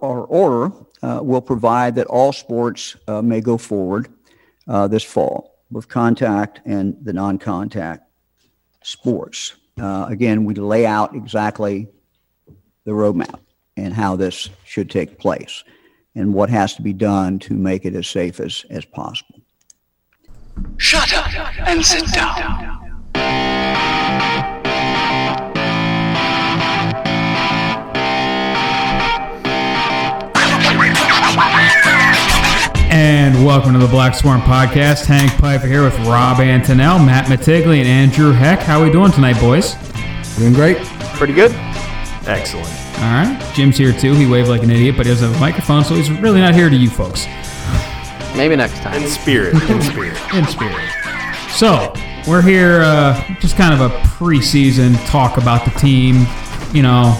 or order uh, will provide that all sports uh, may go forward uh, this fall, both contact and the non-contact sports. Uh, Again, we lay out exactly the roadmap and how this should take place and what has to be done to make it as safe as, as possible. Shut up and sit down. And welcome to the Black Swarm Podcast. Hank Piper here with Rob Antonell, Matt Matigli, and Andrew Heck. How are we doing tonight, boys? Doing great. Pretty good. Excellent. All right. Jim's here too. He waved like an idiot, but he doesn't have a microphone, so he's really not here to you folks. Maybe next time. In spirit. In spirit. in spirit. So we're here, uh, just kind of a preseason talk about the team, you know,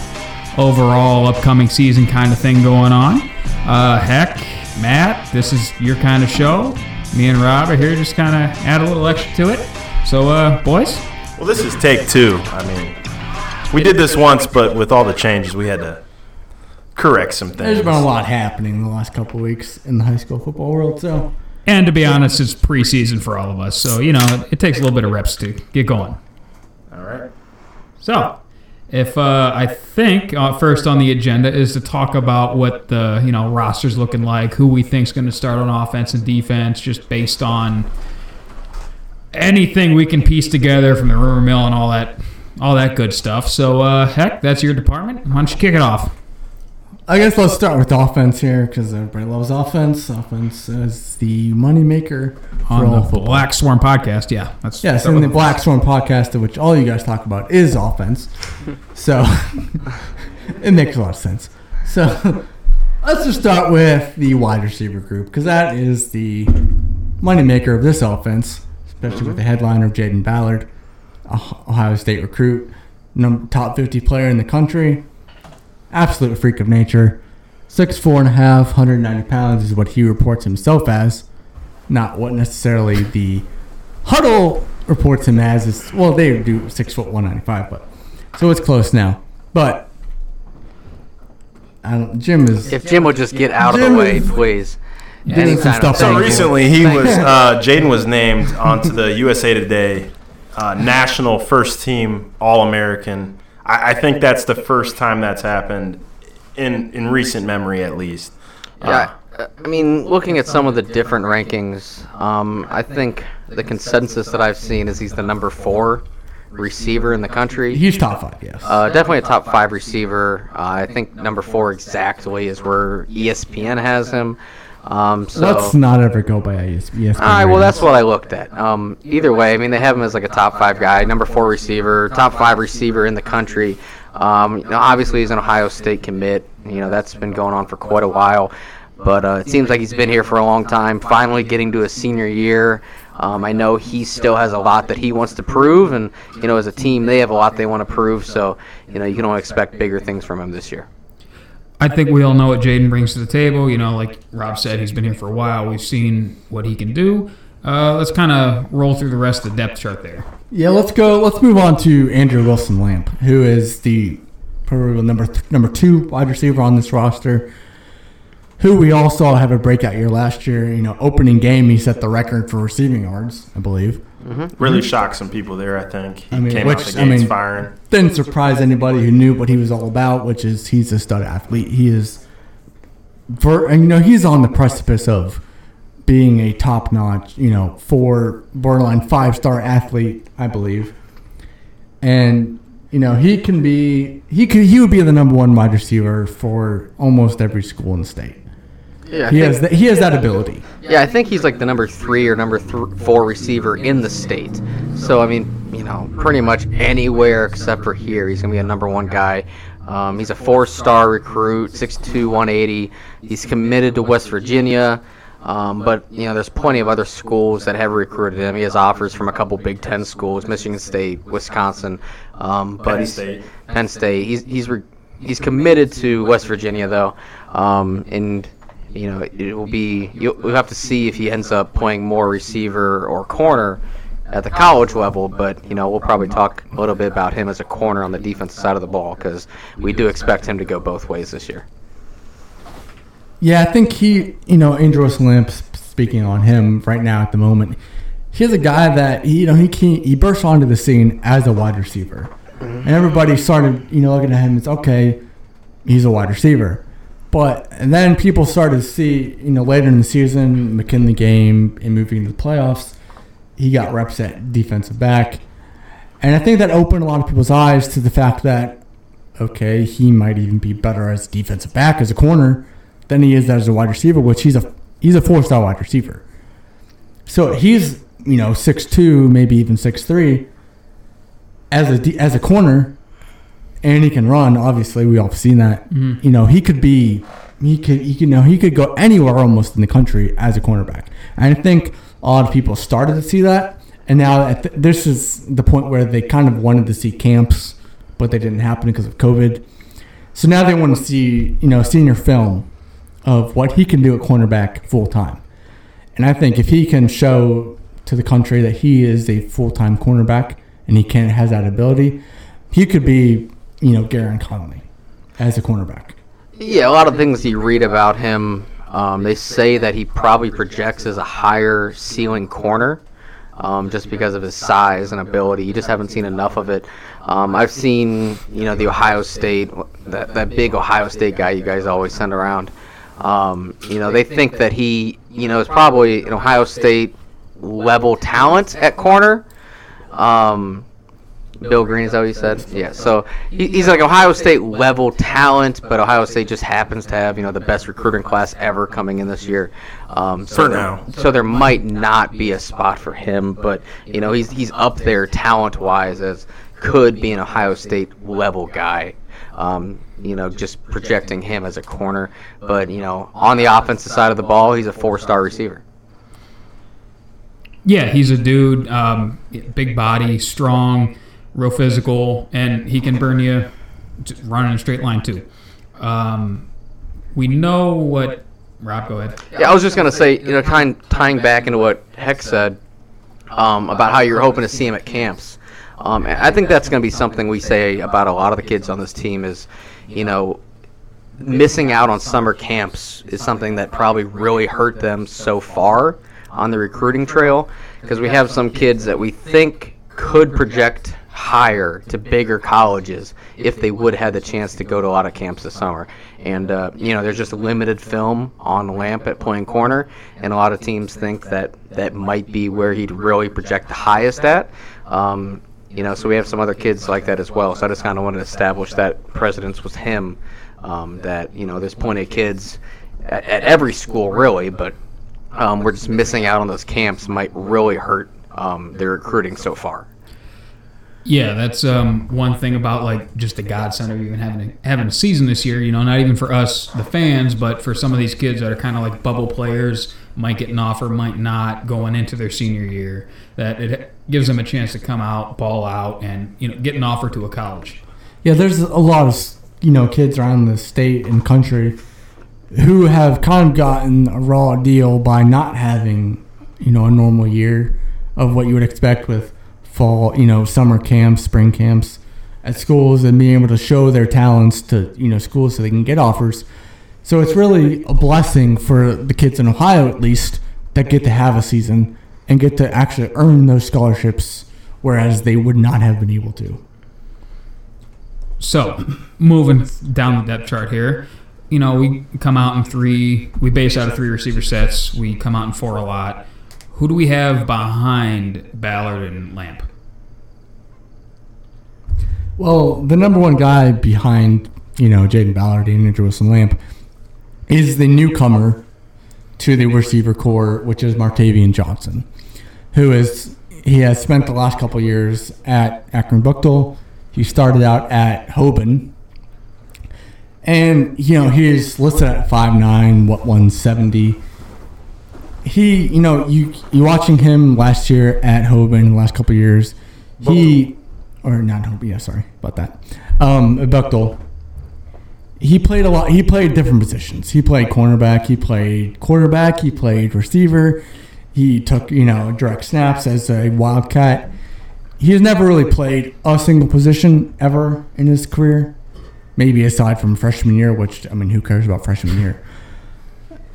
overall upcoming season kind of thing going on. Uh, heck, Matt, this is your kind of show. Me and Rob are here, just kind of add a little extra to it. So, uh, boys, Well, this is take two. I mean, we did this once, but with all the changes, we had to correct some things. There's been a lot happening in the last couple of weeks in the high school football world, so and to be honest, it's preseason for all of us, so you know it, it takes a little bit of reps to get going. All right. So, if uh, I think uh, first on the agenda is to talk about what the you know roster's looking like, who we think's going to start on offense and defense, just based on anything we can piece together from the rumor mill and all that, all that good stuff. So, uh, heck, that's your department. Why don't you kick it off? I guess let's start with offense here because everybody loves offense. Offense is the moneymaker for On all the football. Black Swarm podcast, yeah, that's Yes, in the Black Swarm podcast, which all you guys talk about is offense. So it makes a lot of sense. So let's just start with the wide receiver group because that is the moneymaker of this offense, especially with the headliner of Jayden Ballard, Ohio State recruit, num- top 50 player in the country, absolute freak of nature. Six four and a half, 190 pounds is what he reports himself as, not what necessarily the Huddle reports him as is well they do six foot one ninety five, but so it's close now. But I don't, Jim is If Jim would just get out of the way, is please. doing Any some stuff So recently, he Thank was you. uh, Jayden was named onto the USA Today uh, National First Team All American. I, I think that's the first time that's happened in in recent memory, at least. Yeah, uh, I mean, looking at some of the different rankings, um, I think the consensus that I've seen is he's the number four receiver in the country. he's top five, yes. Uh, definitely a top five receiver. Uh, I think number four exactly is where ESPN has him. Um, so Let's not ever go by ES- ESPN. All right, well, that's what I looked at. Um, either way, I mean, they have him as like a top five guy, number four receiver, top five receiver in the country. Um, you know, obviously, he's an Ohio State commit. You know, that's been going on for quite a while. But uh, it seems like he's been here for a long time, finally getting to his senior year. Um, I know he still has a lot that he wants to prove, and, you know, as a team, they have a lot they want to prove. So, you know, you can only expect bigger things from him this year. I think we all know what Jayden brings to the table. You know, like Rob said, he's been here for a while. We've seen what he can do. Uh, let's kind of roll through the rest of the depth chart there. Yeah, let's go. Let's move on to Andrew Wilson Lamp, who is the probably number th- number two wide receiver on this roster. Who we all saw have a breakout year last year. You know, opening game he set the record for receiving yards, I believe. Mm-hmm. Really mm-hmm. shocked some people there. I think he I mean, came which- out the I gates mean- firing. Didn't surprise anybody who knew what he was all about, which is he's a stud athlete. He is, for and you know, he's on the precipice of being a top notch, you know, four borderline five star athlete, I believe. And you know, he can be he could he would be the number one wide receiver for almost every school in the state. Yeah, He has that he has that ability. Yeah, I think he's like the number three or number th- four receiver in the state. So I mean, you know, pretty much anywhere except for here, he's gonna be a number one guy. Um, he's a four-star recruit, 6'2", 180. He's committed to West Virginia, um, but you know, there's plenty of other schools that have recruited him. He has offers from a couple Big Ten schools, Michigan State, Wisconsin, um, but Penn he's State. Penn State. He's he's re- he's committed to West Virginia though, um, and you know it will be you'll, we'll have to see if he ends up playing more receiver or corner at the college level. But you know we'll probably talk a little bit about him as a corner on the defensive side of the ball because we do expect him to go both ways this year. Yeah, I think he, you know, Andros Limp, speaking on him right now at the moment, he's a guy that, you know, he can, he burst onto the scene as a wide receiver. And everybody started, you know, looking at him, and it's okay, he's a wide receiver. But, and then people started to see, you know, later in the season, McKinley game and moving into the playoffs, he got reps at defensive back. And I think that opened a lot of people's eyes to the fact that, okay, he might even be better as defensive back, as a corner, than he is as a wide receiver, which he's a he's a four star wide receiver. So he's you know six two, maybe even six three, as a as a corner, and he can run. Obviously, we all have seen that. Mm-hmm. You know, he could be he could he could you know he could go anywhere almost in the country as a cornerback. And I think a lot of people started to see that, and now th- this is the point where they kind of wanted to see camps, but they didn't happen because of COVID. So now they want to see you know senior film of what he can do at cornerback full time. And I think if he can show to the country that he is a full time cornerback and he can has that ability, he could be, you know, Garen Conley as a cornerback. Yeah, a lot of things you read about him. Um, they say that he probably projects as a higher ceiling corner, um, just because of his size and ability. You just haven't seen enough of it. Um, I've seen, you know, the Ohio State, that that big Ohio State guy you guys always send around. Um, you know, they think that he, you know, is probably an Ohio State level talent at corner. Um, Bill Green, is that what you said? Yeah. So he, he's like Ohio State level talent, but Ohio State just happens to have you know the best recruiting class ever coming in this year. Um, so For there- now. So there might not be a spot for him, but you know he's he's up there talent wise as could be an Ohio State level guy. Um, you know, just projecting him as a corner, but you know, on the offensive side of the ball, he's a four-star receiver. Yeah, he's a dude, um, big body, strong, real physical, and he can burn you running a straight line too. Um, we know what. Rob, go ahead. Yeah, I was just gonna say, you know, tying tying back into what Heck said um, about how you're hoping to see him at camps. Um, I think that's gonna be something we say about a lot of the kids on this team is, you know, missing out on summer camps is something that probably really hurt them so far on the recruiting trail because we have some kids that we think could project higher to bigger colleges if they would have the chance to go to a lot of camps this summer. And uh, you know, there's just limited film on Lamp at playing corner, and a lot of teams think that that might be where he'd really project the highest at. Um, you know, so we have some other kids like that as well. So I just kind of wanted to establish that precedence was him. Um, that you know, there's plenty of kids at, at every school really, but um, we're just missing out on those camps might really hurt um, their recruiting so far. Yeah, that's um, one thing about like just the godsend of even having a, having a season this year. You know, not even for us, the fans, but for some of these kids that are kind of like bubble players, might get an offer, might not, going into their senior year. That it gives them a chance to come out, ball out, and you know get an offer to a college. Yeah, there's a lot of you know kids around the state and country who have kind of gotten a raw deal by not having you know a normal year of what you would expect with fall, you know, summer camps, spring camps at schools, and being able to show their talents to you know schools so they can get offers. So it's really a blessing for the kids in Ohio, at least, that get to have a season and get to actually earn those scholarships, whereas they would not have been able to. So, moving down the depth chart here, you know, we come out in three, we base out of three receiver sets. We come out in four a lot. Who do we have behind Ballard and Lamp? Well, the number one guy behind, you know, Jayden Ballard and Jerusalem Lamp is the newcomer to the receiver core, which is Martavian Johnson, who is he has spent the last couple years at Akron Buchtel. He started out at Hoban. And, you know, he's listed at 5'9", what, 170. He, you know, you you watching him last year at Hoban, the last couple years, he, or not Hoban, yeah, sorry about that. Um, at Buchtel, he played a lot. He played different positions. He played cornerback. He played quarterback. He played receiver. He took you know direct snaps as a wildcat. He's never really played a single position ever in his career. Maybe aside from freshman year, which I mean, who cares about freshman year?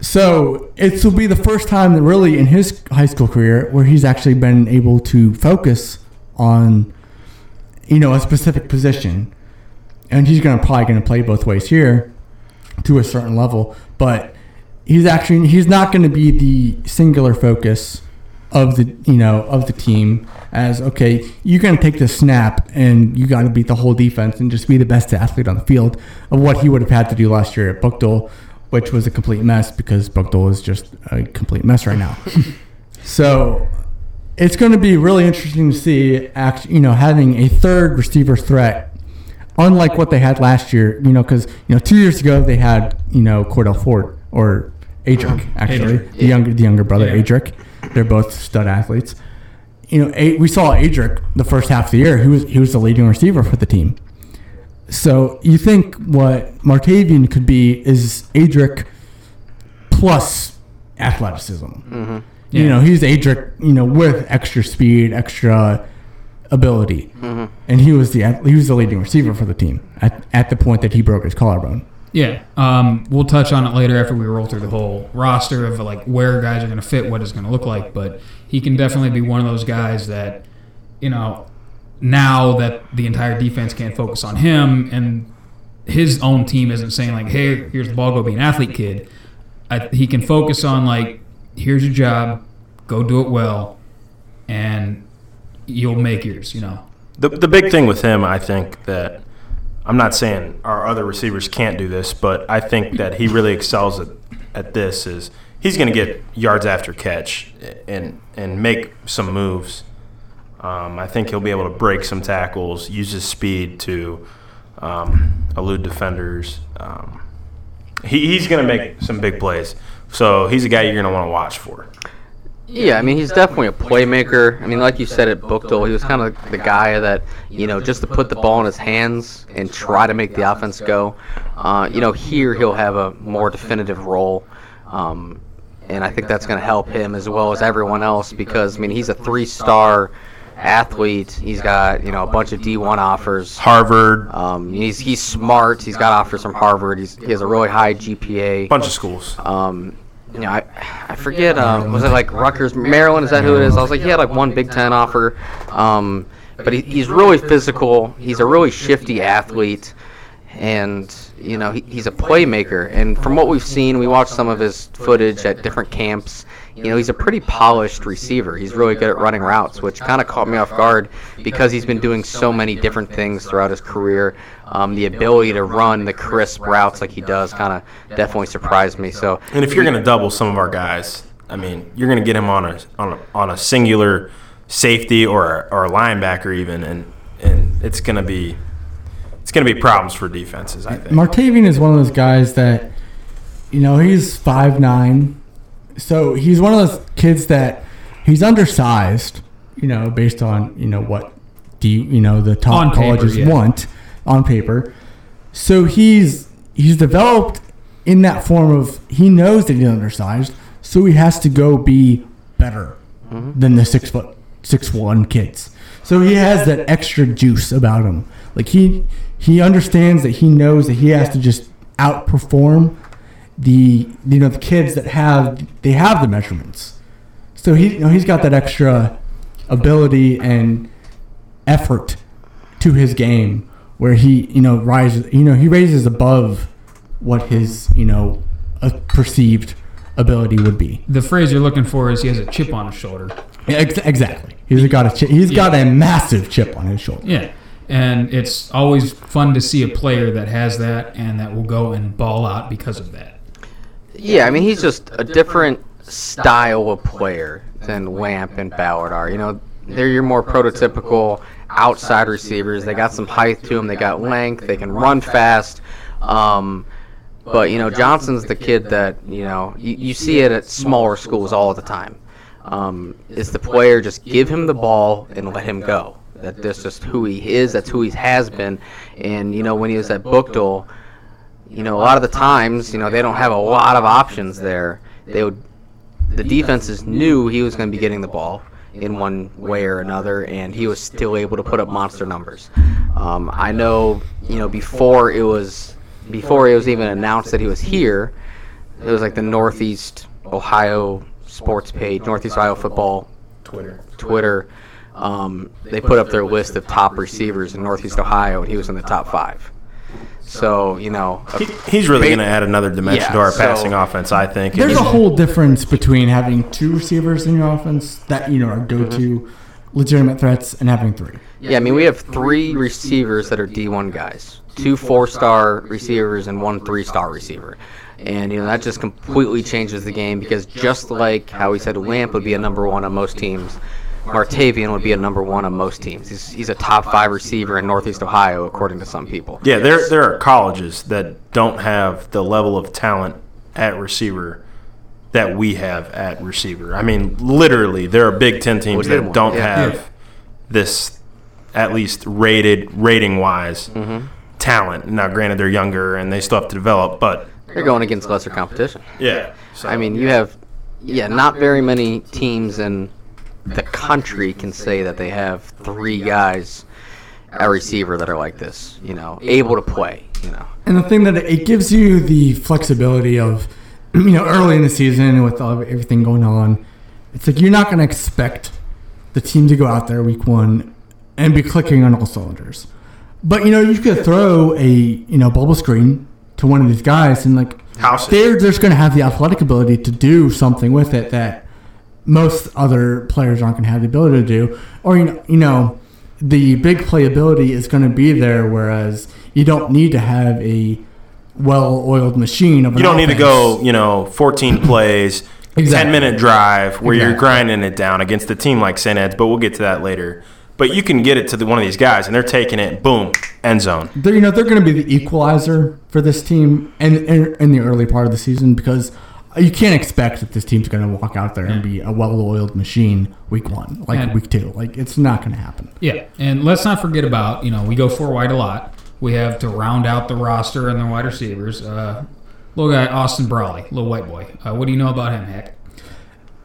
So it will be the first time really in his high school career where he's actually been able to focus on, you know, a specific position, and he's gonna probably gonna play both ways here, to a certain level. But he's actually he's not going to be the singular focus of the you know of the team as okay you're going to take the snap and you got to beat the whole defense and just be the best athlete on the field of what he would have had to do last year at Buchtel which was a complete mess because Buchtel is just a complete mess right now. So it's going to be really interesting to see act, you know having a third receiver threat unlike what they had last year you know because you know two years ago they had you know Cordell Ford or Adric uh-huh. actually. Adric. the younger the younger brother Yeah. Adric. They're both stud athletes. You know we saw Adric the first half of the year. He was he was the leading receiver for the team so you think what Martavian could be is Adric plus athleticism Mm-hmm. you know, he's Adric, you know, with extra speed, extra ability, Mm-hmm. and he was the he was the leading receiver for the team at, at the point that he broke his collarbone. Yeah, um, we'll touch on it later after we roll through the whole roster of like where guys are going to fit, what it's going to look like. But he can definitely be one of those guys that, you know, now that the entire defense can't focus on him and his own team isn't saying like, "Hey, here's the ball, go be an athlete, kid." I, he can focus on like, "Here's your job, go do it well, and you'll make yours." You know. The, the big thing with him, I think that I'm not saying our other receivers can't do this, but I think that he really excels at, at this is he's going to get yards after catch and and make some moves. Um, I think he'll be able to break some tackles, use his speed to um, elude defenders. Um, he, he's going to make some big plays. So he's a guy you're going to want to watch for. Yeah, I mean he's definitely a playmaker. I mean, like you said at Buchtel, he was kind of the guy that you know just to put the ball in his hands and try to make the offense go. Uh, you know, here he'll have a more definitive role, um, and I think that's going to help him as well as everyone else because I mean he's a three-star athlete. He's got you know a bunch of D1 offers. Harvard, Um, he's he's smart. He's got offers from Harvard. He's, he has a really high GPA. bunch of schools. Um, you know, I, I forget. Um, was it like Rutgers, Maryland? Is that who it is? I was like, he had like one Big Ten offer. Um, but he, he's really physical. He's a really shifty athlete, and you know, he, he's a playmaker. And from what we've seen, we watched some of his footage at different camps. You know, he's a pretty polished receiver. He's really good at running routes, which kind of caught me off guard because he's been doing so many different things throughout his career. Um, the ability to run the crisp routes like he does kind of definitely surprised me. So And if you're going to double some of our guys, I mean, you're going to get him on a on a, on a singular safety or or a linebacker even, and and it's going to be it's going to be problems for defenses. I think. Martavian is one of those guys that, you know, he's five nine, so he's one of those kids that he's undersized. You know, based on you know what do you, you know the top On paper, colleges yeah. want on paper. So he's he's developed in that form of he knows that he's undersized, so he has to go be better mm-hmm. than the six foot six one kids. So he has that extra juice about him. Like he he understands that he knows that he has to just outperform the you know the kids that have they have the measurements. So he you know he's got that extra ability and effort to his game where he you know rises you know he raises above what his you know a perceived ability would be. The phrase you're looking for is he has a chip on his shoulder. Yeah, ex- exactly. He's got a chi- he's got a massive chip on his shoulder. Yeah. And it's always fun to see a player that has that and that will go and ball out because of that. Yeah, I mean he's just a different style of player than Lamp and Ballard are. You know, they're your more prototypical outside receivers. They got some height to them. They got length. They can run fast. Um, but you know, Johnson's the kid that you know you, you see it at smaller schools all the time. Um, is the player just give him the ball and let him go? That that's just who he is. That's who he has been. And you know, when he was at Buchtel, you know, a lot of the times, you know, they don't have a lot of options there. They would, the defenses knew he was going to be getting the ball in one way or another, and he was still able to put up monster numbers. Um, I know, you know, before it was, before it was even announced that he was here, it was like the Northeast Ohio sports page, Northeast Ohio football Twitter. Twitter. Um, they put up their list of top receivers in Northeast Ohio, and he was in the top five. So you know, He, he's really going to add another dimension Yeah, to our so- passing offense, I think. There's a whole difference between having two receivers in your offense that you know are go-to mm-hmm. legitimate threats and having three. yeah, I mean we have three receivers that are D1 guys, two four-star receivers and one three-star receiver. And you know that just completely changes the game because just like how we said Lamp would be a number one on most teams, Martavian would be a number one on most teams. He's, he's a top five receiver in Northeast Ohio, according to some people. Yeah, there there are colleges that don't have the level of talent at receiver that we have at receiver. I mean, literally, there are Big Ten teams that don't have this, at least rated rating wise, Mm-hmm. talent. Now, granted, they're younger and they still have to develop, but They're going against lesser competition. yeah. So, I mean, you have, yeah, not very many teams in the country can say that they have three guys at receiver that are like this, you know, able to play, you know. And the thing that it gives you the flexibility of, you know, early in the season with all, everything going on, it's like you're not going to expect the team to go out there week one and be clicking on all cylinders. But you know, you could throw a you know bubble screen to one of these guys and like House they're just going to have the athletic ability to do something with it that most other players aren't going to have the ability to do. Or you know, you know, the big playability is going to be there, whereas you don't need to have a well-oiled machine of. You don't need to go, you know, 14 plays, Exactly. 10 minute drive where you're grinding it down against a team like St. Ed's, but we'll get to that later. But you can get it to the, one of these guys, and they're taking it, boom, end zone. They're, you know, they're going to be the equalizer for this team in, in in the early part of the season because you can't expect that this team's going to walk out there and be a well-oiled machine week one, like And- week two. Like it's not going to happen. Yeah, and let's not forget about you know we go four wide a lot. We have to round out the roster and the wide receivers. Uh, little guy Austin Brawley, little white boy. Uh, what do you know about him, Heck?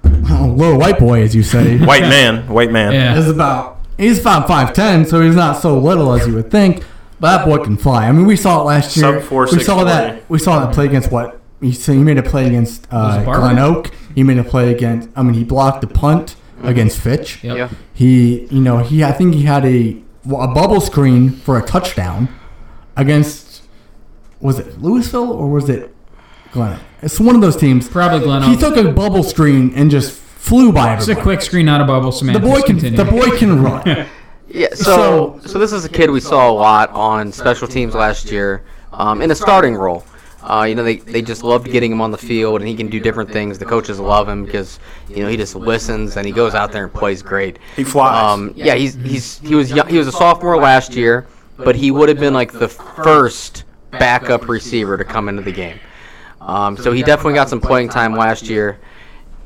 Oh, little white boy, as you say. White man, white man. Yeah, is about he's about five ten, so he's not so little as you would think. But that boy can fly. I mean, we saw it last year. Sub four, we six, saw forty. that. We saw that play against what? He said he made a play against uh. Glen Oak. He made a play against. I mean, he blocked the punt against Fitch. Yep. Yeah. He, you know, he. I think he had a a bubble screen for a touchdown against. Was it Louisville or was it Glen? Oak? It's one of those teams. Probably Glen He took a bubble screen and just flew by It's a quick screen, not a bubble. The boy can. continue. The boy can run. Yeah, so so this is a kid we saw a lot on special teams last year, um, in a starting role. Uh, you know, they, they just loved getting him on the field, and he can do different things. The coaches love him because you know he just listens and he goes out there and plays great. He flies. Um, yeah, he's he's he was young, he was a sophomore last year, but he would have been like the first backup receiver to come into the game. Um, so he definitely got some playing time last year,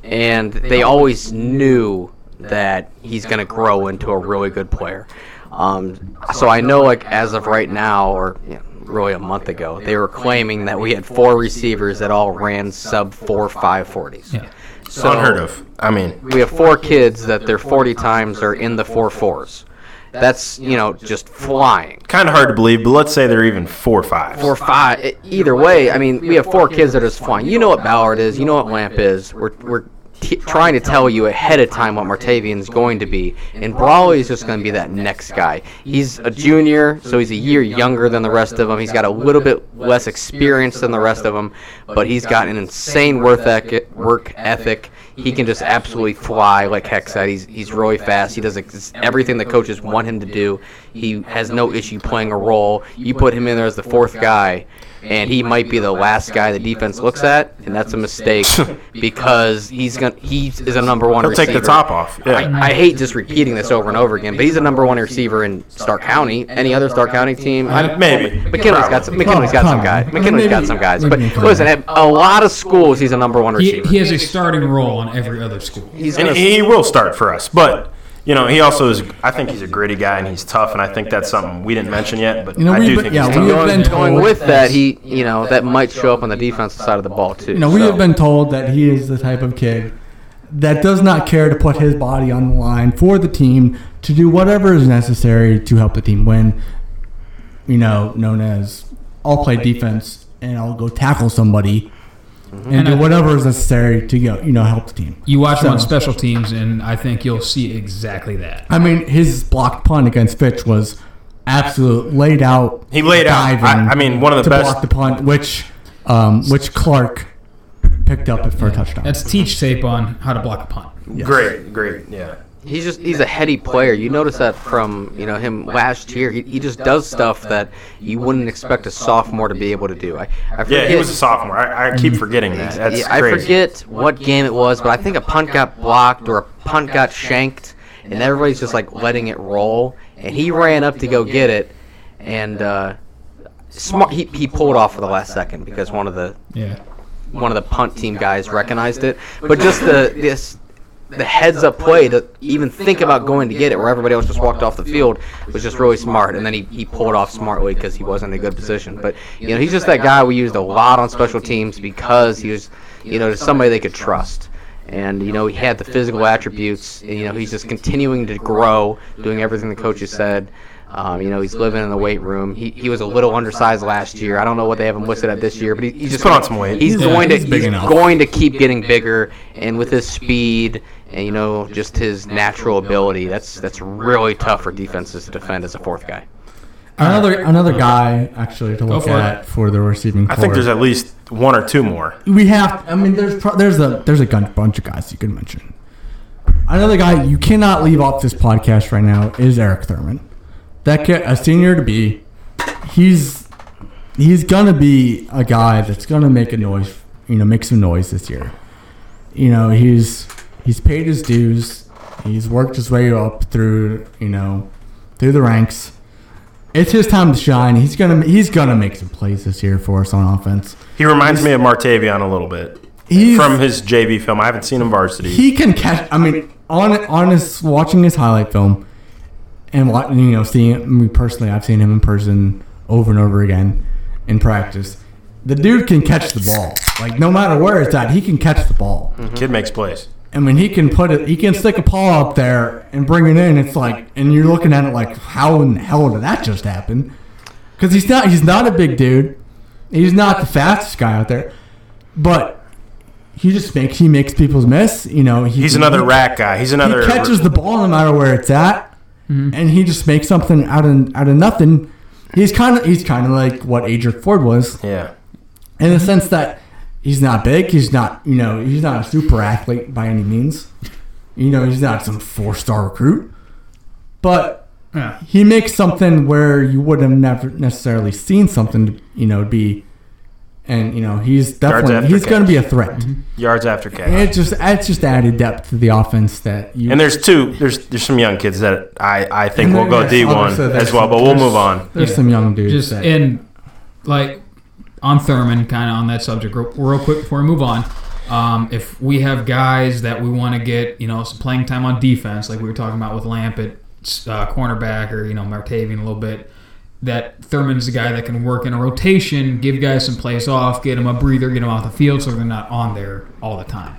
and they always knew that he's going to grow into a really good player. Um, so I know, like as of right now, or you know, really a month ago, they were claiming that we had four receivers that all ran sub four five forties. Yeah. So Unheard of. I mean, we have four kids that their 40 times are in the four fours. That's, you know, just flying. kind of hard to believe, but let's say they're even four fives. Four, five, e- either way, I mean, we have four kids that are just flying. You know what Ballard is, you know what Lamp is. We're, we're t- trying to tell you ahead of time what Martavian's going to be. And Brawley is just going to be that next guy. He's a junior, so he's a year younger than the rest of them. He's got a little bit less experience than the rest of them, but he's got an insane work ethic. Work ethic. He can just absolutely fly, like Heck said. He's he's really fast. He does everything the coaches want him to do. He has no issue playing a role. You put him in there as the fourth guy, and he might be the last guy the defense looks at, and that's a mistake because he's gonna he is a number one. He'll take the top off. Yeah. I, I hate just repeating this over and over again, but he's a number one receiver in Stark County. Any other Stark County team? I, Maybe. McKinley's got some. McKinley's got some guys. McKinley's got some guys. But listen, at a lot of schools, he's a number one receiver. he has a starting role on every other school. He's and he will start for us, but you know he also is. I think he's a gritty guy and he's tough, and I think that's something we didn't mention yet. But You know, I we- do but think yeah, he's we tough. have going, been told with that, he you know that might show up on the defensive side of the ball too. You know, we So- have been told that he is the type of kid that does not care to put his body on the line for the team to do whatever is necessary to help the team win. You know, known as I'll play defense and I'll go tackle somebody and, And do whatever is necessary to you know, help the team. You watch him on special teams, and I think you'll see exactly that. I mean, his blocked punt against Fitch was absolute laid out. He laid out- I- diving I mean, one of the to best- block the punt, which um, which Clark picked up for a touchdown. That's teach tape on how to block a punt. Great, great, yeah. He's just he's a heady player. You notice that from you know him last year. He, he just does stuff that you wouldn't expect a sophomore to be able to do. I, I forget, Yeah, he was a sophomore. I, I keep forgetting that. That's Yeah, I crazy. forget what game it was, but I think a punt got blocked or a punt got shanked, and everybody's just like letting it roll. And he ran up to go get it, and uh, smart. He, he pulled off for the last second because one of the Yeah. one of the punt team guys recognized it. But just the this the heads up play to even think about going to get it where everybody else just walked off the field was just really smart and then he, he pulled off smartly because he wasn't in a good position but you know he's just that guy we used a lot on special teams because he was you know somebody they could trust and you know he had the physical attributes and, you know he's just continuing to grow doing everything the coaches said um, you know, he's living in the weight room. He, he was a little undersized last year. I don't know what they have him listed at this year, but he, he's just put on some weight. He's Yeah, going to he's going to keep getting bigger, and with his speed and you know just his natural ability, that's that's really tough for defenses to defend as a fourth guy. another uh, another guy actually to look for it. at for the receiving. I think there's at least one or two more. we have. I mean, there's pro- there's a there's a bunch of guys you could mention. Another guy you cannot leave off this podcast right now is Eric Thurman. That kid, a senior to be, he's he's gonna be a guy that's gonna make a noise. You know, make some noise this year. You know, he's he's paid his dues. He's worked his way up through you know through the ranks. It's his time to shine. He's gonna he's gonna make some plays this year for us on offense. He reminds me of Martavian a little bit from his JV film. I haven't seen him varsity. he can catch. I mean, on on his watching his highlight film, and wa- you know, seeing me personally, I've seen him in person over and over again in practice. The dude can catch the ball. Like no matter where it's at, he can catch the ball. Kid makes plays. I mean, he can put it. He can stick a paw up there and bring it in. It's like, and you're looking at it like, how in the hell did that just happen? Because he's not. He's not a big dude. He's not the fastest guy out there, but he just makes he makes people miss. You know, he, He's another he, rack guy. He's another. He catches the ball no matter where it's at, mm-hmm. and he just makes something out of out of nothing. He's kind of he's kind of like what Adrian Ford was Yeah. in the sense that he's not big. He's not, you know, he's not a super athlete by any means. You know, he's not some four star recruit, but Yeah. he makes something where you would have never necessarily seen something, you know, be, and you know, he's definitely he's going to be a catch. threat. Mm-hmm. Yards after catch. It just it's just added depth to the offense that you. And there's two. There's there's some young kids that I, I think will go D one as well. But we'll move on. There's Yeah. some young dudes. Just that, and like on Thurman, kind of on that subject, real, real quick before we move on. Um, if we have guys that we want to get, you know, some playing time on defense, like we were talking about with Lamp at uh, cornerback or you know Martavian a little bit, that Thurman's the guy that can work in a rotation, give guys some plays off, get them a breather, get them off the field, so they're not on there all the time.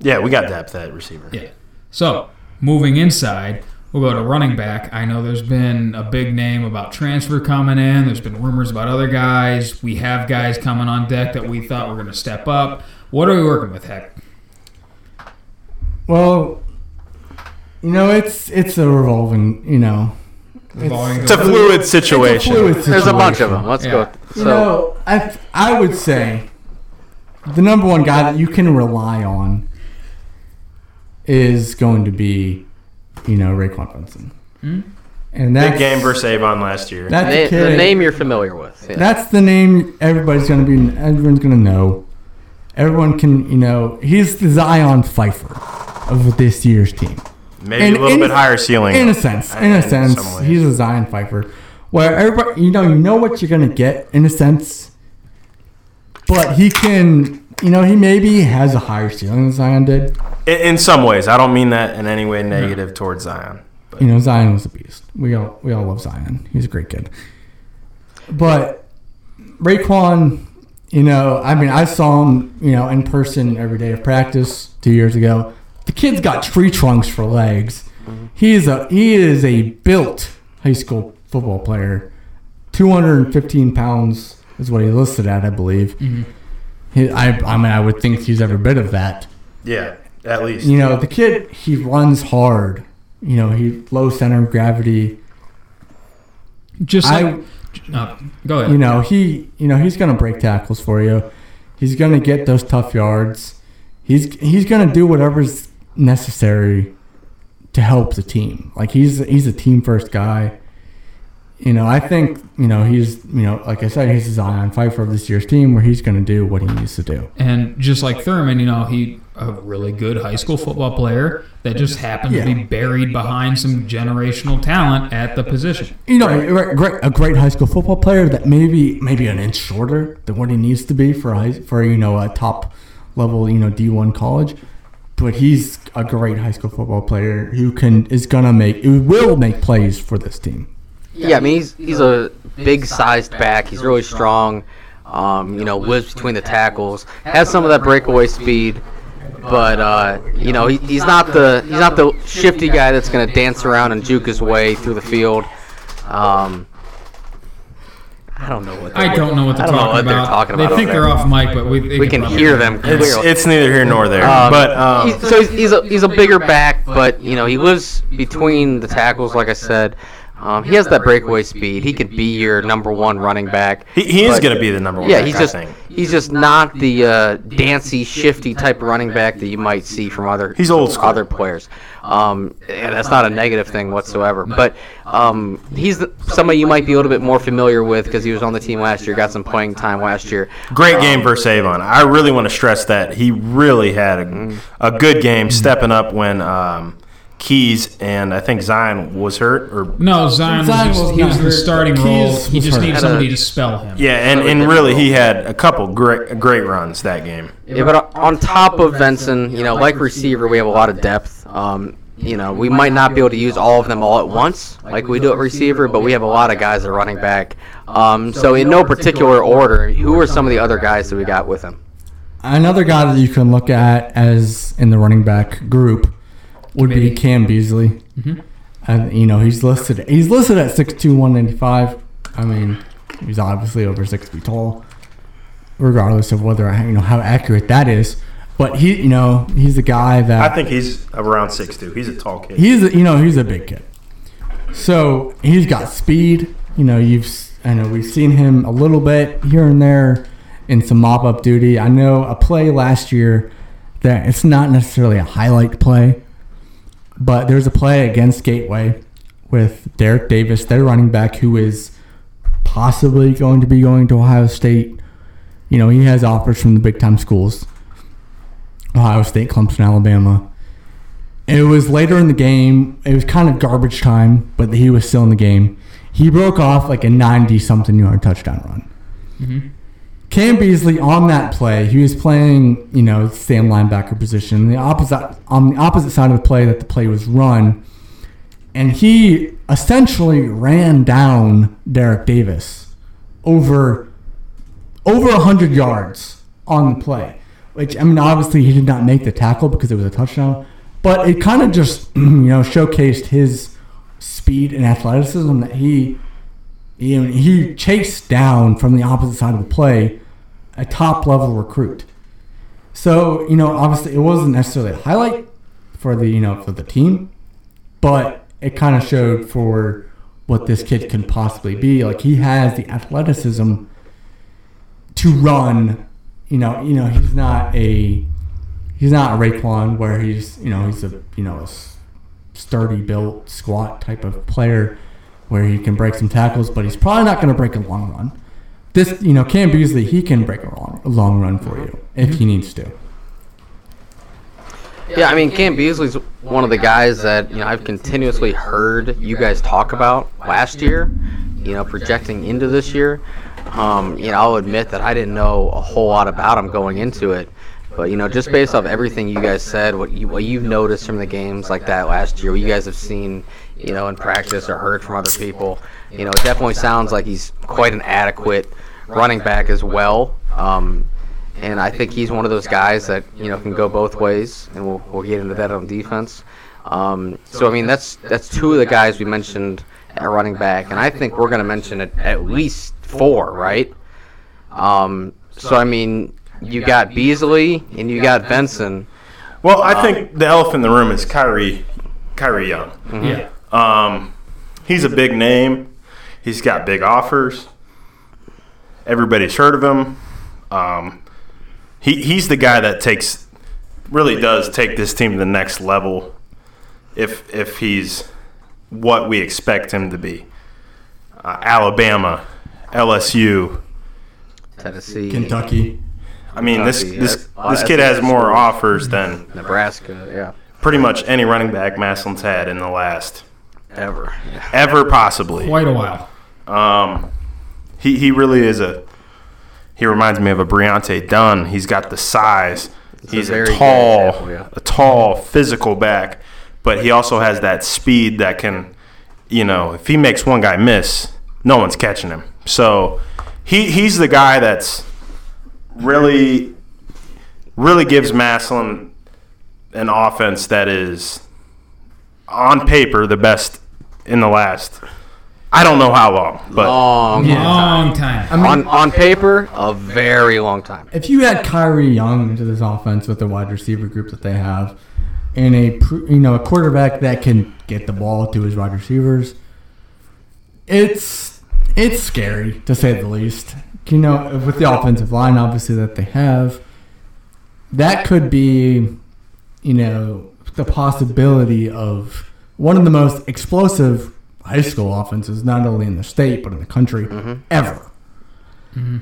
Yeah, we got depth at receiver. Yeah. So moving inside, we'll go to running back. I know there's been a big name about transfer coming in. There's been rumors about other guys. We have guys coming on deck that we thought were going to step up. What are we working with, Heck? well, you know, it's it's a revolving, you know, Revolving It's a fluid situation. fluid There's a bunch of them. Let's Yeah. go. You know, I I would say the number one guy that you can rely on is going to be, you know, Raekwon Benson. Hmm? And that's Big game versus Avon last year. That's na- kid. the name you're familiar with. Yeah. That's the name everybody's going to be. Everyone's going to know. Everyone can, you know, he's the Zion Pfeiffer of this year's team. Maybe And a little in- bit higher ceiling. In a sense, in a In sense, some he's a Zion Pfeiffer, where everybody, you know, you know what you're gonna get in a sense, but he can, you know, he maybe has a higher ceiling than Zion did. In, in some ways, I don't mean that in any way negative towards Zion. But You know, Zion was a beast. We all we all love Zion. He's a great kid. But Raekwon, you know, I mean, I saw him, you know, in person every day of practice two years ago. The kid's got tree trunks for legs. He is a he is a built high school football player. Two hundred and fifteen pounds is what he listed at, I believe. Mm-hmm. He, I, I mean, I would think he's every bit of that. Yeah, at least. You know, the kid, he runs hard. You know, he low center of gravity. Just I- like, no, go ahead. You know, he, you know, he's gonna break tackles for you. He's gonna get those tough yards. He's he's gonna do whatever's necessary to help the team. Like he's he's a team first guy. You know, I think you know he's you know like I said he's a Zion Pfeiffer of this year's team where he's going to do what he needs to do. And just like Thurman, you know, he a really good high school football player that just happened to be buried behind some generational talent at the position. You know, a great a great high school football player that maybe maybe an inch shorter than what he needs to be for high, for you know a top level you know D one college, but he's a great high school football player who can is gonna make who will make plays for this team. Yeah, I mean he's he's a big sized back. He's really strong. Um, you know, lives between the tackles. Has some of that breakaway speed, but uh, you know he, he's not the he's not the shifty guy that's going to dance around and juke his way through the field. Um, I don't know what. I they're- don't know what they're I don't know talking what they're about. talking about They think they're off mic, but we, they We can probably hear them It's, it's neither here nor there. Um, but um, he's, so he's, he's a he's a bigger back, but you know he lives between the tackles. Like I said, um, he has that breakaway speed. He could be your number one running back. he, he is going to be the number one. Yeah, he's just he's just not the uh, dancy, shifty type of running back that you might see from other He's old school. other players. Um, and that's not a negative thing whatsoever. But um, he's the, somebody you might be a little bit more familiar with because he was on the team last year, got some playing time last year. Great game versus Avon. I really want to stress that he really had a, a good game, stepping up when um, Keys and I think Zion was hurt. Or No, Zion, Zion was, just, was he was in the starting but role. Keys He just hurt. needs a- somebody to spell him. yeah, and, Really and really he had a couple great great runs that game. Yeah, but on top of Benson, you know, like receiver, we have a lot of depth. Um, you know, we might not be able to use all of them all at once, like we do at receiver, but we have a lot of guys that are running back. Um, so in no particular order, who are some of the other guys that we got with him? Another guy that you can look at as in the running back group would be Cam Beasley. And you know he's listed he's listed at 6'2", 195. I mean, he's obviously over six feet tall, regardless of whether I you know how accurate that is. But he, you know, he's a guy that I think he's around six two. He's a tall kid. he's a, you know he's a big kid. So he's got speed. You know you've s- I know we've seen him a little bit here and there in some mop up duty. I know a play last year that it's not necessarily a highlight play, but there's a play against Gateway with Derrick Davis, their running back, who is possibly going to be going to Ohio State. You know he has offers from the big time schools, Ohio State, Clemson, Alabama. It was later in the game. It was kind of garbage time, but he was still in the game. He broke off like a 90 something yard touchdown run. Mm-hmm. Cam Beasley on that play, he was playing, you know, same linebacker position. The opposite on the opposite side of the play that the play was run, and he essentially ran down Derrick Davis over over hundred yards on the play. Which I mean, obviously he did not make the tackle because it was a touchdown, but it kind of just you know showcased his speed and athleticism that he you know, he chased down from the opposite side of the play a top level recruit. So you know, obviously it wasn't necessarily a highlight for the you know for the team, but it kind of showed for what this kid can possibly be. Like he has the athleticism to run. You know, you know he's not a he's not a Raekwon where he's you know he's a you know a sturdy built squat type of player where he can break some tackles, but he's probably not going to break a long run. This you know Cam Beasley he can break a long, a long run for you if he needs to. Yeah, I mean, Cam Beasley's one of the guys that you know I've continuously heard you guys talk about last year. You know, projecting into this year. Um, you know, I'll admit that I didn't know a whole lot about him going into it, but you know, just based off everything you guys said, what you what you've noticed from the games like that last year, what you guys have seen, you know, in practice or heard from other people, you know, it definitely sounds like he's quite an adequate running back as well. Um, and I think he's one of those guys that you know can go both ways, and we'll, we'll get into that on defense. Um, so I mean that's that's two of the guys we mentioned at running back, and I think we're going to mention it at least four, right? Um, so I mean, you got Beasley and you got Benson. Well, I think the elephant in the room is Kyrie, Kyrie Young. Yeah. Um, he's a big name. He's got big offers. Everybody's heard of him. Um, he he's the guy that takes really does take this team to the next level. If if he's what we expect him to be, uh, Alabama, LSU. Tennessee, Kentucky. I mean, this this this kid has more offers than Nebraska, yeah, pretty much any running back Massillon's had in the last ever. Ever possibly. Quite a while. Um, he he really is a. He reminds me of a Briante Dunn. He's got the size. a He's a, good tall, example, yeah. a tall physical back, but he also has that speed that can, you know, if he makes one guy miss, no one's catching him. So he he's the guy that's really really gives Massillon an offense that is on paper the best in the last. I don't know how long, but Long, long Long time. I mean, on on paper, a very long time. if you add Kyrie Young into this offense with the wide receiver group that they have, and a you know a quarterback that can get the ball to his wide receivers, it's it's scary to say the least. You know, with the offensive line obviously that they have, that could be, you know, the possibility of one of the most explosive high school offenses, not only in the state but in the country ever.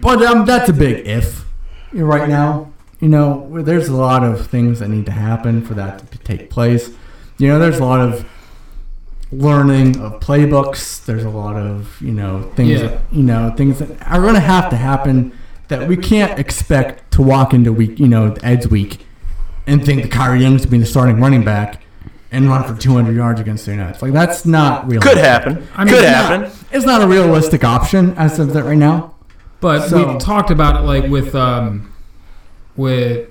But um, that's a big if right now. You know, there's a lot of things that need to happen for that to take place. You know, there's a lot of learning of playbooks. There's a lot of you know things. Yeah. That, you know things that are going to have to happen that we can't expect to walk into week. You know, Ed's week and think that Kyrie Young's going to be the starting running back and run for 200 yards against the United. Like that's not real. could happen. I mean, could it's happen. It's not a realistic option as of that right now. But So- we talked about it like with um, with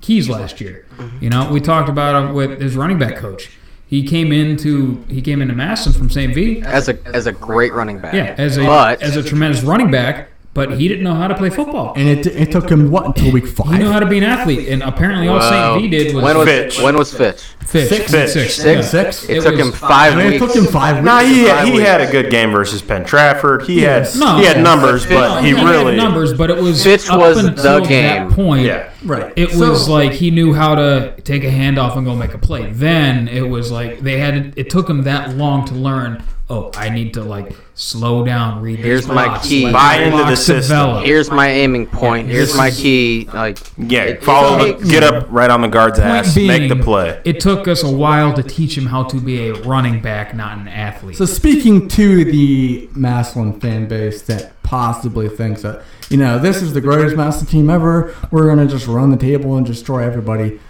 Keys last year. You know, we talked about him with his running back coach. He came into he came into Massillon from St. V. As a as a great running back. Yeah, as a but as a tremendous running back, but he didn't know how to play football. And it, it took him what until week five? He knew how to be an athlete, and apparently all well, St. V did was when was Fitch. when was Fitch? Fitch. Six. Six. Fitch. Six. Yeah. Six. It, It took him five I mean, it took him five weeks. No, he Five he weeks. had a good game versus Penn Trafford. He Yes. had No, he had numbers, Fitch- but he had really numbers, but it was Fitch up was the until game. that point. yeah. Right. It So- was like he knew how to take a handoff and go make a play. Then it was like they had. It it took him that long to learn. Oh, I need to like slow down, read. these Here's my blocks, key. Buy into the system. develop. Here's my aiming point. Here's my key. Like Yeah, it- follow it the, get up right on the guard's ass, Point make the play. It took us a while to teach him how to be a running back, not an athlete. So speaking to the Massillon fan base that possibly thinks that you know this is the greatest Massillon team ever, we're gonna just run the table and destroy everybody.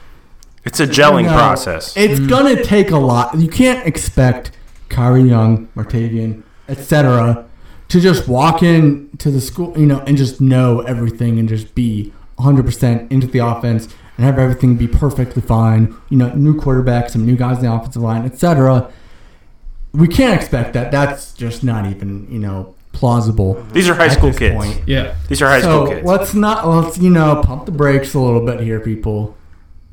It's a gelling No, process. It's mm. gonna take a lot. You can't expect Kyrie Young, Martavian, etc., to just walk in to the school, you know, and just know everything and just be 100% into the offense and have everything be perfectly fine. You know, new quarterback, some new guys in the offensive line, etc. We can't expect that. That's just not even, you know, plausible. These are high school kids. point. yeah, These are high so school kids. let's not let's you know pump the brakes a little bit here, people,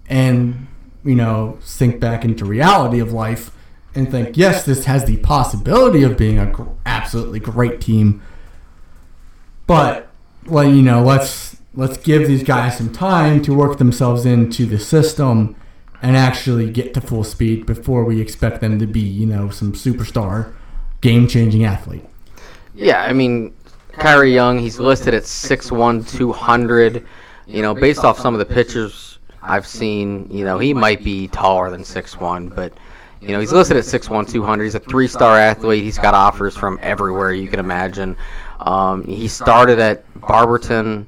and you know sink back into reality of life and think yes, this has the possibility of being a gr- absolutely great team, but well, you know let's let's give these guys some time to work themselves into the system and actually get to full speed before we expect them to be you know some superstar, game changing athlete. Yeah, I mean, Kyrie Young, he's listed at 6'1", 200. You know, based off some of the pictures I've seen, you know, he might be taller than 6'1", but, you know, he's listed at 6'1", 200. He's a three-star athlete. He's got offers from everywhere you can imagine. Um, he started at Barberton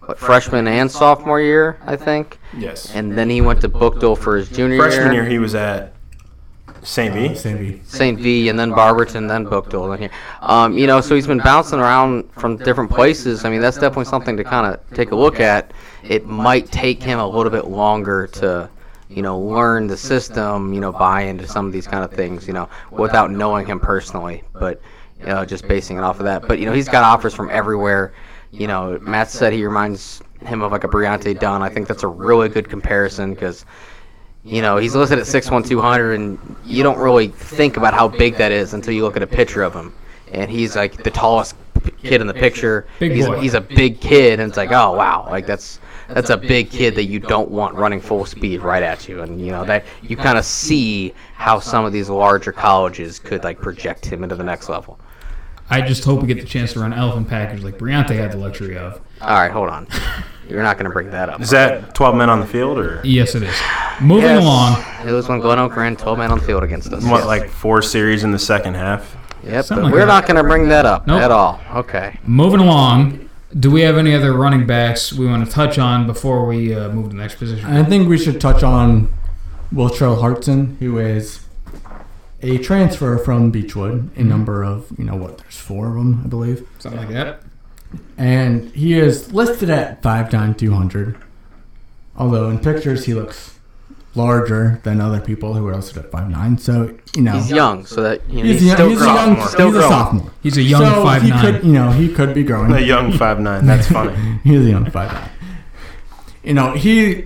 what, freshman and sophomore year, I think. yes. And then he went to Buchtel for his junior Freshman year. year, he was at St. V. Same V. St. V, and then Barberton, then Buchtel, then here. Um, you know, so he's been bouncing around from different places. I mean, that's definitely something to kind of take a look at. It might take him a little bit longer to, you know, learn the system, you know, buy into some of these kind of things, you know, without knowing him personally, but you know, just basing it off of that. But you know, he's got offers from everywhere. you know, Matt said he reminds him of like a Briante Dunn. I think that's a really good comparison because, you know, he's listed at 6'1", 200, and you don't really think about how big that is until you look at a picture of him. And he's like the tallest kid in the picture. Big he's, boy. he's a big kid, and it's like, oh wow, like that's that's a big kid that you don't want running full speed right at you, and you know that you kind of see how some of these larger colleges could like project him into the next level. I just hope we get the chance to run elephant package like Briante had the luxury of. All right, hold on. You're not going to bring that up. Is that 12 men on the field or Yes, it is. Moving Yes. along. It was when Glen Oak ran 12 men on the field against us. what, Yes. like four series in the second half? Yep, Something but like we're that. not going to bring that up Nope. at all. Okay. Moving along. Do we have any other running backs we want to touch on before we uh, move to the next position? I think we should touch on Wiltrell Hartson, who is a transfer from Beechwood. A number of, you know what, there's four of them, I believe. Something like that. And he is listed at 5'9", 200. Although in pictures he looks larger than other people who are listed at 5'9". So, you know. He's young, so that you know, He's, he's, young, still he's a growing. young, still he's a sophomore. He's a young so five he nine. could, you know, he could be growing. A young five nine. That's funny. He's a young five nine. You know, he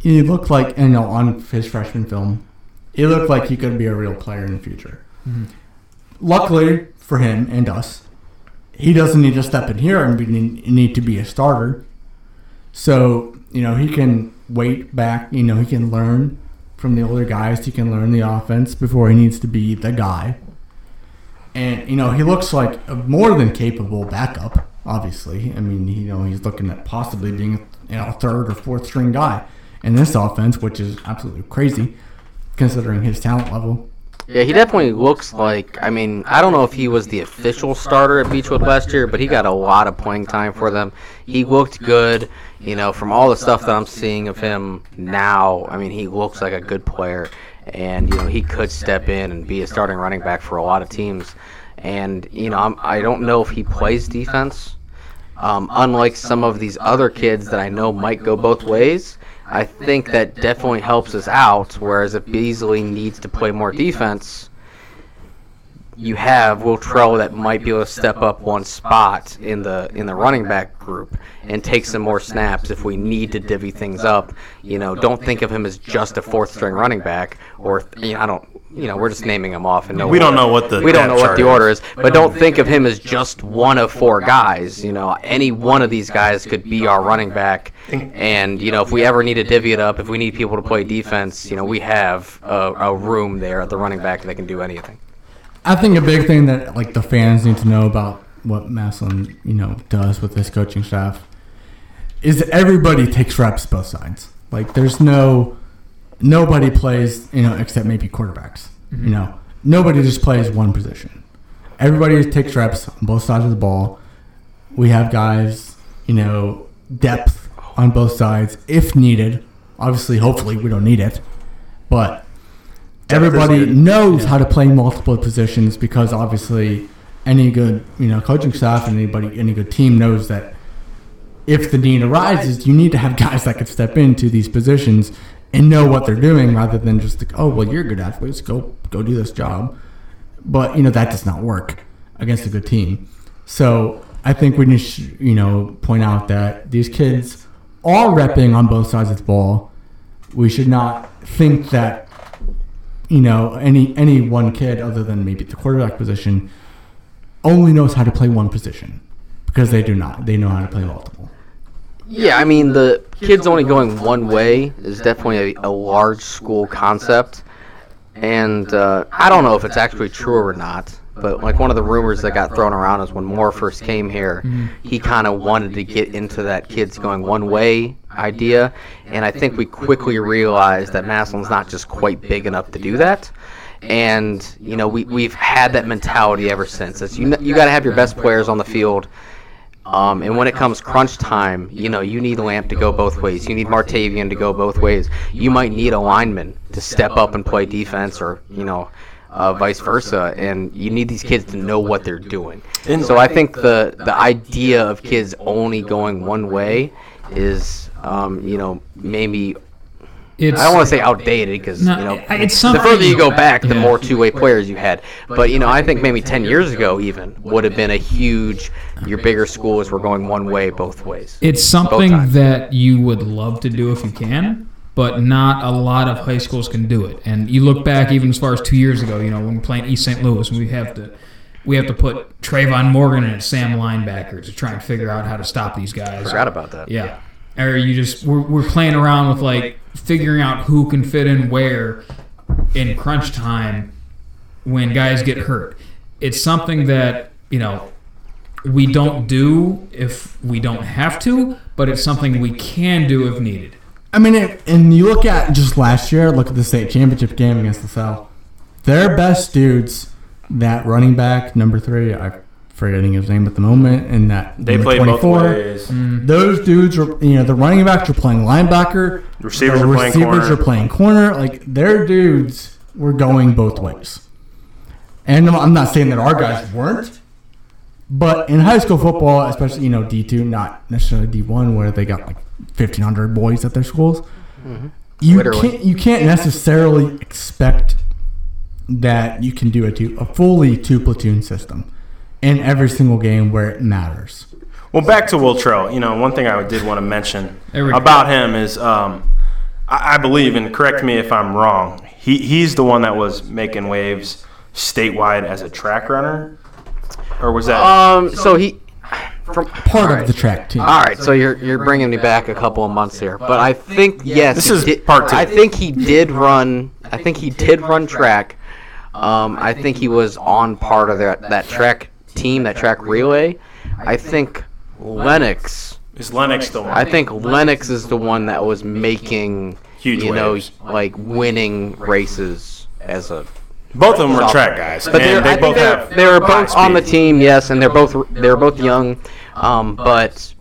he looked like you know on his freshman film, he looked like he could be a real player in the future. Mm-hmm. Luckily for him and us, he doesn't need to step in here and be, need to be a starter. So you know he can wait back. You know he can learn from the older guys. He can learn the offense before he needs to be the guy. And you know he looks like a more than capable backup. Obviously, I mean you know he's looking at possibly being you know a third or fourth string guy in this offense, which is absolutely crazy considering his talent level. Yeah, he definitely looks like. I mean, I don't know if he was the official starter at Beechwood last year, but he got a lot of playing time for them. He looked good. You know, from all the stuff that I'm seeing of him now, I mean, he looks like a good player, and you know, he could step in and be a starting running back for a lot of teams. And you know, I'm, I don't know if he plays defense. Um, unlike some of these other kids that I know might go both ways, I think that definitely helps us out. Whereas if Beasley needs to play more defense, you have Will that might be able to step up one spot in the in the running back group and take some more snaps if we need to divvy things up. You know, don't think of him as just a fourth string running back or you know, I don't. You know, we're just naming them off and no We don't know what the we don't know what the order is, but don't think of him as just one of four guys. You know, any one of these guys could be our running back. And you know, if we ever need to divvy it up, if we need people to play defense, you know, we have a, a room there at the running back that can do anything. I think a big thing that like the fans need to know about what Massillon, you know, does with his coaching staff is that everybody takes reps both sides. Like there's no nobody plays, you know, except maybe quarterbacks. You know, nobody just plays one position. Everybody takes reps on both sides of the ball. We have guys, you know, depth on both sides if needed. Obviously, hopefully, we don't need it, but everybody knows how to play multiple positions because obviously any good you know coaching staff and anybody any good team knows that if the need arises you need to have guys that can step into these positions and know what they're doing rather than just like oh well you're good athletes. Go go do this job. But you know that does not work against a good team. So i think we need to you know point out that these kids are repping on both sides of the ball. We should not think that you know any any one kid other than maybe the quarterback position only knows how to play one position because they do not. They know how to play multiple Yeah, I mean the kids only going one way is definitely a, a large school concept, and uh, I don't know if it's actually true or not. But like one of the rumors that got thrown around is when Moore first came here, he kind of wanted to get into that kids going one way idea, and I think we quickly realized that Massillon's not just quite big enough to do that. And you know we we've had that mentality ever since. It's you you got to have your best players on the field. Um, and when it comes crunch time, you know, you need Lamp to go both ways. You need Martavian to go both ways. You might need a lineman to step up and play defense or, you know, uh, vice versa. And you need these kids to know what they're doing. And- so I think the, the idea of kids only going one way is, um, you know, maybe It's I don't want to say outdated because No, you know it's the further you go back, the Yeah. more two-way players you had. But you know, I think maybe ten years ago even would have been a huge. Your bigger schools were going one way both ways. It's something that you would love to do if you can, but not a lot of high schools can do it. And you look back even as far as two years ago, you know, when we're playing East St. Louis, we have to we have to put Trayvon Morgan and Sam linebacker to try and figure out how to stop these guys. I forgot about that. Yeah. Or you just we're, we're playing around with like figuring out who can fit in where in crunch time when guys get hurt. It's something that, you know, we don't do if we don't have to, but it's something we can do if needed. I mean, it, and you look at just last year, look at the state championship game against LaSalle. Their best dudes, that running back, number three, I'm forgetting his name at the moment, and that They number played both 24, ways. Mm. Those dudes are, you know, the running backs are playing linebacker. Receivers the are playing receivers corner. are playing corner. Like, their dudes were going both ways. And I'm- I'm not saying that our guys weren't, but in high school football, especially you know D two, not necessarily D one, where they got like 1,500 boys at their schools, mm-hmm. you Literally. can't you can't necessarily expect that you can do a two a fully two platoon system in every single game where it matters. Well, back to Will Trell. You know, one thing I did want to mention There we go. about him is, um, I, I believe, and correct me if I'm wrong. He he's the one that was making waves statewide as a track runner, or was that? Um. So he from Part all right. of the track team. All right, so you're you're bringing me back a couple of months here, but I think yes, This is did- part two. I think he did run. I think he did run track. Um, I think he was on part of that that track team, that track relay. I think Lennox. is Lennox the one? I think Lennox is the one that was making Huge you know, like winning races as a. both of them were track guys, But they're, and I they think both they're, have. they were both on the team, yes, and they're both they're both young, um, but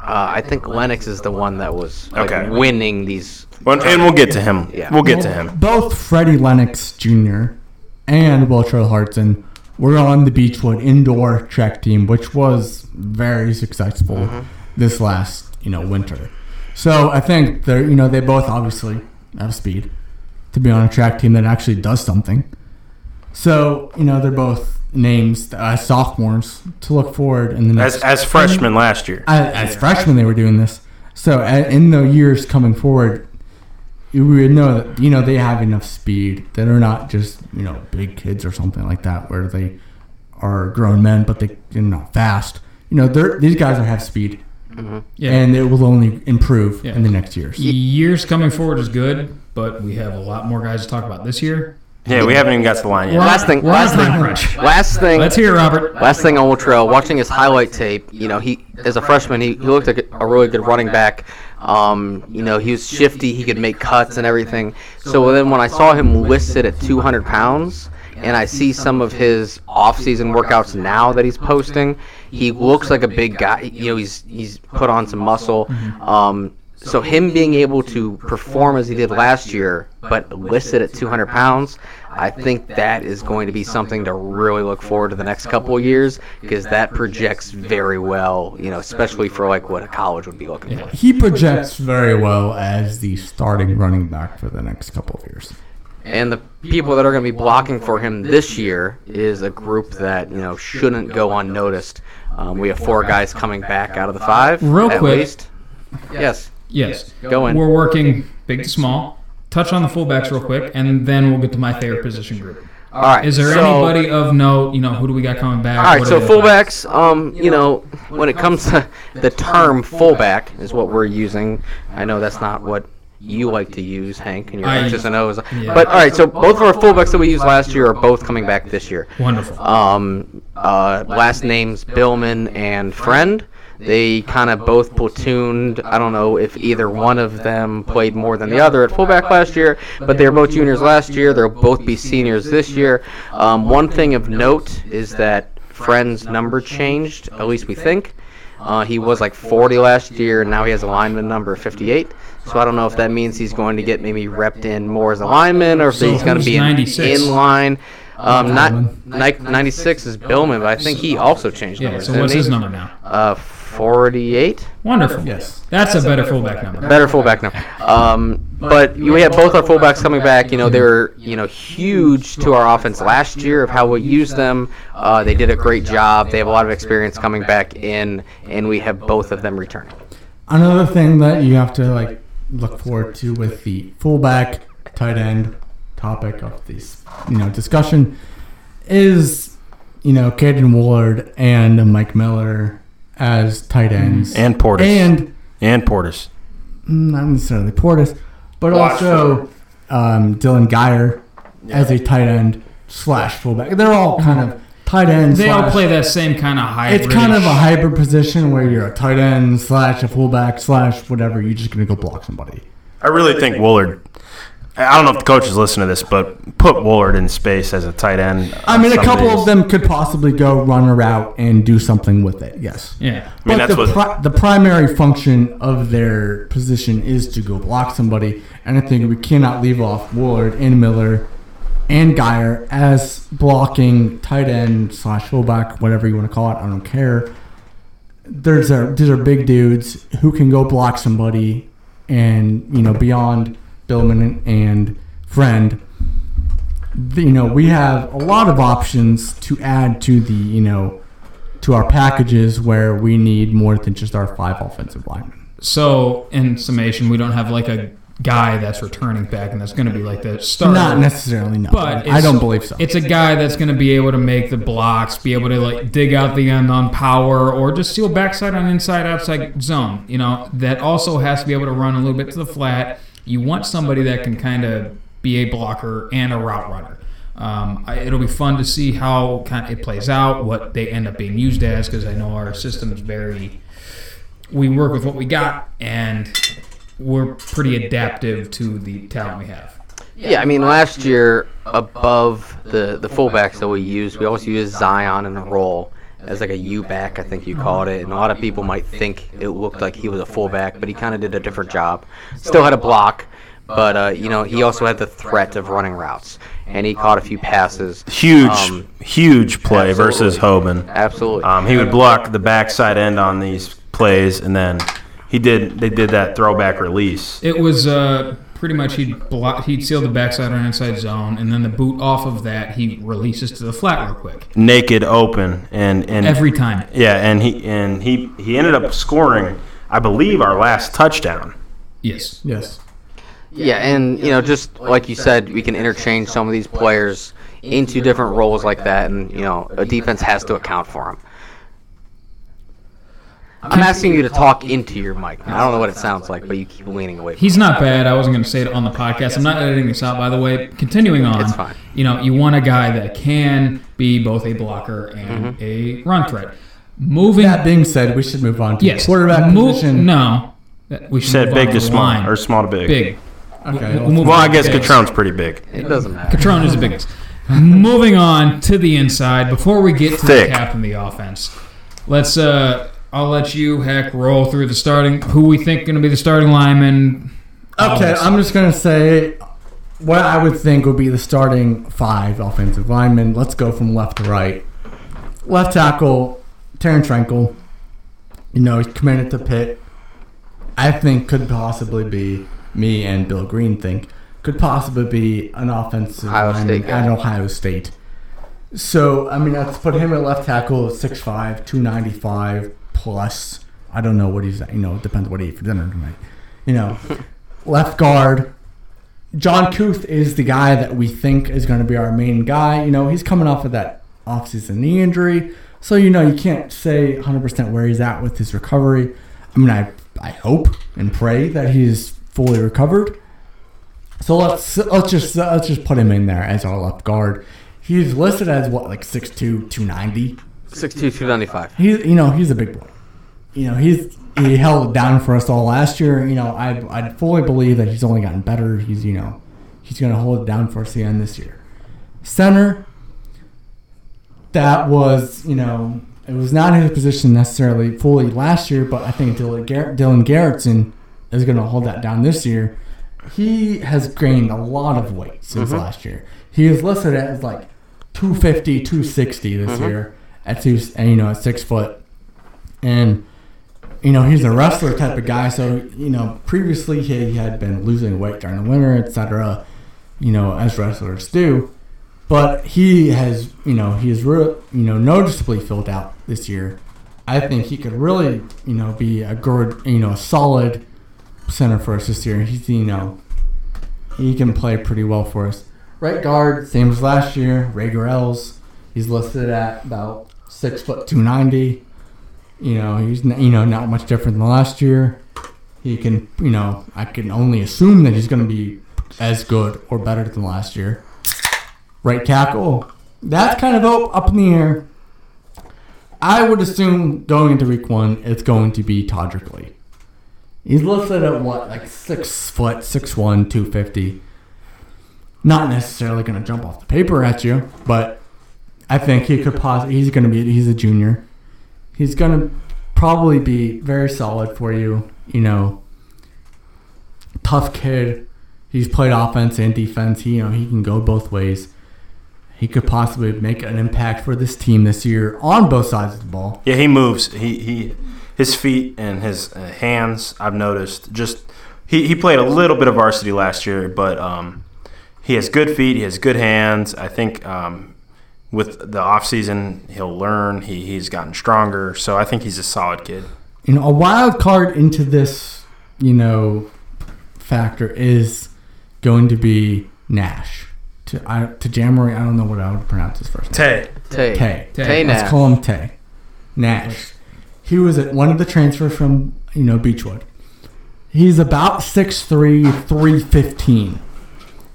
uh, I think Lennox is the one that was like, Okay. winning these. Well, and we'll get to him. Yeah. We'll get to him. Both Freddie Lennox Jr. and Will Trail Hartson were on the Beechwood indoor track team, which was very successful Mm-hmm. this last you know winter. So I think they're you know they both obviously have speed to be on a track team that actually does something. So you know they're both names as sophomores to look forward in the next As as freshmen last year. as, as freshmen they were doing this. So a- in the years coming forward, you would know that you know they have enough speed that are not just you know big kids or something like that where they are grown men but they, you know fast. You know they're these guys have speed mm-hmm. Yeah. and it will only improve Yeah. in the next years. Years coming forward is good, but we have a lot more guys to talk about this year. Yeah, we haven't even got to the line yet. Last thing, We're last thing, crunch. last thing. Let's hear Robert. Last thing on Latrell, watching his highlight tape, you know, he as a freshman, he, he looked like a really good running back. Um, you know, he was shifty, he could make cuts and everything. So then when I saw him listed at 200 pounds, and I see some of his off-season workouts now that he's posting, he looks like a big guy. You know, he's he's put on some muscle. Um, so him being able to perform as he did last year, but listed at 200 pounds, I think that is going to be something to really look forward to the next couple of years because that projects very well, you know, especially for like what a college would be looking for. He projects very well as the starting running back for the next couple of years. And the people that are going to be blocking for him this year is a group that you know shouldn't go unnoticed. Um, we have four guys coming back out of the five. Real at quick. least. Yes. Yes. Go in. We're working big to small. Touch on the fullbacks real quick, and then we'll get to my favorite position group. All right. Is there so- anybody of note? You know, who do we got coming back? All right, so are they- fullbacks, um, you know, when it comes to the term fullback is what we're using. I know that's not what you like to use, Hank, and your I- X's and O's. yeah. But all right, so both of our fullbacks that we used last year are both coming back this year. Wonderful. Um, uh, last names Billman and Friend. They kind of both platooned. I don't know if either one of them played more than the other at fullback last year, but they were both juniors last year. They'll both be seniors this year. Um, one thing of note is that Friend's number changed, at least we think. Uh, he was like 40 last year, and now he has a lineman number 58. So I don't know if that means he's going to get maybe repped in more as a lineman, or if So he's going to be in, 96? in line. Um, not 96 is Billman, but I think he also changed numbers. yeah. So what's his number now? Uh, 48. Wonderful. Yes. That's a better fullback number. Better fullback number. Um, but you have both our fullbacks coming back. You know they were you know huge to our offense last year of how we used them. Uh, they did a great job. They have a lot of experience coming back in, and we have both of them returning. Another thing that you have to like look forward to with the fullback tight end topic of this you know discussion is you know Caden Woolard and Mike Miller as tight ends And Portis. and and Portis. mm, not necessarily Portis, but also um, Dylan Geyer as a tight end slash fullback. They're all kind of tight ends. They all play that same kind of hybrid. It's kind of a hybrid position where you're a tight end slash a fullback slash whatever. You're just gonna go block somebody. I really think Woolard. I don't know if the coaches listen to this, but put Woolard in space as a tight end. I mean, a couple days. of them could possibly go run a route and do something with it. Yes. Yeah. I mean, but that's the, what. pri- the primary function of their position is to go block somebody, and I think we cannot leave off Woolard and Miller and Geyer as blocking tight end slash fullback, whatever you want to call it. I don't care. There's a these are big dudes who can go block somebody, and you know beyond Billman and Friend. You know we have a lot of options to add to the you know to our packages where we need more than just our five offensive linemen. So, in summation, we don't have like a guy that's returning back and that's going to be like the starter. Not necessarily, no. But I don't believe so. It's a guy that's going to be able to make the blocks, be able to like dig out the end on power, or just steal backside on inside outside zone. You know that also has to be able to run a little bit to the flat. You want somebody that can kind of be a blocker and a route runner. Um, I, it'll be fun to see how kind of it plays out, what they end up being used as, because I know our system is very. We work with what we got, and we're pretty adaptive to the talent we have. Yeah, I mean, last year above the the fullbacks that we used, we always used Zion in a role as like a U back, I think you called it, and a lot of people might think it looked like he was a fullback, but he kind of did a different job. Still had a block, but uh, you know he also had the threat of running routes, and he caught a few passes. Huge, Um, huge play versus. Hoban. Absolutely. Um, he would block the backside end on these plays, and then he did. They did that throwback release. It was uh, pretty much he'd block, he'd seal the backside on inside zone, and then the boot off of that he releases to the flat real quick naked open and and every time. yeah and he and he he ended up scoring i believe our last touchdown Yes. yes. Yeah, and you know, just like you said, we can interchange some of these players into different roles like that, and you know, a defense has to account for them. I'm asking you to talk into your mic. I don't know what it sounds like, but you keep leaning away. From He's not bad. I wasn't going to say it on the podcast. I'm not editing this out, by the way. Continuing on, It's fine. you know, you want a guy that can be both a blocker and a run threat. Moving. That being said, we should move on to yes. the quarterback Mo- position. No. We should said move big on to small line. or small to big Big. Okay. We'll move well i guess big. Catrone's pretty big it doesn't matter. Catrone is the biggest. Moving on to the inside, before we get to Thick. the captain of the offense, let's. uh I'll let you heck roll through the starting. Who we think going to be the starting lineman? Okay, I'm just gonna say what I would think would be the starting five offensive linemen. Let's go from left to right. Left tackle, Terrence Renkel. You know, he's committed to Pitt. I think could possibly be me and Bill Green think could possibly be an offensive Ohio lineman State at Ohio State. So I mean, let's put him at left tackle, 6'5", 295 plus. I don't know what he's. You know, it depends what he ate for dinner tonight. You know, left guard. John Kuth is the guy that we think is going to be our main guy. You know, he's coming off of that offseason knee injury. So, you know, you can't say 100% where he's at with his recovery. I mean, I, I hope and pray that he's fully recovered. So let's let's just let's just put him in there as our left guard. He's listed as what like 6'2", 290. 6'2", 295. He's you know he's a big boy. You know he's he held it down for us all last year. You know I I fully believe that he's only gotten better. He's you know he's gonna hold it down for us again this year. Center. That was you know it was not his position necessarily fully last year, but I think Dylan, Dylan Garrettson is gonna hold that down this year. He has gained a lot of weight since mm-hmm. last year. He is listed as like 250, 260 this mm-hmm. year at two, and, you know, at six foot. And you know, he's a wrestler type of guy. So, you know, previously he had been losing weight during the winter, etc. You know, as wrestlers do. But he has, you know, he is, you know, noticeably filled out this year. I think he could really, you know, be a good, you know, solid center for us this year. He's, you know, he can play pretty well for us. Right guard, same as last year. Ray Els. He's listed at about six foot two ninety. You know, he's n- you know not much different than last year. He can, you know, I can only assume that he's going to be as good or better than last year. Right tackle, that's kind of up, up in the air. I would assume going into week one, it's going to be Todrick Lee. He's listed at what, like six foot, six one, two fifty. Not necessarily going to jump off the paper at you, but I think he could possibly. He's going to be. He's a junior. He's going to probably be very solid for you. You know, tough kid. He's played offense and defense. He, you know, he can go both ways. He could possibly make an impact for this team this year on both sides of the ball. Yeah, he moves. He he, his feet and his uh, hands. I've noticed. Just he, he played a little bit of varsity last year, but um, he has good feet. He has good hands. I think um, with the off season, he'll learn. He he's gotten stronger. So I think he's a solid kid. you know, a wild card into this, you know, factor is going to be Nash. To I, to January, I don't know what I would pronounce his first name. Tay. Tay. Tay. Tay Let's call him Tay. Nash. He was at one of the transfers from you know Beechwood. He's about 6'3", 315.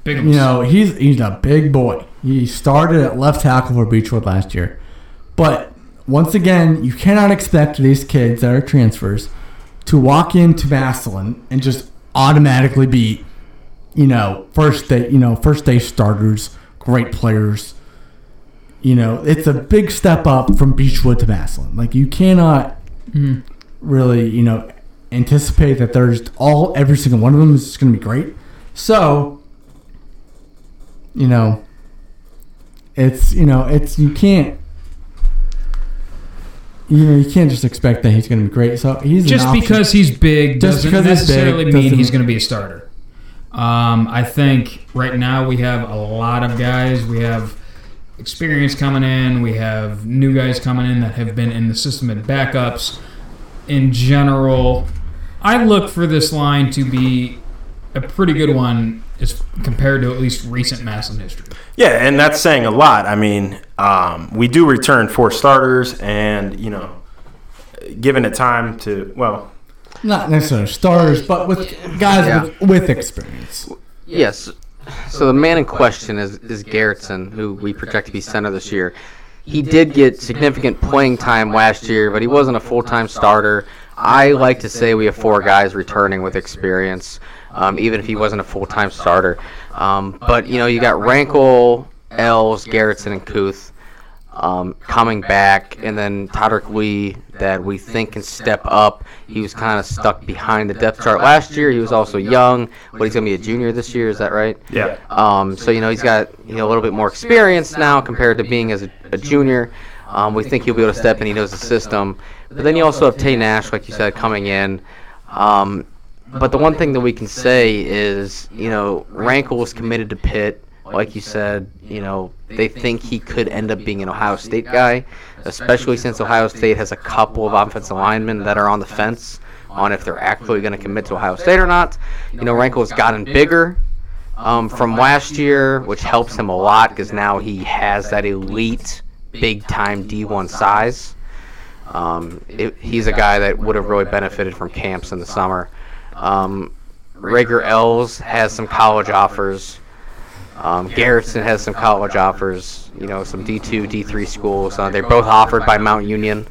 Big You know, he's he's a big boy. He started at left tackle for Beechwood last year. But once again, you cannot expect these kids that are transfers to walk into Massillon and just automatically be, you know, first day, you know, first day starters, great players. You know, it's a big step up from Beechwood to Massillon. Like you cannot mm-hmm. really, you know, anticipate that there's all every single one of them is going to be great. So, you know, it's you know, it's you can't. You know, you can't just expect that he's going to be great. So he's just because he's big Just doesn't because he's big necessarily mean doesn't- he's going to be a starter. Um, I think right now we have a lot of guys. We have experience coming in. We have new guys coming in that have been in the system and backups. In general, I look for this line to be a pretty good one as compared to at least recent Massillon history. Yeah, and that's saying a lot. I mean, um, we do return four starters, and you know, given it time to well, not necessarily starters, but with guys Yeah. with, with experience. Yes. So the man in question is is Garrettson, who we project to be center this year. He did get significant playing time last year, but he wasn't a full time starter. I like to say we have four guys returning with experience, um, even if he wasn't a full time starter. Um, but you know, you got Rankle, Els, Garrettson, and Kuth um, coming back, and then Todrick Lee that we think can step up. He was kind of stuck behind the depth chart last year. He was also young, but he's gonna be a junior this year. Is that right? yeah, Um, so you know he's got you know a little bit more experience now compared to being as a, a junior. Um, we think he'll be able to step in. He knows the system. But then you also have Tay Nash, like you said, coming in. Um, but the one thing that we can say is, you know, Rankle was committed to Pitt. Like you said, you know, they think he could end up being an Ohio State guy, especially since Ohio State has a couple of offensive linemen that are on the fence on if they're actually going to commit to Ohio State or not. You know, Rankle's gotten bigger um, from last year, which helps him a lot because now he has that elite, big time D1 size. Um, it, he's a guy that would have really benefited from camps in the summer. Um, Rager Els has some college offers. Um, Garrettson has some college offers. You know, some D2, D3 schools. Uh, they're both offered by Mount Union.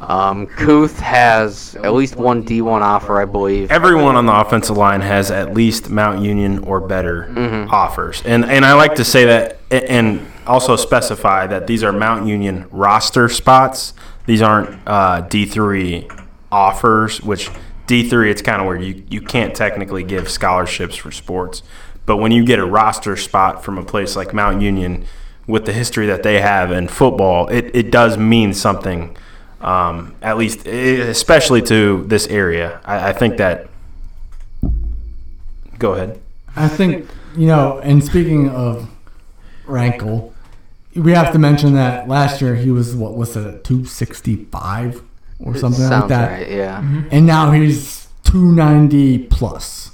Um, Kuth has at least one D1 offer, I believe. everyone on the offensive line has at least Mount Union or better Mm-hmm. offers, and and I like to say that and also specify that these are Mount Union roster spots. These aren't uh, D three offers, which D three it's kind of where you you can't technically give scholarships for sports, but when you get a roster spot from a place like Mount Union, with the history that they have in football, it, it does mean something Um, at least, especially to this area, I, I think that. Go ahead. I think you know. And speaking of Rankle, we have to mention that last year he was what was it, two sixty five or something like that, right. Yeah. and now he's two ninety plus.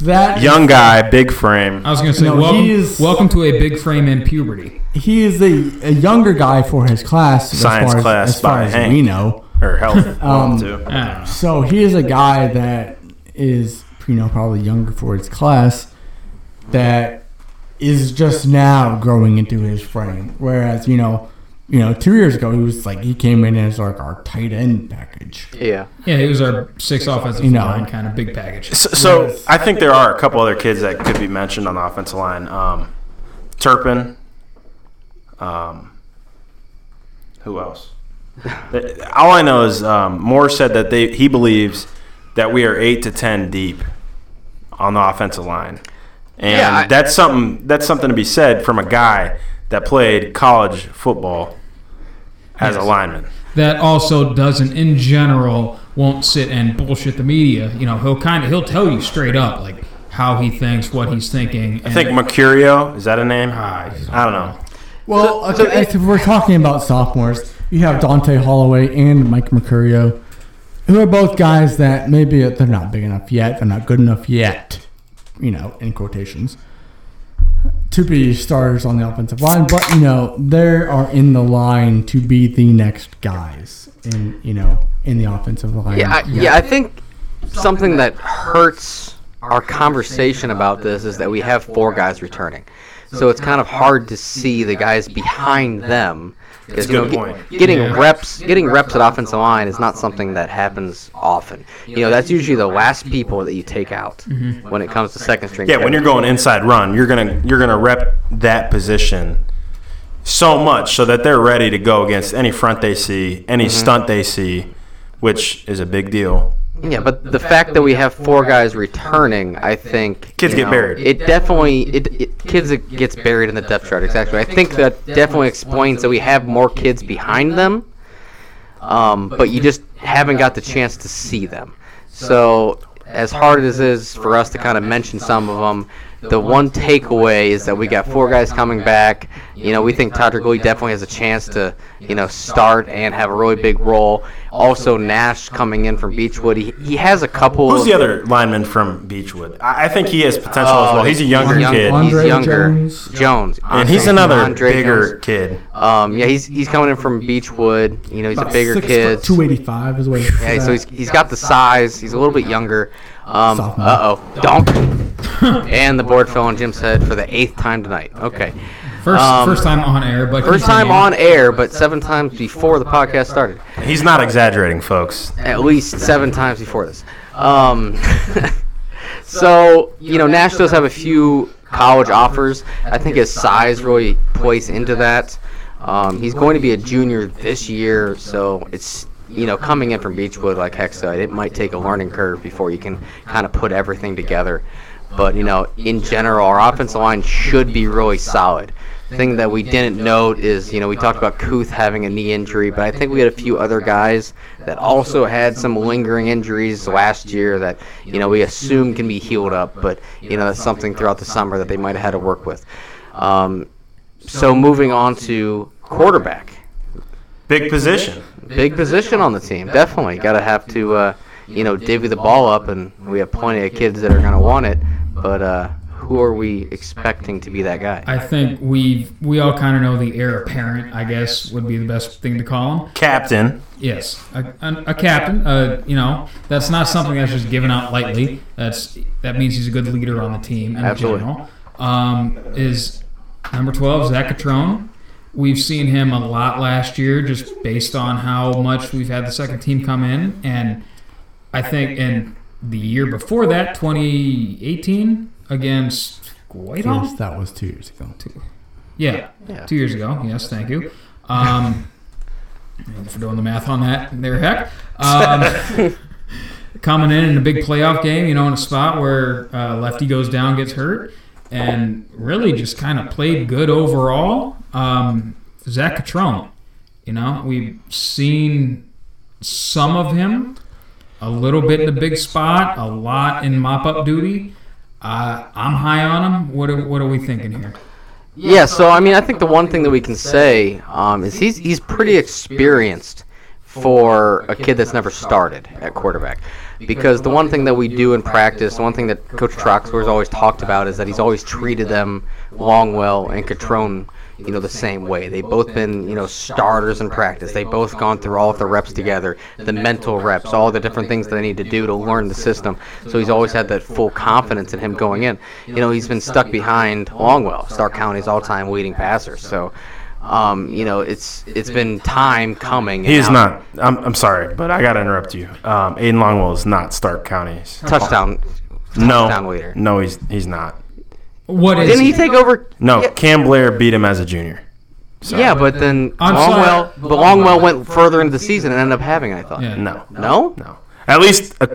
That Young guy, big frame. I was going to say, No, welcome, he is- welcome to a big frame in puberty. he is a, a younger guy for his class. Science as far class as, as far as Hank. we know. Or health. Um, too. I don't know. So he is a guy that is, you know, probably younger for his class that is just now growing into his frame. Whereas, you know, you know, two years ago he was like he came in as like our tight end package. Yeah. Yeah, he was our six offensive You know. line kind of big package. So, so I think there are a couple other kids that could be mentioned on the offensive line. Um, Turpin. Um, who else? All I know is um, Moore said that they he believes that we are eight to ten deep on the offensive line, and Yeah, I- that's something that's something to be said from a guy that played college football as a lineman. that also doesn't in general won't sit and bullshit the media you know he'll kind of he'll tell you straight up like how he thinks what he's thinking I think Mercurio is that a name? Ah, I don't know. Well, so okay, if we're talking about sophomores, you have Dante Holloway and Mike Mercurio, who are both guys that maybe they're not big enough yet, they're not good enough yet, you know, in quotations, to be starters on the offensive line. But you know, they are in the line to be the next guys in you know in the offensive line. Yeah, I, yeah. I think something that hurts our conversation about this is that we have four guys returning, so it's kind of hard to see the guys behind them. Because That's a you know, good get- point. getting Yeah. reps, getting reps at offensive line is not something that happens often. You know, that's usually the last people that you take out when it comes to second string. Yeah, when you're going inside run, you're gonna you're gonna rep that position so much so that they're ready to go against any front they see, any Mm-hmm. stunt they see, which is a big deal. Yeah, but the fact that we have four guys returning, I think Kids you get know, buried. It definitely it, it kids it gets buried in the depth chart. Exactly. I think that definitely explains that we have more kids behind them, um, but you just haven't got the chance to see them. So as hard as it is for us to kind of mention some of them, the one takeaway is that we got four guys coming back. You know, we think Todd Gully definitely has a chance to, you know, start and have a really big role. Also, Nash coming in from Beechwood. He, he has a couple. Who's of- the other lineman from Beechwood? I, I think he has potential as Oh, well. He's a younger young- kid, Andre He's younger. Jones. Jones. and he's another Andre bigger Jones. kid. Um, yeah, he's he's coming in from Beechwood. You know, he's a bigger kid. Two eighty five is what. he's Yeah, so he's, he's got the size. He's a little bit younger. Um, uh oh, donk. and the board fell on Jim's head for the eighth time tonight. Okay, First, Um, first time on air, but first time continue. on air, but seven times before the podcast started. He's not exaggerating, folks. At least seven times before this. Um, so you know, Nash does have a few college offers. I think his size really plays into that. Um, he's going to be a junior this year, so it's you know coming in from Beechwood, like Heck said, it might take a learning curve before you can kind of put everything together. But you know, in general, our offensive line should be really solid. Thing that we didn't note is, you know, we talked about Kuth having a knee injury, but I think we had a few other guys that also had some lingering injuries last year that, you know, we assume can be healed up, but, you know, that's something throughout the summer that they might have had to work with. Um, so moving on to quarterback. Big position. Big position on the team, definitely. Got to have to, uh, you know, divvy the ball up, and we have plenty of kids that are going to want it, but uh, who are we expecting to be that guy? I think we we all kind of know the heir apparent. I guess would be the best thing to call him. Captain. Yes, a, a, a captain. Uh, you know, that's not something that's just given out lightly. That's that means he's a good leader on the team in Absolutely. general. Um, is number twelve Zach Catrone. We've seen him a lot last year, just based on how much we've had the second team come in, and I think in the year before that, 2018 against Whitehall. Yes, that was two years ago. Yeah, Yeah. two years ago. Yes, thank you. Um, thank you for doing the math on that. There, heck. Um, coming in in a big playoff game, you know, in a spot where uh, lefty goes down, gets hurt, and really just kind of played good overall. Um, Zach Catrone You know, we've seen some of him, a little bit in the big spot, a lot in mop up duty. Uh, I'm high on him. What are, what are we thinking here? Yeah, so I mean, I think the one thing that we can say um, is he's he's pretty experienced for a kid that's never started at quarterback. Because the one thing that we do in practice, the one thing that Coach Troxler has always talked about is that he's always treated them Longwell and Catrone, you know, the same way. They've both been, you know, starters in practice. They've both gone through all of the reps together, the mental reps, all the different things that they need to do to learn the system. So he's always had that full confidence in him going in. You know, he's been stuck behind Longwell, Stark County's all-time leading passer. So um, you know, it's it's been time coming. He is not. I'm, I'm sorry, but I got to interrupt you. Um, Aidan Longwell is not Stark County's touchdown. no, touchdown leader. No, he's he's not. What is Didn't he take over? No, Yeah, Cam Blair beat him as a junior. yeah, but then I'm Longwell, sorry. but Longwell went further into the season and ended up having. it, I thought. Yeah. No, No. no. At least, uh,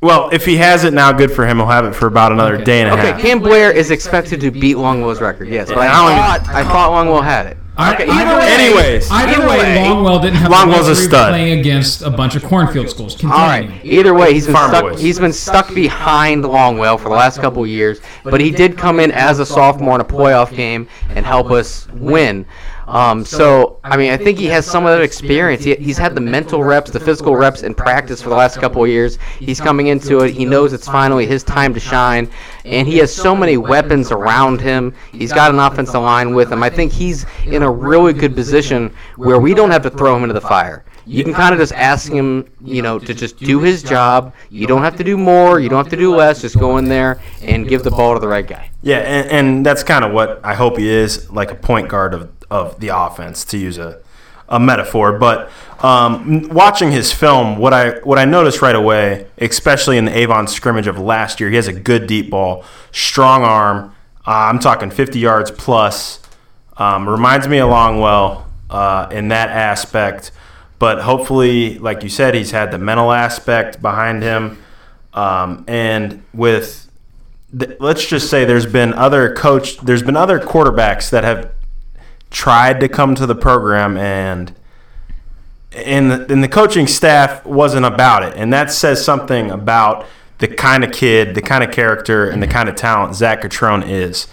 well, if he has it now, good for him. He'll have it for about another Okay. day and a half. Okay, half. Cam Blair is expected to beat Longwell's record. Yes, but I I thought I thought Longwell had it. I- Okay, either either way- way. Anyways, Either Either way, way, Longwell didn't have Longwell's the a stud. playing against a bunch of cornfield schools. All right. Either way, he's been Farm stuck. boys. He's been stuck behind Longwell for the last couple of years, but he did come in as a sophomore in a playoff game and help us win. Um, so, I mean, I think he has some of that experience. He, he's had the mental reps, the physical reps in practice for the last couple of years. He's coming into it. He knows it's finally his time to shine, and he has so many weapons around him. He's got an offensive line with him. I think he's in a really good position where we don't have to throw him into the fire. You can kind of just ask him, you know, to just do his job. You don't have to do more. You don't have to do less. Just go in there and give the ball to the right guy. Yeah, and, and that's kind of what I hope he is, like a point guard of, of the offense, to use a, a metaphor. But um, watching his film, what I what I noticed right away, especially in the Avon scrimmage of last year, he has a good deep ball, strong arm. Uh, I'm talking 50 yards plus. Um, reminds me of Longwell uh, in that aspect. But hopefully, like you said, he's had the mental aspect behind him. Um, and with th- let's just say there's been other coach there's been other quarterbacks that have tried to come to the program and and the, and the coaching staff wasn't about it and that says something about the kind of kid the kind of character and the kind of talent Zach Catrone is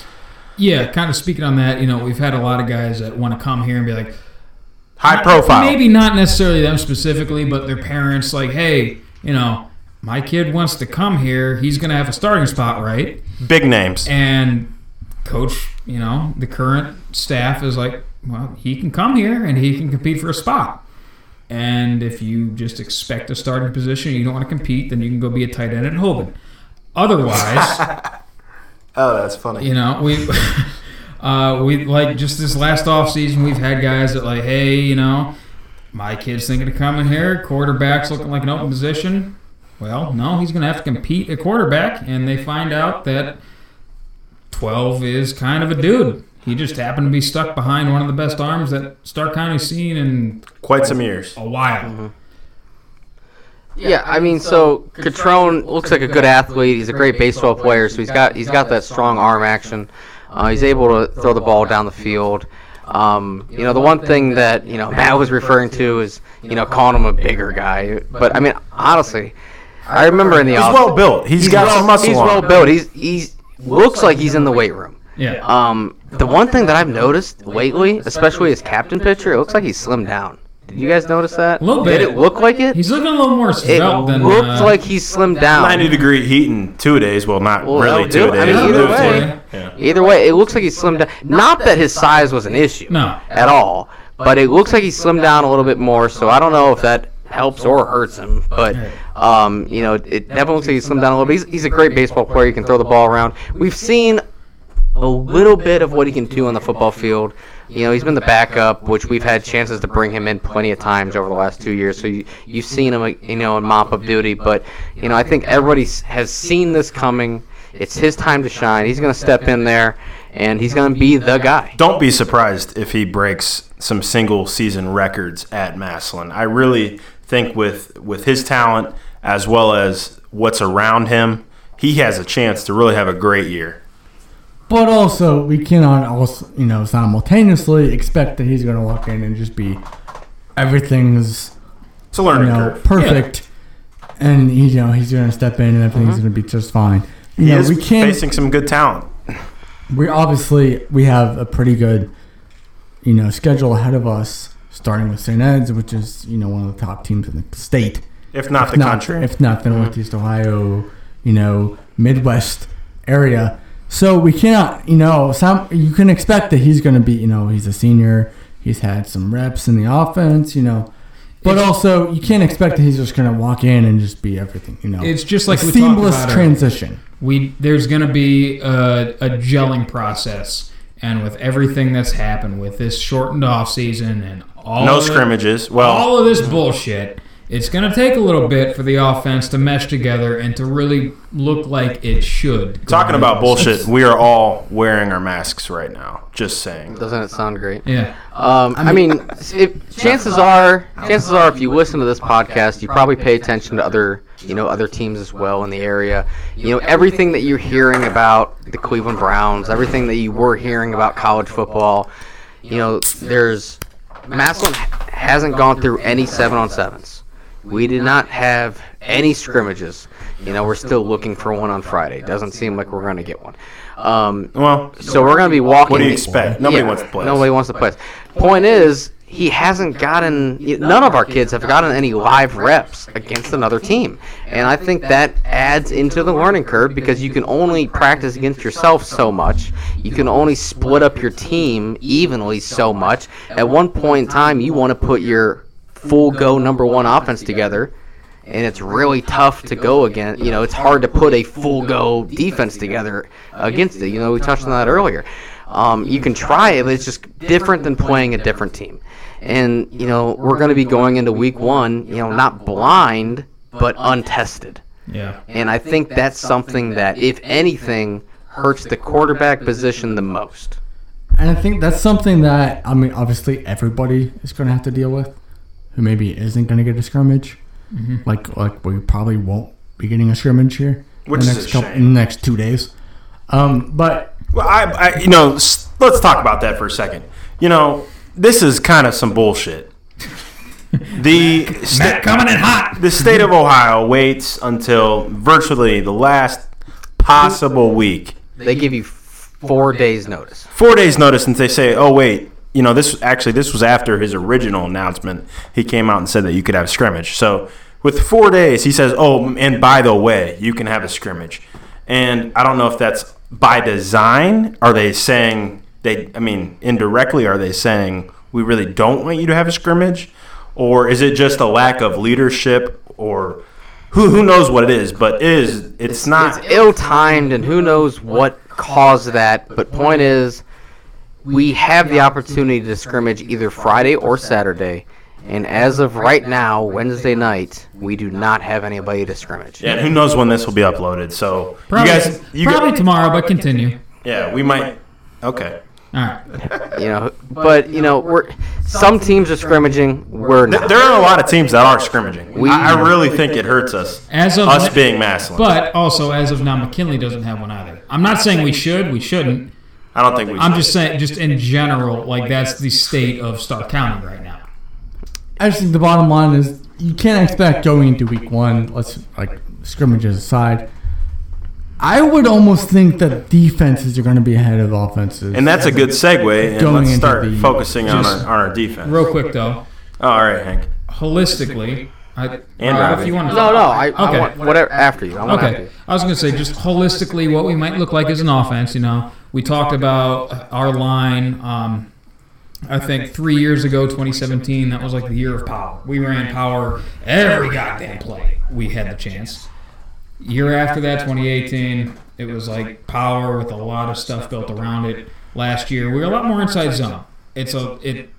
Yeah, kind of speaking on that, you know, we've had a lot of guys that want to come here and be like, high profile Maybe not necessarily them specifically, but their parents, like, hey, you know, my kid wants to come here. He's going to have a starting spot, right? big names And coach, you know, the current staff is like, well, he can come here and he can compete for a spot. And if you just expect a starting position, you don't want to compete, then you can go be a tight end at Hoban. Otherwise, oh that's funny you know, we uh, we like just this last off season, we've had guys that like, hey, you know, my kid's thinking of coming here. Quarterback's looking like an open position. Well, no, he's going to have to compete at quarterback, and they find out that twelve is kind of a dude. He just happened to be stuck behind one of the best arms that Stark County's seen in quite some years a while. Yeah, I mean, so Catrone looks like a good athlete. He's a great baseball player, so he's got he's got that strong arm action. Uh, he's able to throw the ball down the field. Um, you know, the one thing that you know Matt was referring to is you know calling him a bigger guy, but I mean honestly, I remember in the he's well built he's got well, some muscle He's well built. He's he's looks like he's in the weight room. Yeah. Um, the one thing that I've noticed lately, especially his captain pitcher, it looks like he's slimmed down. Did you guys notice that? A little bit. Did it look like it? He's looking a little more it svelte than looked uh, like he's slimmed down. 90 degree heat in two days well not Well, really two do it. I days mean, either do it for way. Yeah. Either way, it looks like he's slimmed down. Not that his size was an issue. No. At all. But it looks like he's slimmed down a little bit more, so I don't know if that helps or hurts him. But, um, you know, it definitely looks like he's slimmed down a little bit. He's, he's a great baseball player. He can throw the ball around. We've seen a little bit of what he can do on the football field. You know, he's been the backup, which we've had chances to bring him in plenty of times over the last two years. So you, you've seen him, you know, in mop-up duty. But, you know, I think everybody has seen this coming. It's his time to shine. He's going to step in there, and he's going to be the guy. Don't be surprised if he breaks some single season records at Massillon. I really think with with his talent as well as what's around him, he has a chance to really have a great year. But also, we cannot also, you know, simultaneously expect that he's going to walk in and just be everything's It's a you learning know curve. perfect, and he, you know he's going to step in and everything's mm-hmm. going to be just fine. You He know, is we can't. facing some good talent. we obviously we have a pretty good, you know, schedule ahead of us. Starting with St. Ed's, which is you know one of the top teams in the state, If not if the not, country. if not the mm-hmm. Northeast Ohio, you know, Midwest area. So we cannot, you know, some you can expect that he's going to be, you know, he's a senior. He's had some reps in the offense, you know, but It's- also you can't expect that he's just going to walk in and just be everything, you know. It's just like a we seamless about earlier. transition. we there's going to be a, a gelling process and with everything that's happened with this shortened off season and all no of the- scrimmages. Well, all of this bullshit it's going to take a little bit for the offense to mesh together and to really look like it should talking about bullshit, we are all wearing our masks right now. Just saying. Doesn't it sound great? yeah Um, I mean, if, chances are, chances are, if you listen to this podcast, you probably pay attention to other, you know, other teams as well in the area. You know, everything that you're hearing about the Cleveland Browns, everything that you were hearing about college football. You know, there's Massillon hasn't gone through any seven on sevens. We did not have any scrimmages. You know, we're still looking for one on Friday. Doesn't seem like we're going to get one. Um, Well, so we're going to be walking. what do you expect? Nobody wants to play. Nobody wants to play. Point is, he hasn't gotten. None of our kids have gotten any live reps against another team, and I think that adds into the learning curve because you can only practice against yourself so much. You can only split up your team evenly so much. At one point in time, you want to put your full go number one offense together and it's really tough to go against. You know, it's hard to put a full go defense together against it. You know, we touched on that earlier. Um, you can try it, but it's just different than playing a different team. And you know, we're going to be going into week one. You know, not blind, but untested. yeah And I think that's something that, if anything, hurts the quarterback position the most. And I think that's something that I mean, obviously everybody is going to have to deal with, who maybe isn't going to get a scrimmage. Like, like we probably won't be getting a scrimmage here Which the is next a couple, shame. in the next two days. Um, but Well, I, I, you know, s- let's talk about that for a second. You know, this is kind of some bullshit. The sta- coming in hot the state of Ohio waits until virtually the last possible week, They give you four days notice. four days notice, and they say, "Oh wait, you know, this actually this was after his original announcement. He came out and said that you could have a scrimmage. So with four days, he says, "Oh, and by the way, you can have a scrimmage." And I don't know if that's by design. Are they saying they? I mean, indirectly, are they saying we really don't want you to have a scrimmage, or is it just a lack of leadership, or who who knows what it is? But it is it's not. it's ill-timed and who knows what caused that but point is we have the opportunity to scrimmage either friday or saturday and as of right now wednesday night we do not have anybody to scrimmage Yeah, and who knows when this will be uploaded? So probably, you guys, you probably guys, tomorrow but continue yeah, we might. Okay, all right you know but you know we're some teams are scrimmaging we're not there are a lot of teams that are scrimmaging. We- I, I really think it hurts us, as of us being Massillon. but also as of now mckinley doesn't have one either i'm not saying we should we shouldn't I don't think we. i'm should. just saying just in general like that's the state of stark county right now I just think the bottom line is you can't expect going into week one. Let's like scrimmages aside. I would almost think that defenses are going to be ahead of offenses. and that's a good segue. And Going let's into start the- focusing on our, on our defense. real quick though Oh, all right, Hank. holistically I, And Rob, Robbie. if you want to no no i, I Okay. want whatever after you i want after Okay, you I was going to say just holistically what we might look like as an offense. You know, we talked about our line. Um, I think three years ago, 2017, that was like the year of power. We ran power every goddamn play. We had the chance. Year after that, 2018, it was like power with a lot of stuff built around it. Last year, we were a lot more inside zone. It's a it.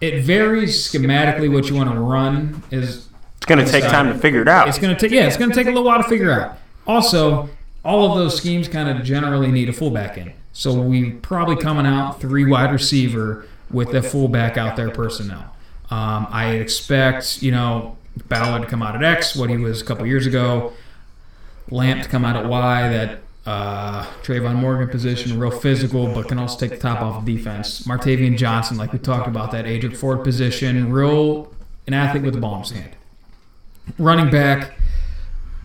It varies schematically what you want to run is It's going to take time to figure it out. it's going to take yeah, it's going to take a little while to figure out. Also, all of those schemes kind of generally need a fullback in. So we probably coming out three wide receiver with a fullback out there personnel. Um, I expect you know Ballard to come out at X, what he was a couple years ago. Lamp to come out at Y. That uh, Trayvon Morgan position, real physical, but can also take the top off of defense. Martavian Johnson, like we talked about, that Adric Ford position, real an athlete with the ball in his hand. Running back,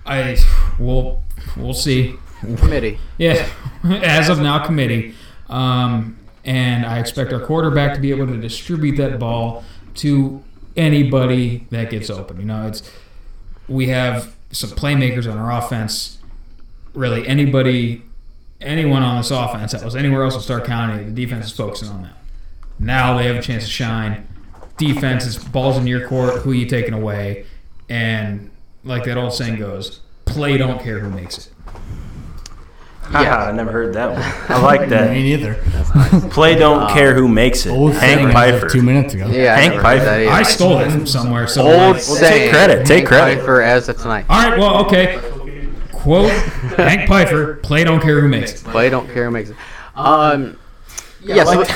I we'll we'll see. Committee. Yeah, as of now, committee. Um, and I expect our quarterback to be able to distribute that ball to anybody that gets open. You know, it's we have some playmakers on our offense. Really, anybody, anyone on this offense that was anywhere else in Stark County, the defense is focusing on that. Now they have a chance to shine. Defense is balls in your court. Who you taking away? And like that old saying goes, play don't care who makes it. Yeah, I never heard that one. I like that. Me that. neither. Play don't care who makes it. Old saying Hank as of Pfeiffer. two minutes ago. Yeah, I Hank never heard that Pfeiffer. either. I stole it from somewhere. So Old like- take credit, take Hank credit. Pfeiffer as of tonight. All right, well, okay. Quote Hank Pfeiffer: "Play don't care who makes it." Play don't care who makes it. Um, yeah, so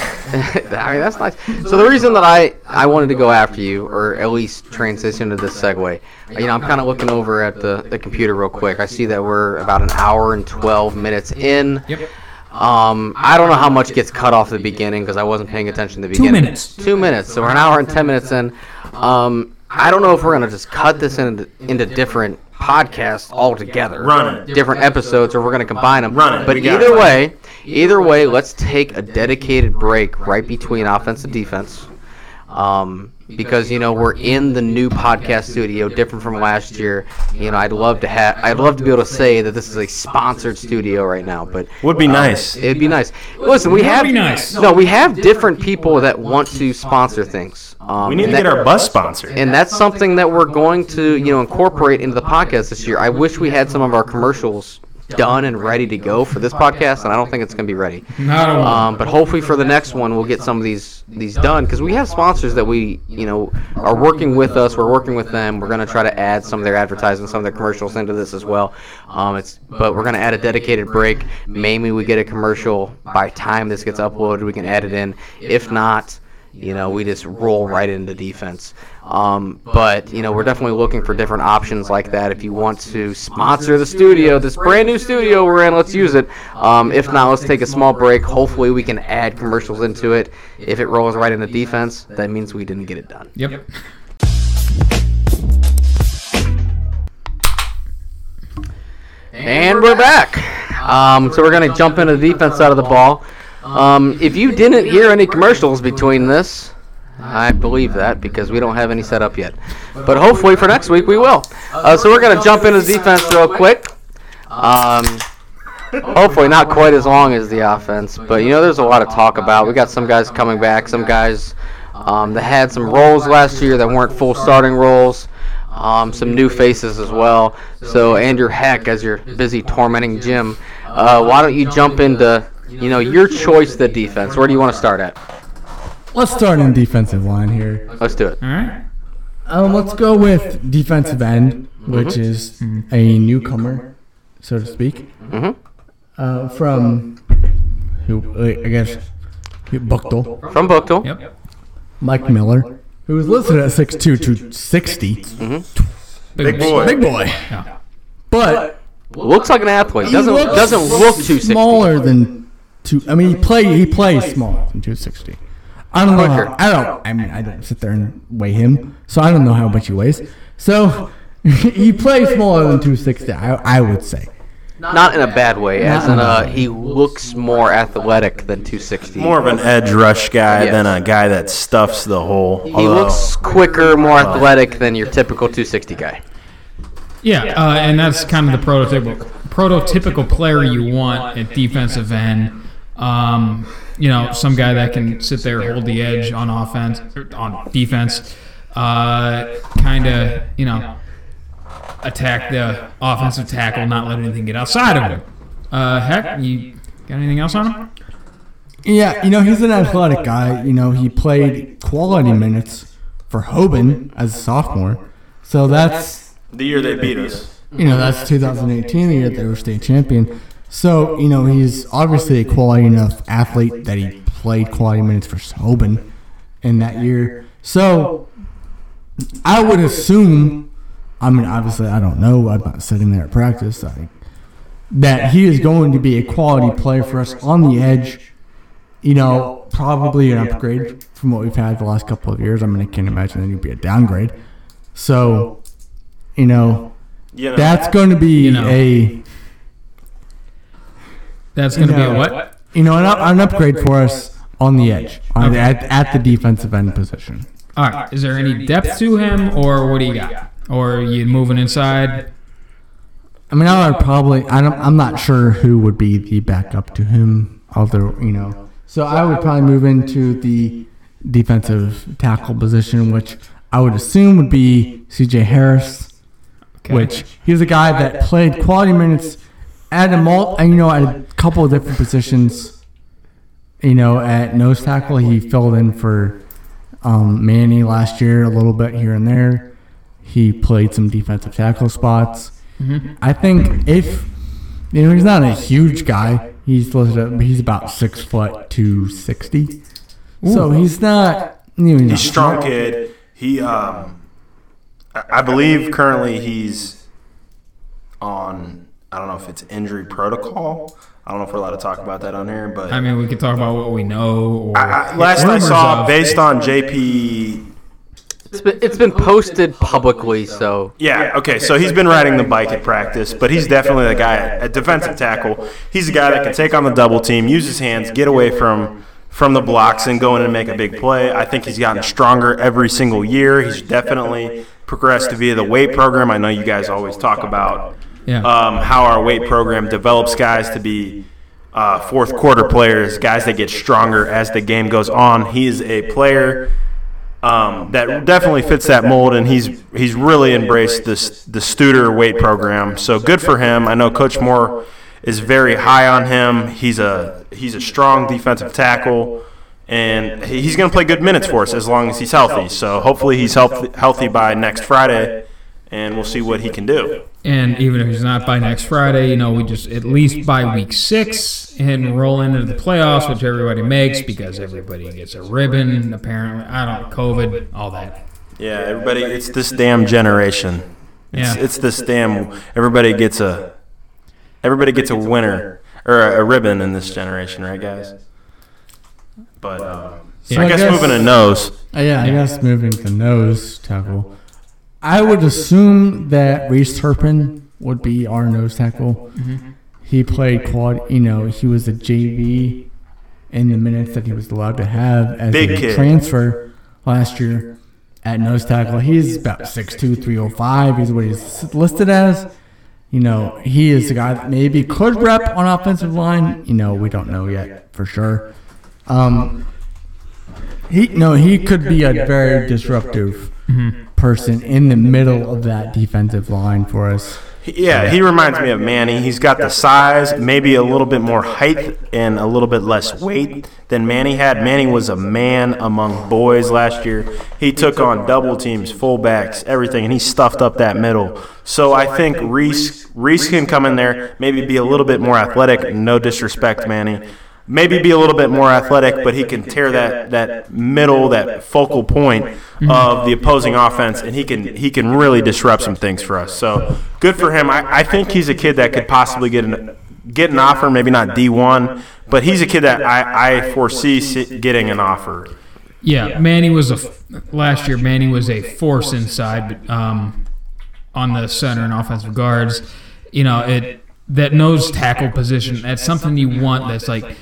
I mean that's nice. So the reason that I I wanted to go after you, or at least transition to this segue, you know, I'm kind of looking over at the the computer real quick. I see that we're about an hour and 12 minutes in. Yep. Um, I don't know how much gets cut off at the beginning because I wasn't paying attention at the Two beginning. minutes. Two minutes. So we're an hour and ten minutes in. Um, I don't know if we're gonna just cut this into into different podcasts altogether. Run it. Different episodes, or we're gonna combine them. Run it. But We got either it. way, either way, let's take a dedicated break right between offense and defense. Um, because you know we're in the new podcast studio, different from last year. You know, I'd love to have, I'd love to be able to say that this is a sponsored studio right now, but Would be nice. It'd be nice. Listen, we That'd have be nice. No, we have different people that want to sponsor things. Um, We need to and get that- our bus sponsored. and that's something that we're going to, you know, incorporate into the podcast this year. I wish we had some of our commercials done and ready to go for this podcast, and I don't think it's going to be ready. Um, but hopefully for the next one, we'll get some of these these done because we have sponsors that we, you know, are working with us. We're working with them. We're going to try to add some of their advertising, some of their commercials into this as well. Um, it's but we're going to add a dedicated break. Maybe we get a commercial by time this gets uploaded. We can add it in. If not, you know, we just roll right into defense. Um, but you know, we're definitely looking for different options like that. If you want to sponsor the studio, this brand new studio we're in, let's use it. Um, if not, let's take a small break. Hopefully, we can add commercials into it. If it rolls right into defense, that means we didn't get it done. Yep. And we're back. Um, so we're going to jump into the defense side of the ball. Um, if you didn't hear any commercials between this, I believe that because we don't have any set up yet. But hopefully for next week we will. Uh, so we're going to jump into defense real quick. Um, hopefully not quite as long as the offense, but you know there's a lot of talk about. We got some guys coming back, some guys um, that had some roles last year that weren't full starting roles. Um, some new faces as well. So Andrew Heck, as you're busy tormenting Jim, uh, why don't you jump into you know your choice the defense? Where do you want to start at? Let's start in defensive line here. Let's do it. All right. Um, let's go with defensive end, which is a newcomer, so to speak, Mhm. uh, from who I guess who- Buchtel, From Buchtel. Yep. Mike Miller, who was listed at 6'2", 260. Big boy. Big boy. Yeah. But Looks like an athlete. Doesn't looks doesn't look too sixty. smaller than two. I mean, he play he plays smaller than two sixty. I don't know. Quicker. How, I don't. I mean, I don't sit there and weigh him, so I don't know how much he weighs. So he plays smaller than two sixty. I, I would say. Not in a bad way, as Not in in a uh, he looks more athletic than 260. More of an edge rush guy Yes. than a guy that stuffs the hole. He Although, looks quicker, more athletic than your typical 260 guy. Yeah, uh, and that's kind of the prototypical prototypical player you want at defensive end. Um, you know, some guy that can sit there, hold the edge on offense, or on defense, uh, kind of you know attack the offensive tackle, not let anything get outside of him. Uh, heck, you got anything else on him? Yeah, you know he's an athletic guy. You know he played quality minutes for Hoban as a sophomore, so that's the year they beat us. you know that's 2018, the year they were state champion. So you know he's obviously a quality enough athlete that he played quality minutes for Hoban in that year. So I would assume. I mean, obviously, I don't know. I'm not sitting there at practice. I that he is going to be a quality player for us on the edge. You know, probably an upgrade from what we've had the last couple of years. I mean, I can't imagine that he'd be a downgrade. So, you know, that's going to be a That's going to be a what? you know an, an upgrade for us on the edge, on the, at, at the defensive end position. All right. Is there any depth to him, or what do you got? Or are you moving inside? I mean, I would probably. I don't, I'm not sure who would be the backup to him. Other, you know, so I would probably move into the defensive tackle position, which I would assume would be C.J. Harris, Okay. which he's a guy that played quality minutes at a mul- you know, at a couple of different positions. You know, at nose tackle, he filled in for um, Manny last year a little bit here and there. He played some defensive tackle spots. I think if you know he's not a huge guy, he's listed at, he's about six foot two sixty. So he's not. You know, he's a strong kid. He, um, I I believe currently he's on. I don't know if it's injury protocol. I don't know if we're allowed to talk about that on here, but I mean, we could talk about what we know. Or I, I, last I saw, of- based on JP It's been it's been posted publicly, so Yeah, okay, so he's been riding the bike at practice, but he's definitely the guy at defensive tackle. He's a guy that can take on the double team, use his hands, get away from from the blocks and go in and make a big play. I think he's gotten stronger every single year. He's definitely progressed via the weight program. I know you guys always talk about Yeah. um, how our weight program develops guys to be uh, fourth quarter players, guys that get stronger as the game goes on. He is a player um, that definitely fits that mold, and he's he's really embraced this the Studer weight program. So good for him. I know Coach Moore is very high on him. He's a he's a strong defensive tackle, and he's going to play good minutes for us as long as he's healthy. So hopefully he's healthy healthy by next Friday, and we'll see what he can do. And even if he's not by next Friday, you know, we just at least by week six and roll into the playoffs, which everybody makes because everybody gets a ribbon. Apparently, I don't COVID, all that. Yeah, everybody, it's this damn generation. It's, Yeah. it's this damn. Everybody gets a. Everybody gets a winner or a, a ribbon in this generation, right, guys? But uh, Yeah. I guess, I guess- moving to nose. Uh, yeah, I guess moving to nose tackle. I would assume that Reese Turpin would be our nose tackle. He played quad. You know, he was a JV in the minutes that he was allowed to have as Big a kid. transfer last year at nose tackle. He's about 6'2", 305. He's what he's listed as. You know, he is a guy that maybe could rep on offensive line. You know, we don't know yet for sure. Um, he no, he could be a very disruptive person in the middle of that defensive line for us. Yeah, he reminds me of Manny. He's got the size, maybe a little bit more height, and a little bit less weight than Manny had. Manny was a man among boys last year. He took on double teams, fullbacks, everything, and he stuffed up that middle. So I think Reese Reese can come in there, maybe be a little bit more athletic. No disrespect, Manny. Maybe be a little bit more athletic, but he can tear that, that middle, that focal point of the opposing offense, and he can he can really disrupt some things for us. So good for him. I, I think he's a kid that could possibly get an get an offer, maybe not D one, but he's a kid that I, I foresee getting an offer. Yeah, Manny was a f- last year. Manny was a force inside um, on the center and offensive guards. You know, it that nose tackle position. That's something you want. That's like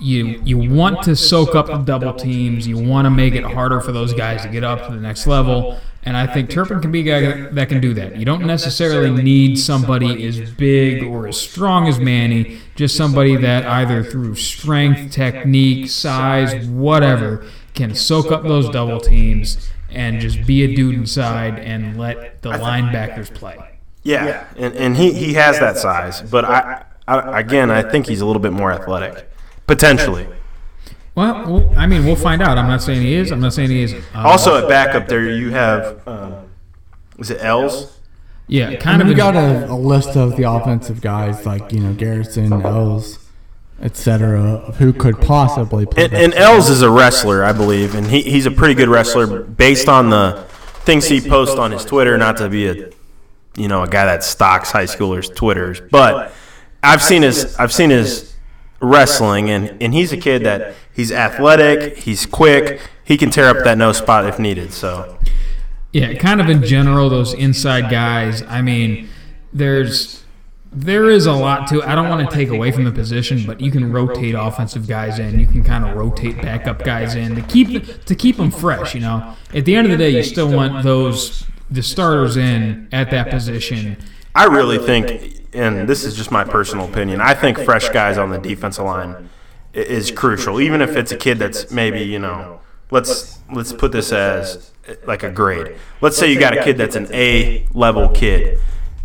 you you want to soak up the double teams. You want to make it harder for those guys to get up to the next level. And I think Turpin can be a guy that can do that. You don't necessarily need somebody as big or as strong as Manny. Just somebody that either through strength, technique, size, whatever, can soak up those double teams and just be a dude inside and let the linebackers play. Yeah, and, and he, he has that size, but I, I again I think he's a little bit more athletic, potentially. Well, well, I mean, we'll find out. I'm not saying he is. I'm not saying he isn't. Uh, Also at backup there you have um, is it Els? yeah, Kind kind of of. we got a, a list of the offensive guys like you know Garrison, Els, etc. of who could possibly play. And, that and Els is a wrestler, I believe, and he, he's a pretty good wrestler based on the things he posts on his Twitter. Not to be a, you know, a guy that stocks high schoolers' Twitters, but I've seen his I've seen his wrestling, and and he's a kid that he's athletic, he's quick, he can tear up that no spot if needed. So Yeah, kind of in general, those inside guys. I mean, there's there is a lot to. I don't want to take away from the position, but you can rotate offensive guys in. You can kind of rotate backup guys in to keep to keep them fresh. You know, at the end of the day, you still want those the starters in at that position. I really think, and this is just my personal opinion, I think fresh guys on the defensive line is crucial. Even if it's a kid that's maybe you know, let's let's put this as uh, like a grade. Let's say you got a kid that's an A level kid.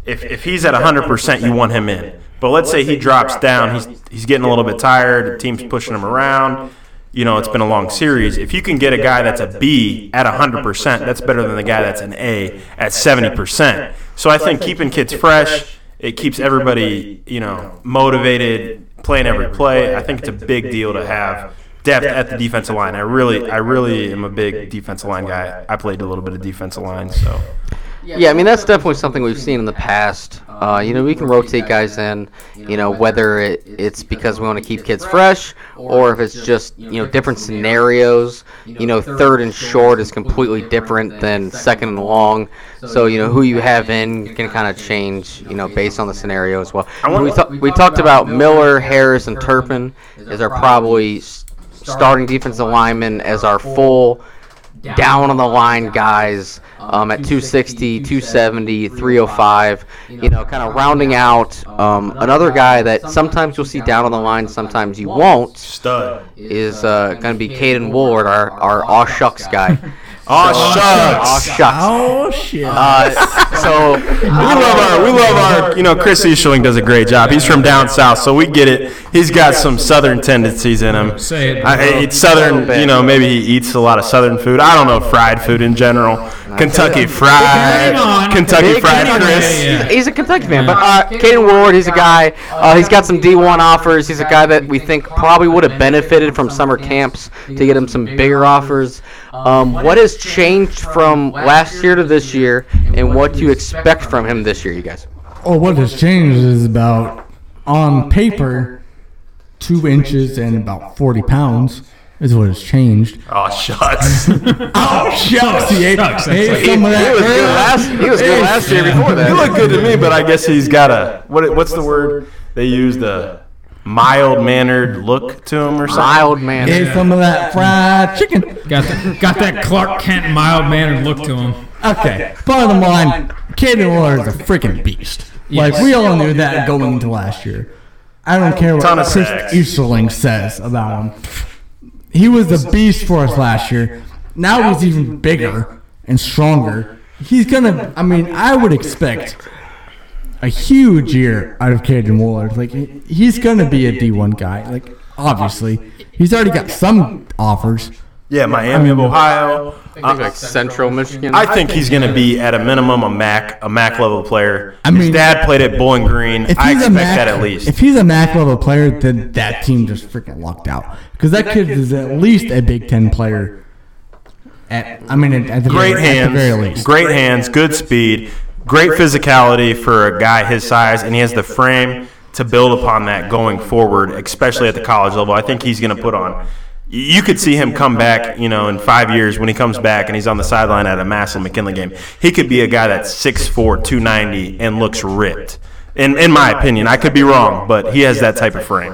If if he's at hundred percent, you want him in. But let's say he drops down, he's he's getting a little bit tired. The team's pushing him around. You know, it's been a long series. If you can get a guy that's a B at 100%, that's better than the guy that's an A at 70%. So I think keeping kids fresh, it keeps everybody, you know, motivated, playing every play. I think it's a big deal to have depth at the defensive line. I really, I really am a big defensive line guy. I played a little bit of defensive line, so Yeah, I mean that's definitely something we've seen in the past. Uh, you know, we can rotate guys in. You know, whether it, it's because we want to keep kids fresh, or if it's just you know different scenarios. You know, third and short is completely different than second and long. So you know who you have in can kind of change. You know, based on the scenario as well. We, ta- we talked about Miller, Harris, and Turpin as our probably starting defensive linemen as our full down on the line guys um, at 260, 270, 305. You know, kind of rounding out um, another guy that sometimes you'll see down on the line, sometimes you won't. stud. Is uh, going to be Caden Ward, our our aw shucks guy. Oh, Aw shucks. shucks. Oh shit! Uh, so We love our, we love our, you know, Chris Easterling does a great job. He's from down south, so we get it. He's got some southern tendencies in him. Say it. I, it's southern, you know, maybe he eats a lot of southern food. I don't know fried food in general. Kentucky fried, Kentucky Big fried Chris. He's a Kentucky fan, but uh, Caden Ward, he's a guy. Uh, he's got some D1 offers. He's a guy that we think probably would have benefited from summer camps to get him some bigger offers. Um, what has changed from last year to this year, and what do you expect from him this year, you guys? Oh, what has changed is about on paper, two inches and about forty pounds is what has changed. Oh, shucks. Oh shucks! He ate, Shucks, ate like- some of that. He was good last. He was good last year before you that. look good to me, but I guess he's got a what? What's the word they use? The mild mannered look to him or something. Mild man. Ate some of that fried chicken. Got the, got that Clark Kent mild mannered look to him. Okay. Bottom line, Caden Ward is a freaking beast. Like we all knew that going into last year. I don't care what Ton of Chris. Easterling says about him. He was a beast for us last year. Now he's even bigger and stronger. He's gonna. I mean, I would expect a huge year out of Caden Waller. Like he- he's gonna be a D1 guy. Like obviously, he's already got some offers. Yeah, Miami of Ohio. I think uh, like Central Michigan. I think he's going to be at a minimum a Mac a Mac level player. I mean, His dad played at Bowling Green. I he's a expect Mac, that at least. If he's a Mac level player, then that team just freaking lucked out because that kid is at least a Big Ten player. At I mean, at, at the great very, at the very hands, least. great hands, good speed, great physicality for a guy his size, and he has the frame to build upon that going forward, especially at the college level. I think he's going to put on. You could see him come back, you know, in five years when he comes back and he's on the sideline at a Massillon McKinley game. He could be a guy that's 6'4", 290, and looks ripped. In in my opinion, I could be wrong, but he has that type of frame.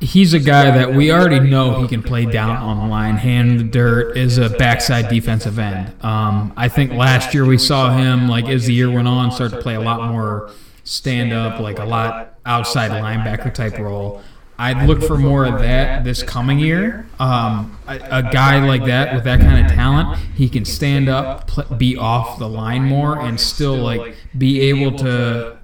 He's a guy that we already know he can play down on the line, hand in the dirt, is a backside defensive end. Um, I think last year we saw him, like as the year went on, start to play a lot more stand up, like a lot outside linebacker type role. I'd look for more of that this coming year. Um, a, a guy like that with that kind of talent, he can stand up, pl- be off the line more, and still like be able to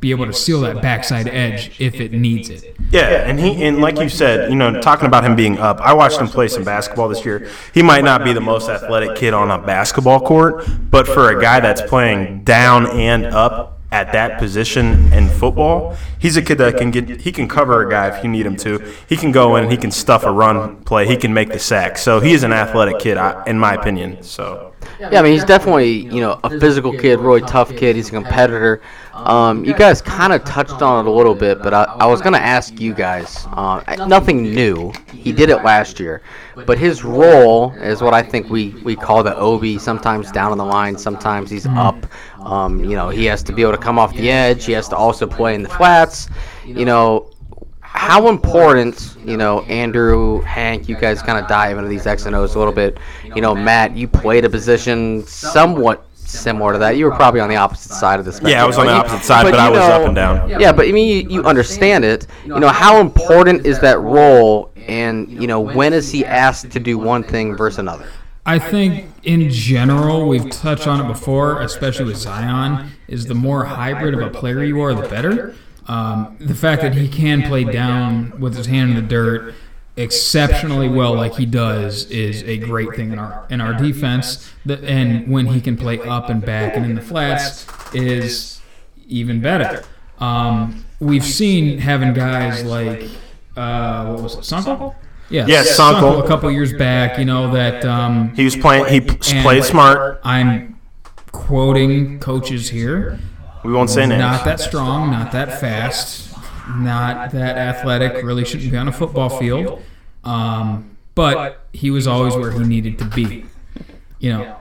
be able to seal that backside edge if it needs it. Yeah, and he and like you said, you know, talking about him being up, I watched him play some basketball this year. He might not be the most athletic kid on a basketball court, but for a guy that's playing down and up at that position in football, he's a kid that can get he can cover a guy if you need him to. He can go in and he can stuff a run play. He can make the sack. So he is an athletic kid, in my opinion. So Yeah, I mean he's definitely you know a physical kid, really tough kid. He's a competitor. Um, you guys kind of touched on it a little bit, but I, I was going to ask you guys. Uh, nothing new. He did it last year, but his role is what I think we, we call the OB. Sometimes down on the line, sometimes he's up. Um, you know, he has to be able to come off the edge. He has to also play in the flats. You know, how important, you know, Andrew, Hank, you guys kind of dive into these X and O's a little bit. You know, Matt, you played a position somewhat similar to that. You were probably on the opposite side of the spectrum. Yeah, I was on the opposite side, but, I was know- up and down. Yeah, but I mean, you, you understand it. You know, how important is that role, and you know, when is he asked to do one thing versus another? I think in general, we've touched on it before, especially with Zion, is the more hybrid of a player you are, the better. Um, the fact that he can play down with his hand in the dirt exceptionally well, like he does, is a great thing in our in our defense. The, and when he can play up and back and in the flats, is even better. Um, we've seen having guys like uh, what was it, Sunkel? Yeah, Yes, Sunkel. a couple years back. You know that um, He was playing. He played smart. I'm quoting coaches here. We won't say names. Not that strong, not that fast, not that athletic. Really shouldn't be on a football field. Um, but he was always where he needed to be. You know.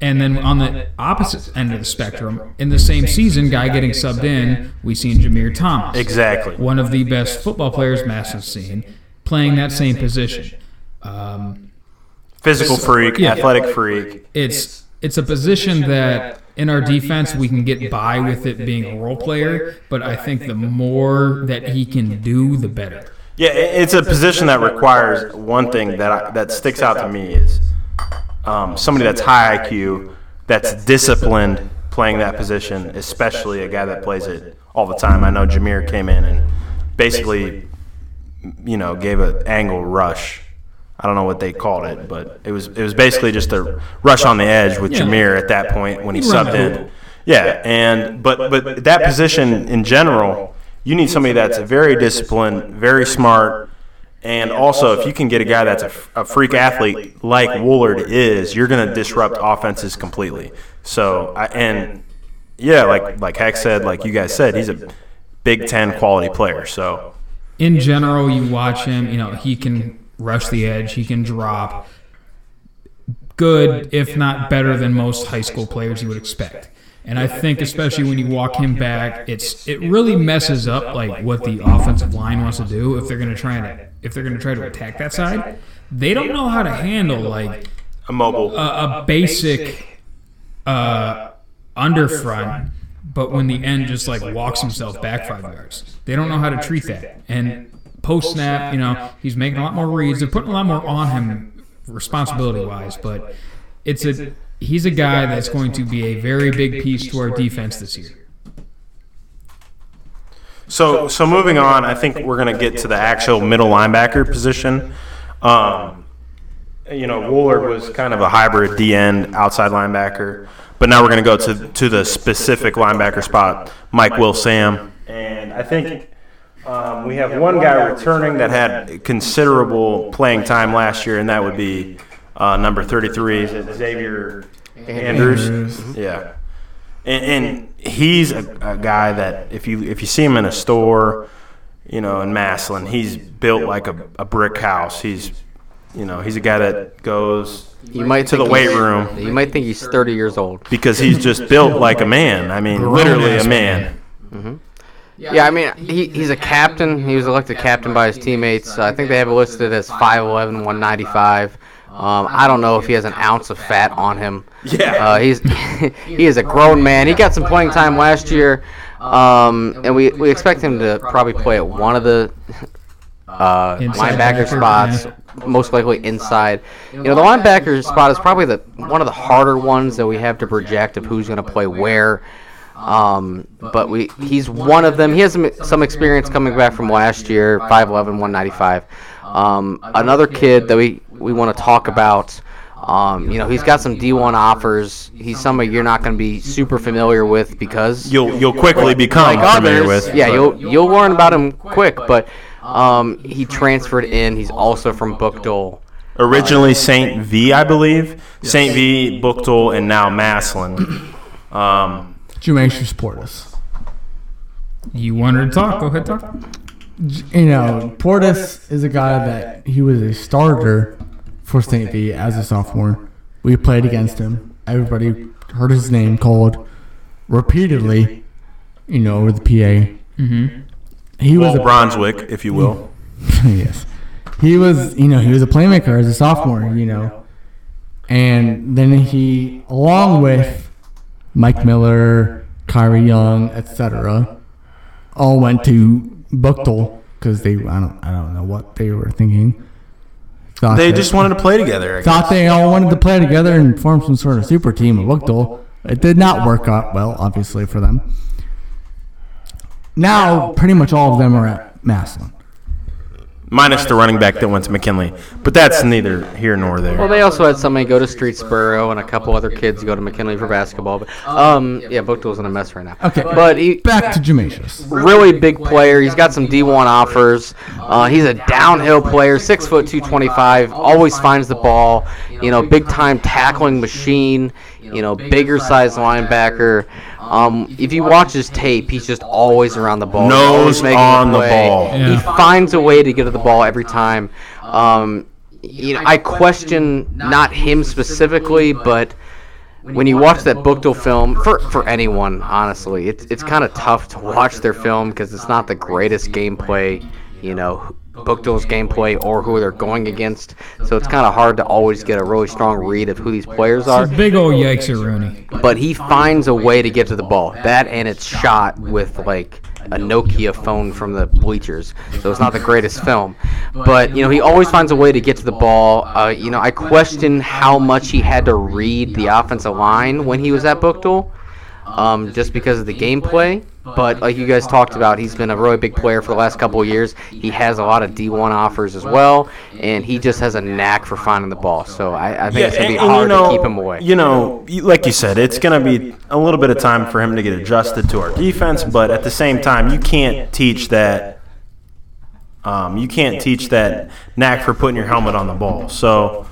And then on the opposite end of the spectrum, in the same season, guy getting subbed in, we seen Jameer Thomas Exactly. one of the best football players Mass has seen, playing that same position. Um, Physical freak, Yeah. athletic freak. it's it's a position that in our defense we can get by with it being a role player, but I think the more that he can do, the better. Yeah, it's a position that requires one thing that I, that sticks out to me is um, somebody that's high IQ, that's disciplined playing that position, especially a guy that plays it all the time. I know Jameer came in and basically, you know, gave an angle rush. I don't know what they called it, but it was it was basically just a rush on the edge with Yeah. Jameer at that point when he subbed in. Yeah, and but but that position in general, you need somebody that's very disciplined, very smart, and also if you can get a guy that's a freak athlete like Woolard is, you're going to disrupt offenses completely. So I, and yeah, like like Heck said, like you guys said, he's a Big Ten quality player. So In general, you watch him, you know, he can rush the edge, he can drop. Good, if not better than most high school players you would expect. And I think especially when you walk him back, it's it really messes up like what the offensive line wants to do if they're going to try to if they're going to try to attack that side. They don't know how to handle like a mobile. a, a basic uh, underfront, but when the end just like walks himself back five yards, they don't know how to treat that. And post snap, you know, he's making a lot more reads. They're putting a lot more on him, responsibility wise. But it's a he's a guy that's going to be a very big piece to our defense this year. So, so moving on, I think we're going to get to the actual middle linebacker position. Um, you know, Woolard was kind of a hybrid D end outside linebacker, but now we're going to go to to the specific linebacker spot, Mike Will Sam, and I think. Um, we have one guy returning that had considerable playing time last year, and that would be uh, number 33, Xavier Andrews. Yeah, and, and he's a, a guy that if you if you see him in a store, you know, in Massillon, he's built like a, a brick house. He's, you know, he's a guy that goes You might to the weight room You might think he's 30 years old. because he's just built like a man. I mean, literally a Grown-ass man. Yeah, I mean, he, he's a captain. He was elected captain by his teammates. I think they have it listed as 5'11", 195. Um, I don't know if he has an ounce of fat on him. Yeah. Uh, he's he is a grown man. He got some playing time last year, um, and we, we expect him to probably play at one of the uh, linebacker spots, most likely inside. You know, the linebacker spot is probably the one of the harder ones that we have to project of who's going to play where. Um, but we he's one of them. He has some, some experience coming back from last year, 5'11", 195. Um, another kid that we, we want to talk about. Um, you know, he's got some D1 offers. He's somebody you're not going to be super familiar with because You'll you'll quickly become like familiar others, with. yeah, you'll you'll learn about him quick. But um, he transferred in. He's also from Buchtel. Originally Saint V, I believe. Saint V, Buchtel, and now Massillon. Um, Jermaine should support us. You wanted to talk? Go ahead, talk. you know, Portis is a guy that he was a starter for St. V as a sophomore. We played against him. Everybody heard his name called repeatedly, you know, over the PA. Mm-hmm. He was Walt a Brunswick, if you will. yes. He was, you know, he was a playmaker as a sophomore, you know. And then he, along with Mike Miller, Kyrie Young, etc., all went to Buchtel because they, I don't, I don't know what they were thinking. Thought They that- just wanted to play together. Thought they all wanted to play together and form some sort of super team at Buchtel. It did not work out well, obviously, for them. Now, pretty much all of them are at Massillon. Minus the running back that went to McKinley. But that's neither here nor there. Well, they also had somebody go to Streetsboro and a couple other kids go to McKinley for basketball. But um, yeah, Buchtel's in a mess right now. Okay. but he, Back to Jamasius. really big player. He's got some D1 offers. Uh, he's a downhill player, six foot two twenty five. Always finds the ball. You know, big time tackling machine. You know, bigger size linebacker. Um, if you watch his tape, he's just always around the ball. Nose always making a on the play. ball. Yeah. He finds a way to get to the ball every time. Um, you know, I question not him specifically, but when you watch that Buchtel film, for, for anyone, honestly, it's, it's kind of tough to watch their film because it's not the greatest gameplay, you know, Buchtel's gameplay or who they're going against. So it's kind of hard to always get a really strong read of who these players are. It's big old yikes at Rooney. But he finds a way to get to the ball. That and it's shot with like a Nokia phone from the bleachers. So it's not the greatest film. But, you know, he always finds a way to get to the ball. Uh, you know, I question how much he had to read the offensive line when he was at Buchtel. Um, just because of the gameplay, but like you guys talked about, he's been a really big player for the last couple of years. He has a lot of D1 offers as well, and he just has a knack for finding the ball. So I, I think it's gonna be and- and hard you know, to keep him away. You know, like you said, it's going to be a little bit of time for him to get adjusted to our defense, but at the same time, you can't teach that. Um, you can't teach that knack for putting your helmet on the ball. So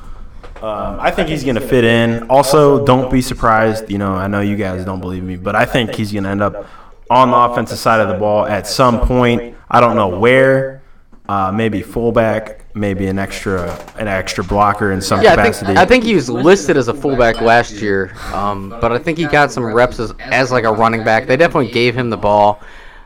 um, I think he's going to fit in. Also, don't be surprised. You know, I know you guys don't believe me, but I think he's going to end up on the offensive side of the ball at some point. I don't know where. Uh, maybe fullback, maybe an extra an extra blocker in some Yeah, I capacity. think I think he was listed as a fullback last year, um, but I think he got some reps as, as like a running back. They definitely gave him the ball,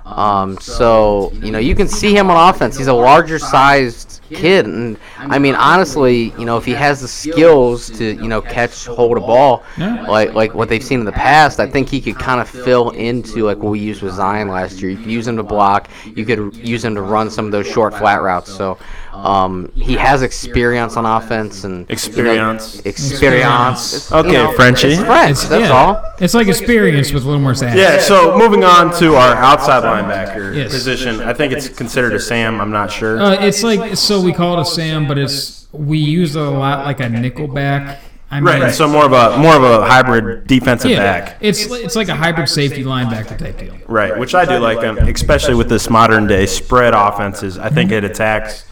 um, so you know you can see him on offense. He's a larger sized kid, and I mean honestly, you know if he has the skills to you know catch, hold a ball, Yeah. like like what they've seen in the past, I think he could kind of fill into like what we used with Zion last year. You could use him to block, you could use him to run some of those short flat routes. So. Um, he has experience on offense and you know, Experience. experience. It's, you Okay, know, Frenchie. It's French. It's, that's yeah, all. It's like experience with a little more sass. Yeah, so moving on to our outside linebacker Yes. position. I think it's considered a Sam. I'm not sure. Uh, it's like so we call it a Sam, but it's we use it a lot like a nickelback. I mean, right. So more of a more of a hybrid defensive yeah, back. it's it's like a hybrid safety linebacker type deal. Right, which I do like, um, especially with this modern day spread offenses. I think it attacks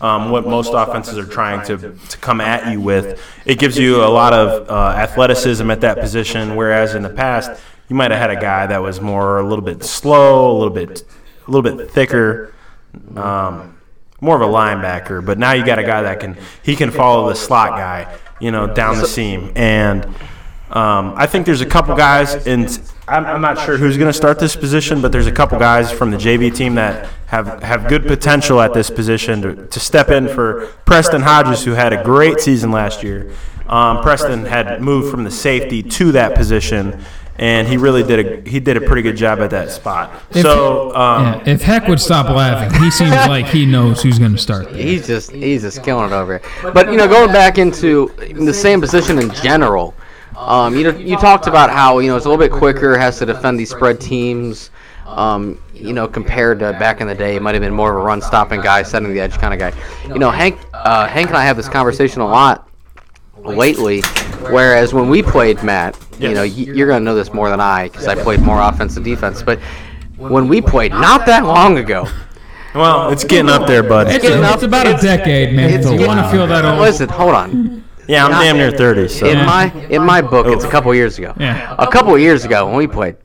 um, what most offenses are trying to, to come at you with. It gives you a lot of uh, athleticism at that position, whereas in the past you might have had a guy that was more a little bit slow, a little bit a little bit thicker. Um, more of a linebacker, but now you got a guy that can he can follow the slot guy, you know, down the seam. And um, I think there's a couple guys, and I'm, I'm not sure who's going to start this position, but there's a couple guys from the JV team that have, have good potential at this position to, to step in for Preston Hodges, who had a great season last year. Um, Preston had moved from the safety to that position, and he really did a he did a pretty good job at that spot. So um, Yeah, if Heck would stop laughing, he seems like he knows who's going to start. There. He's just he's just killing it over here. But you know, going back into the same position in general, um, you know, you talked about how you know it's a little bit quicker, has to defend these spread teams. Um, you know, compared to back in the day, it might have been more of a run stopping guy, setting the edge kind of guy. You know, Hank, uh, Hank and I have this conversation a lot lately. Whereas when we played Matt, you know, y- you're gonna know this more than I because I played more offensive defense. But when we played not that long ago, well, it's getting up there, bud. It's, getting it's about a decade, man. it's you want to feel that old? listen, hold on. Yeah, I'm damn near 30. So In my in my book, it's a couple years ago. Yeah. A couple years ago when we played,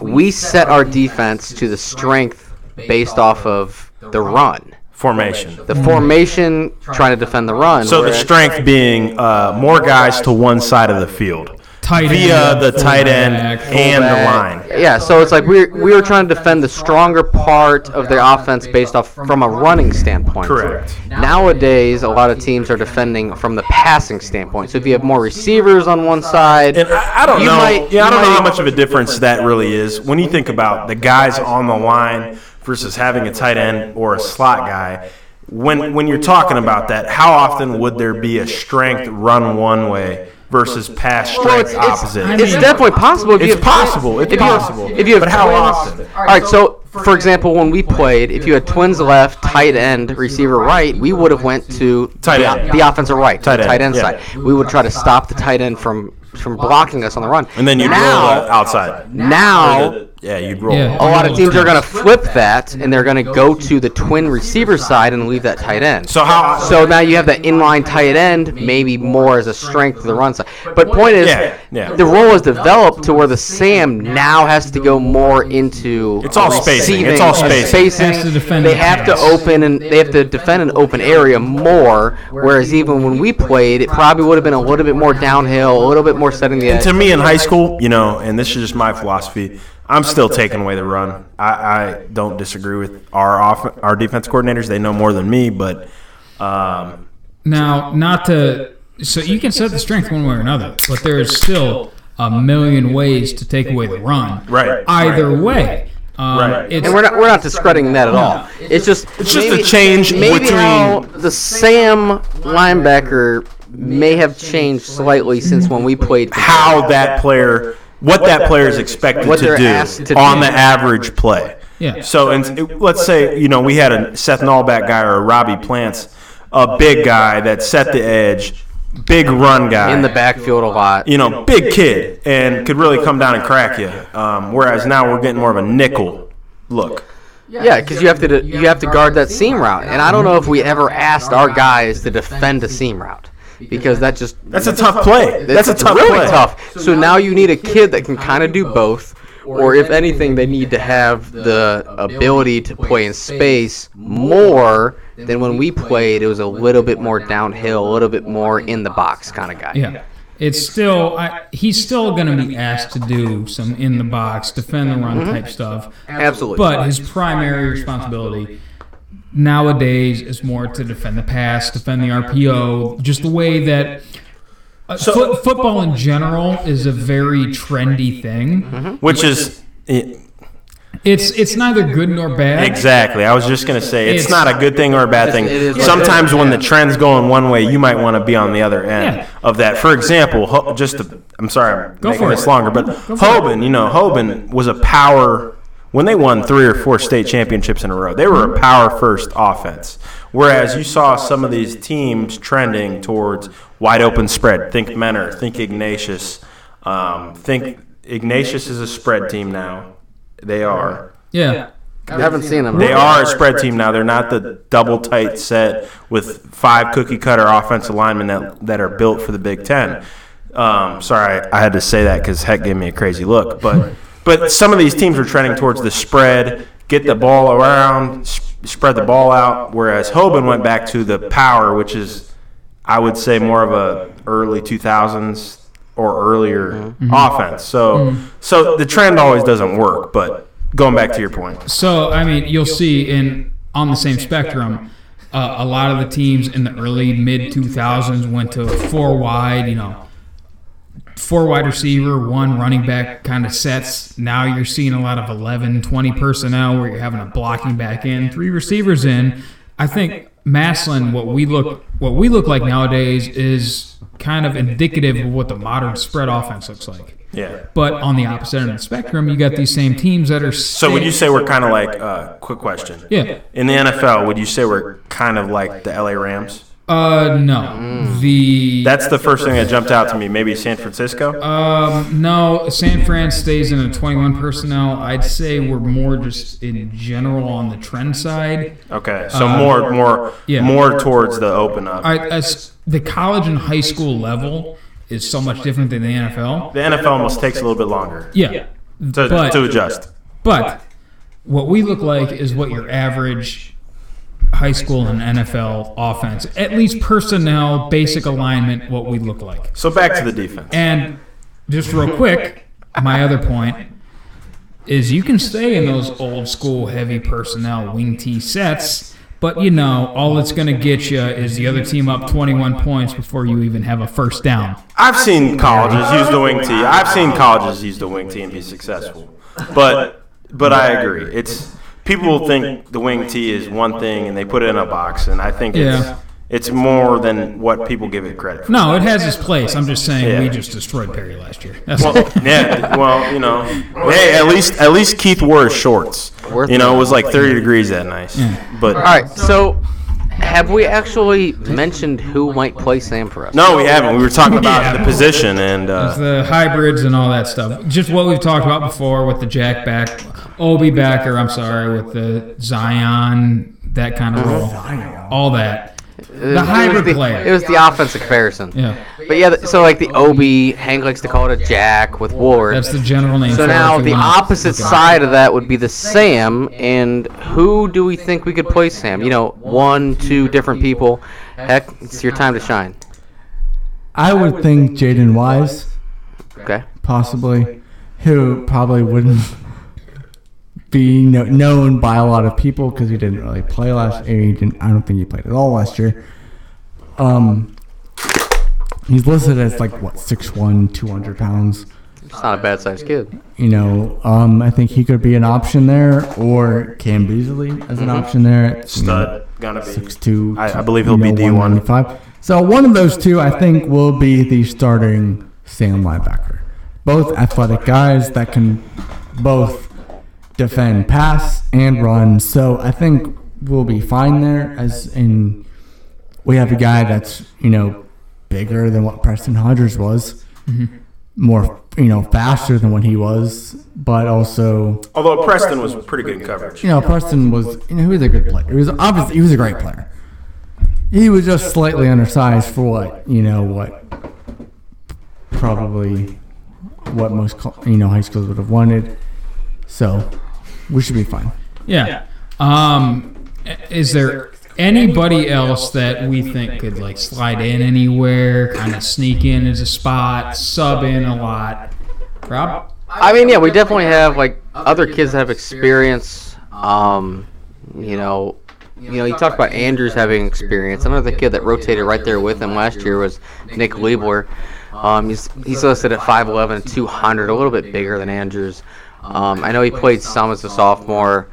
we set our defense to the strength based off of the run, Formation. the formation trying to defend the run. So the strength being uh, more guys to one side of the field Tight via end, the tight end fullback, and the line. Yeah, so it's like we we were trying to defend the stronger part of their offense based off from a running standpoint. Correct. Nowadays, a lot of teams are defending from the passing standpoint. So if you have more receivers on one side, And I, I don't You know. might- yeah, I don't know how much of a difference that really is when you think about the guys on the line versus having a tight end or a slot guy. When when you're talking about that, how often would there be a strength run one way versus pass Well, strength it's, it's, opposite? it's definitely possible. If It's have possible, it's if you possible. if you have But how twins- often? All right. So, for example, when we played, if you had twins left, tight end, receiver right, we would have went to Tight the, end. the offensive right, Tight end, tight end yeah. side. We would try to stop the tight end from from blocking us on the run. and then you roll now, it outside. now. Yeah, you'd roll. Yeah. A lot of teams are going to flip that, and they're going to go to the twin receiver side and leave that tight end. So how? So now you have that inline tight end, maybe more as a strength to the run side. But point is, Yeah, yeah. the role is developed to where the Sam now has to go more into. It's all spacing. It's all and spacing. Has to defend They have to open and they have to defend an open area more. Whereas even when we played, it probably would have been a little bit more downhill, a little bit more setting the edge. to me in high school, you know, and this is just my philosophy. I'm still taking away the run. I, I don't disagree with our off our defense coordinators. They know more than me, but um, Now, not to so you can set the strength one way or another, but there is still a million ways to take away the run. Right. Either way. Um, Right. It's, And we're not we're not discrediting that at all. It's just It's just a change Maybe between- how the Sam linebacker may have changed slightly since when we played. how that player, what that player is expected What to do to on do. the average play. Yeah. So, and let's say you know we had a Seth Nallback guy or a Robbie Plants, a big guy that set the edge, big run guy in the backfield a lot. you know, big kid and could really come down and crack you. Um, whereas now we're getting more of a nickel look. Yeah, because you have to you have to guard that seam route, and I don't know if we ever asked our guys to defend a seam route because that just That's a tough play. That's a tough really play. tough. So now you need a kid that can kind of do both, or if anything, they need to have the ability to play in space more than when we played. It was a little bit more downhill, a little bit more in the box kind of guy. yeah. It's still I, he's still going to be asked to do some in the box, defend the run type stuff. absolutely. But his primary responsibility nowadays is more to defend the pass, defend the RPO, just the way that uh, foot, football in general is a very trendy thing. Which is it, It's it's neither good nor bad. exactly. I was just gonna say it's, It's- not a good thing or a bad thing. Sometimes when the trend's going one way, you might want to be on the other end Yeah. of that. For example, just to, I'm sorry, I'm Go making for this it. longer, but Hoban, you know, Hoban was a power. When they won three or four state championships in a row, they were a power first offense. Whereas you saw some of these teams trending towards wide open spread. Think Mentor, think Ignatius. Um, think Ignatius is a spread team now. They are. Yeah. I haven't seen them. They are a spread team now. They're not the double tight set with five cookie cutter offensive linemen that, that are built for the Big Ten. Um, sorry, I had to say that because Heck gave me a crazy look. But but some of these teams are trending towards the spread, get the ball around, s- spread the ball out. Whereas Hoban went back to the power, which is I would say more of a early 2000s or earlier mm-hmm. Mm-hmm. offense. Mm-hmm. So so the trend always doesn't work. But going back to your point. So I mean, you'll see in on the same spectrum, uh, a lot of the teams in the early mid 2000s went to four wide. You know, four wide receiver, one running back kind of sets. Now you're seeing a lot of 11, 20 personnel where you're having a blocking back in, three receivers in. I think Massillon, what we look what we look like nowadays is kind of indicative of what the modern spread offense looks like. Yeah. But on the opposite end of the spectrum, you got these same teams that are. So would you say we're kind of like? Uh, quick question. Yeah. In the NFL, would you say we're kind of like the LA Rams? Uh, no. The That's the first thing that jumped out to me. Maybe San Francisco. um, no. San Fran stays in a 21 personnel. I'd say we're more just in general on the trend side. Okay, so more, more, yeah. more towards the open up. I, as the college and high school level is so much different than the NFL. The NFL almost takes a little bit longer. Yeah. to, But- to adjust. But what we look like is what your average high school and NFL offense, at least personnel, basic alignment, what we look like. So back to the defense. And just real quick, my other point is you can stay in those old school heavy personnel wing T sets, but you know, all it's going to get you is the other team up 21 points before you even have a first down. I've seen colleges use the wing tee. I've seen colleges use the wing T and be successful. But but I agree. It's people think the wing tee is one thing and they put it in a box, and I think it's Yeah. it's more than what people give it credit for. No, it has its place. I'm just saying we just destroyed Perry last year. That's Well, yeah, well, you know, hey, at least at least Keith wore his shorts. You know, it. it was like 30 degrees that night. But All right, so have we actually mentioned who might play Sam for us? no, we haven't. We were talking about Yeah. the position and uh, the hybrids and all that stuff. Just what we've talked about before with the Jack back, Obi backer. I'm sorry, with the Zion, that kind of oh, role, all that. It was hybrid the, player. It was the offensive comparison. Yeah, But yeah, so like the Obi, Hank likes to call it a Jack with Ward. that's the general name. so for now the opposite look at it. side of that would be the Sam, and who do we think we could play Sam? You know, one, two different people. Heck, it's your time to shine. I would think Jaden Wise, Okay. possibly, who probably wouldn't be kno- known by a lot of people because he didn't really play last year. He didn't. I don't think he played at all last year. Um, he's listed as like what 6'1", 200 pounds. It's not a bad sized kid. You know, um, I think he could be an option there, or Cam Beasley as an option there. at, you know, stud gonna be. six two. I- I believe he'll be D1. 195. So one of those two, I think, will be the starting Sam linebacker. Both athletic guys that can both defend, pass, and run. So I think we'll be fine there. As in, we have a guy that's you know bigger than what Preston Hodges was, mm-hmm. more you know faster than what he was, but also Although Preston was pretty good in coverage. you know, Preston was, you know, he was a good player. He was obviously, he was a great player. He was just slightly undersized for what, you know, what probably what most, you know, high schools would have wanted. So we should be fine. Yeah. Um, is there anybody else that we think could like slide in anywhere, kind of sneak in as a spot, sub in a lot? Rob? I mean, yeah, we definitely have like other kids that have experience. Um, you know, you know, you talked about Andrews having experience. Another kid that rotated right there with him last year was Nick Liebler. Um, he's he's listed at 5'11", 200, a little bit bigger than Andrews. Um, I know he played some as a sophomore,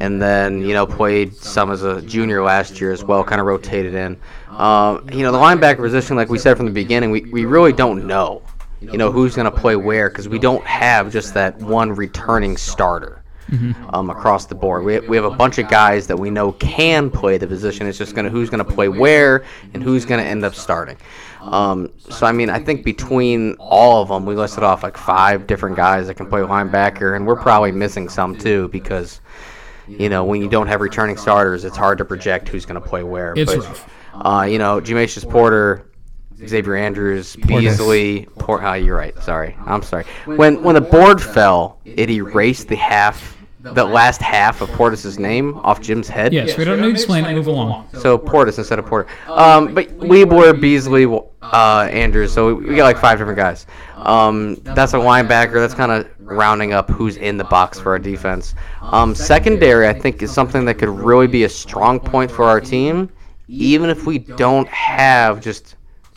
and then you know played some as a junior last year as well. Kind of rotated in. Um, you know, the linebacker position, like we said from the beginning, we, we really don't know you know who's going to play where because we don't have just that one returning starter um, across the board. We, we have a bunch of guys that we know can play the position. It's just going to who's going to play where and who's going to end up starting. Um, so I mean, I think between all of them, we listed off like five different guys that can play linebacker, and we're probably missing some too because you know when you don't have returning starters, it's hard to project who's going to play where. It's but, rough. Uh, you know, Jamasius Porter, Xavier Andrews, Beasley, Port. Oh, you're right. Sorry, I'm sorry. When when the board fell, it erased the half, the last half of Portis's name off Jim's head. Yes, we don't need to explain it. Move along. So Portis instead of Porter. Um, but Liebler, Beasley, uh, Andrews. So we got like five different guys. Um, that's a linebacker. That's kind of rounding up who's in the box for our defense. Um, secondary, I think, is something that could really be a strong point for our team, even if we don't have just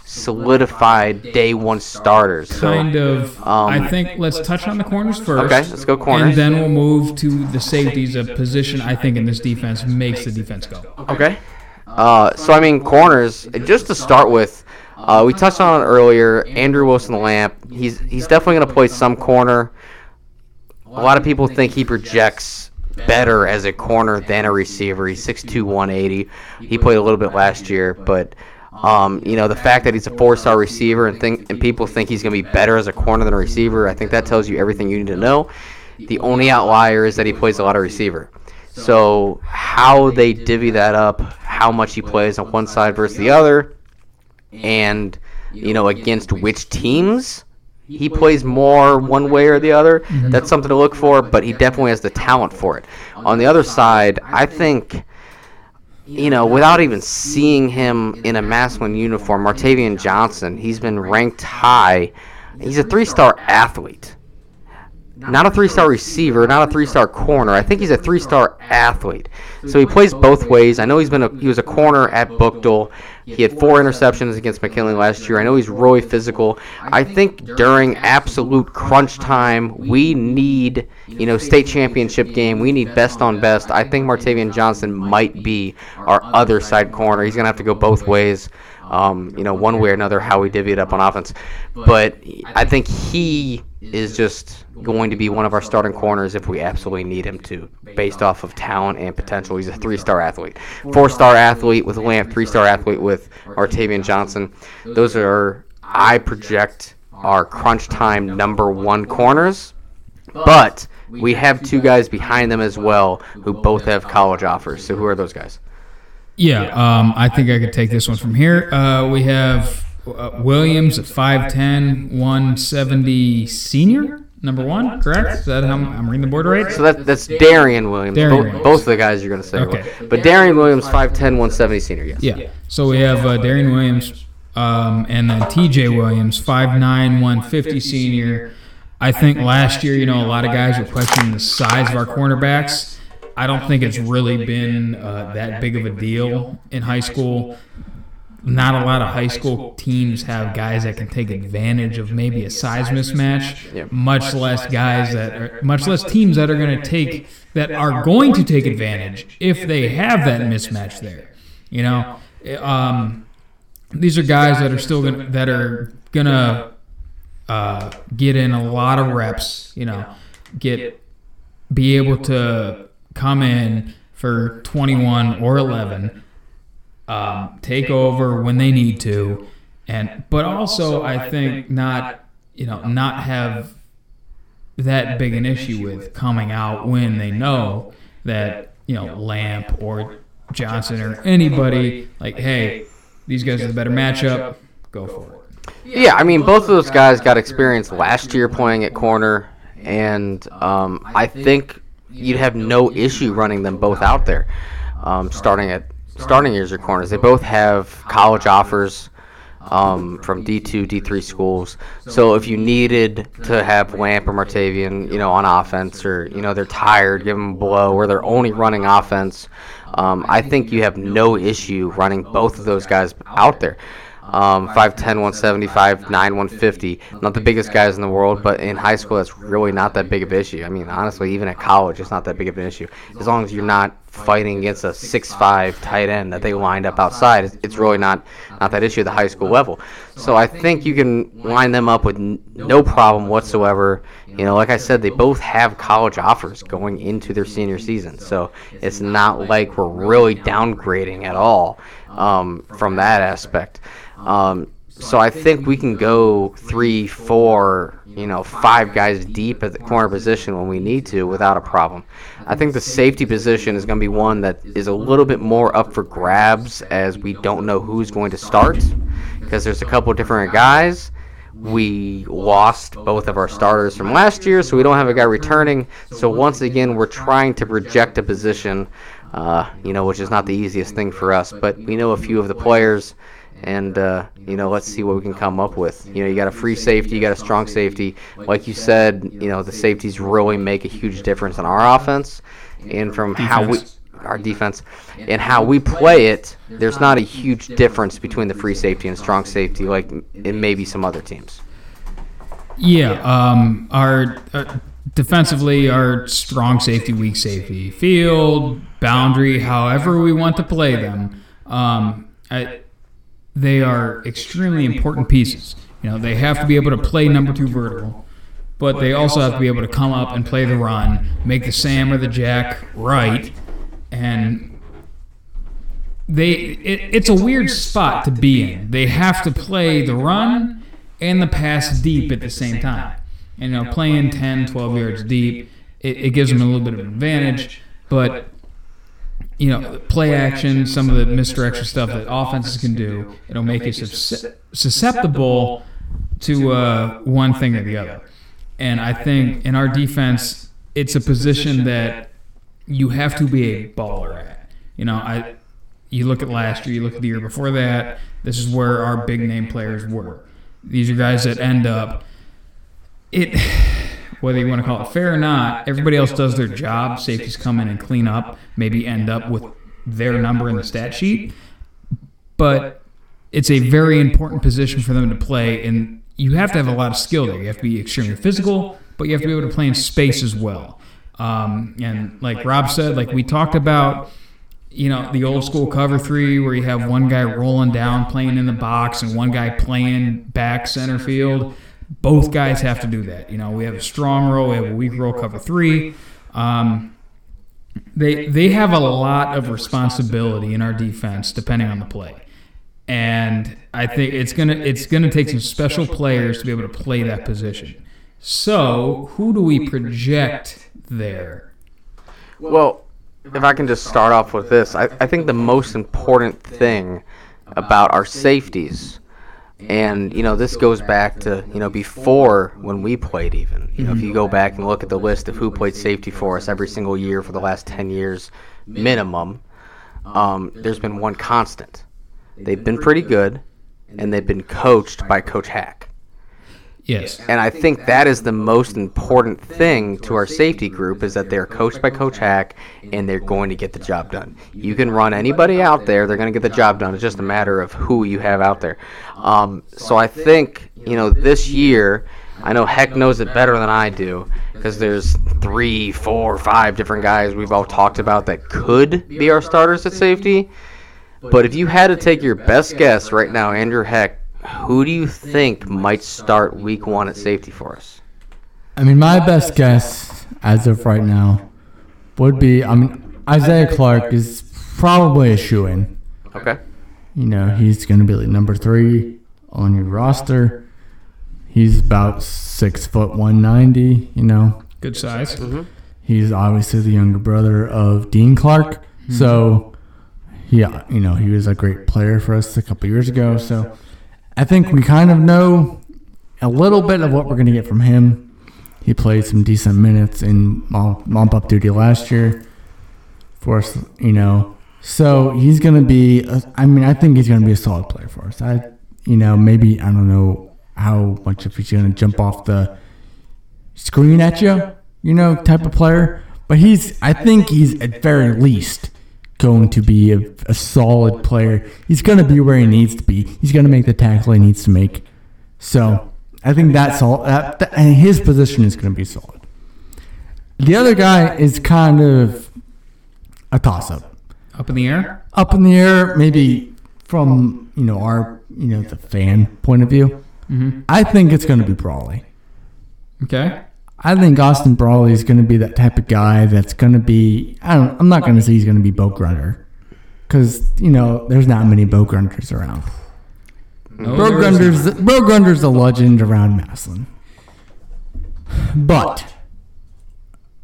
solidified day one starters. So, Kind of. um, I think let's touch on the corners first. Okay, let's go corners. And then we'll move to the safeties, a position I think in this defense makes the defense go. Okay. Uh, so I mean, corners. Just to start with, uh, we touched on it earlier. Andrew Wilson Lamp. He's he's definitely going to play some corner. A lot of people think he projects better as a corner than a receiver. He's 6'2", 180. He played a little bit last year, but um, you know the fact that he's a four-star receiver and think and people think he's going to be better as a corner than a receiver. I think that tells you everything you need to know. The only outlier is that he plays a lot of receiver. So how they divvy that up, how much he plays on one side versus the other, and you know against which teams, he plays more one way or the other. That's something to look for, but he definitely has the talent for it. On the other side, I think you know, without even seeing him in a Massillon uniform, Martavian Johnson, he's been ranked high. He's a three-star athlete. Not a three-star receiver, not a three-star corner. I think he's a three-star athlete. So he plays both ways. I know he's been a, he was a corner at Buchtel. He had four interceptions against McKinley last year. I know he's really physical. I think during absolute crunch time, we need, you know, state championship game. We need best on best. I think Martavian Johnson might be our other side corner. He's gonna have to go both ways. Um, you know, one way or another, how we divvy it up on offense. But I think he is just going to be one of our starting corners if we absolutely need him to, based off of talent and potential. He's a three-star athlete, four-star athlete with Lamp, three-star athlete with Martavian Johnson. Those are, I project, our crunch time number one corners. But we have two guys behind them as well who both have college offers. So who are those guys? Yeah, um, I think I could take this one from here. Uh, we have uh, Williams at 5'10", 170 senior, number one, correct? Is that how I'm, I'm reading the board right? So that, that's Darian Williams. Darian Bo- Williams. Both of the guys you're going to say. Okay. But Darian Williams, 5'10", 170 senior, yes. Yeah. So we have uh, Darian Williams um, and then TJ Williams, 5'9", 150 senior. I think last year, you know, a lot of guys were questioning the size of our cornerbacks. I don't think it's really been uh, that big of a deal in high school. Not a lot of high school teams have guys that can take advantage of maybe a size mismatch. Much less guys that are, much less teams that are going to take that are going to take advantage if they have that mismatch there. You know, um, these are guys that are still gonna that are gonna uh, get in a lot of reps. You know, get be able to come in for 21 or 11, um, take over when they need to, and but also I think not you know not have that big an issue with coming out when they know that you know Lamp or Johnson or anybody like hey these guys are the better matchup go for it. Yeah, I mean, both of those guys got experience last year playing at corner, and um, I think you'd have no issue running them both out there, um, starting at starting as your corners. They both have college offers um, from D2, D3 schools. So if you needed to have Lamp or Martavian, you know, on offense, or you know they're tired, give them a blow, or they're only running offense, um, I think you have no issue running both of those guys out there. Um, 5'10", 175, 9, 150. Not the biggest guys in the world, but in high school, that's really not that big of an issue. I mean, honestly, even at college, it's not that big of an issue. As long as you're not fighting against a six-five tight end that they lined up outside, it's- really not, not that issue at the high school level. So I think you can line them up with no problem whatsoever. You know, like I said, they both have college offers going into their senior season. So it's not like we're really downgrading at all um, from that aspect. Um, so I think we can go three, four, you know, five guys deep at the corner position when we need to without a problem. I think the safety position is going to be one that is a little bit more up for grabs as we don't know who's going to start because there's a couple different guys. We lost both of our starters from last year, so we don't have a guy returning. So once again, we're trying to project a position, uh, you know, which is not the easiest thing for us. But we know a few of the players and uh, you know let's see what we can come up with. You know you got a free safety you got a strong safety. Like you said you know the safeties really make a huge difference in our offense and from how we our defense and how we play it. There's not a huge difference between the free safety and strong safety like it may be some other teams. Yeah, um, our uh, defensively, our strong safety, weak safety, field, boundary, however we want to play them, um, I, they are extremely important pieces. You know, they have to be able to play number two vertical, but they also have to be able to come up and play the run, make the Sam or the Jack right, and they it, it's a weird spot to be in. They have to play the run and the pass deep at the same time. And, you know, playing 10, 12 yards deep, it, it gives them a little bit of an advantage. But, you know, play action, some of the misdirection stuff that offenses can do, it'll make you sus- susceptible to uh, one thing or the other. And I think in our defense, it's a position that you have to be a baller at. You know, I you look at last year, you look at the year before that. This is where our big name players were. These are guys that end up it. Whether you want to call it fair or not, everybody else does their job. Safeties come in and clean up, maybe end up with their number in the stat sheet. But it's a very important position for them to play, and you have to have a lot of skill there. You have to be extremely physical, but you have to be able to play in space as well. Um, and like Rob said, like we talked about, you know, the old school cover three where you have one guy rolling down playing in the box and one guy playing back center field. Both guys have to do that. You know, we have a strong row, we have a weak row cover three. Um, they they have a lot of responsibility in our defense depending on the play. And I think it's gonna it's gonna take some special players to be able to play that position. So who do we project there? Well, if I can just start off with this, I, I think the most important thing about our safeties, and you know this goes back to you know before when we played even. You know if you go back and look at the list of who played safety for us every single year for the last ten years minimum, um, there's been one constant. They've been pretty good, and they've been coached by Coach Hack. Yes. And I think that is the most important thing to our safety group is that they're coached by Coach Hack and they're going to get the job done. You can run anybody out there, they're going to get the job done. It's just a matter of who you have out there. Um, so I think, you know, this year, I know Heck knows it better than I do because there's three, four, five different guys we've all talked about that could be our starters at safety. But if you had to take your best guess right now, Andrew Heck, who do you think might start week one at safety for us? I mean, my best guess as of right now would be I mean, Isaiah Clark is probably a shoe in. Okay. You know, he's going to be like number three on your roster. He's about six foot one ninety. You know, Good size. Mm-hmm. he's obviously the younger brother of Dean Clark. Mm-hmm. So, yeah, you know, he was a great player for us a couple years ago. So, I think we kind of know a little bit of what we're going to get from him. He played some decent minutes in mop up duty last year for us, you know. So he's going to be. I mean, I think he's going to be a solid player for us. I, you know, maybe I don't know how much if he's going to jump off the screen at you, you know, type of player. But he's. I think he's at very least going to be a, a solid player. He's going to be where he needs to be. He's going to make the tackle he needs to make. So I think that's all. That, that- and his position is going to be solid. The other guy is kind of a toss up. Up in the air? Up in the air, maybe from you know our you know the fan point of view. Mm-hmm. I think it's going to be Brawley. Okay. I think Austin Brawley is going to be that type of guy that's going to be. I don't. I'm not going to say he's going to be Bo Grunter, because you know there's not many Bo Grunters around. No, Bo there is Grunter's not. Bo Grunter's a legend around Massillon, but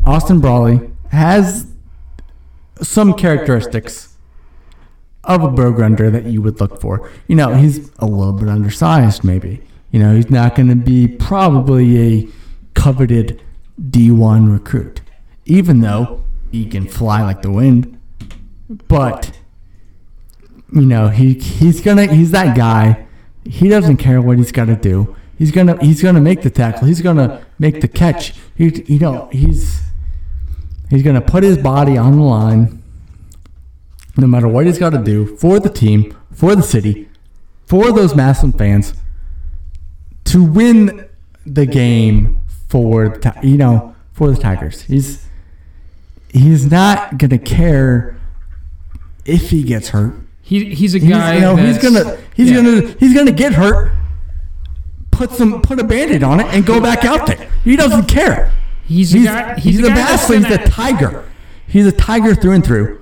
Austin Brawley has some characteristics of a Bo Grunter that you would look for. You know, he's a little bit undersized, maybe. You know, he's not going to be probably a coveted D1 recruit, even though he can fly like the wind. But you know, he he's gonna he's that guy. He doesn't care what he's got to do. He's gonna he's gonna make the tackle. He's gonna make the catch. He you know he's he's gonna put his body on the line, no matter what he's got to do for the team, for the city, for those Massillon fans, to win the game for the you know for the Tigers. He's he's not gonna care if he gets hurt. He, he's a He's, guy. you know, he's gonna he's yeah. gonna he's gonna get hurt. Put some put a band-aid on it and go back out there. He doesn't care. He's a He's guy. he's, He's, a master. He's a tiger. He's a tiger through and through.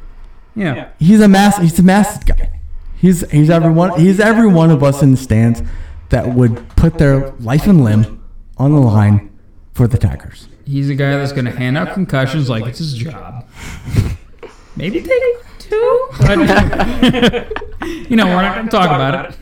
Yeah. He's a mass. He's a massive guy. He's he's every one. He's every one of us in the stands that would put their life and limb on the line for the Tigers. He's a guy that's going to hand out concussions like it's his job. Maybe take two. You know, we're not going to talk about it.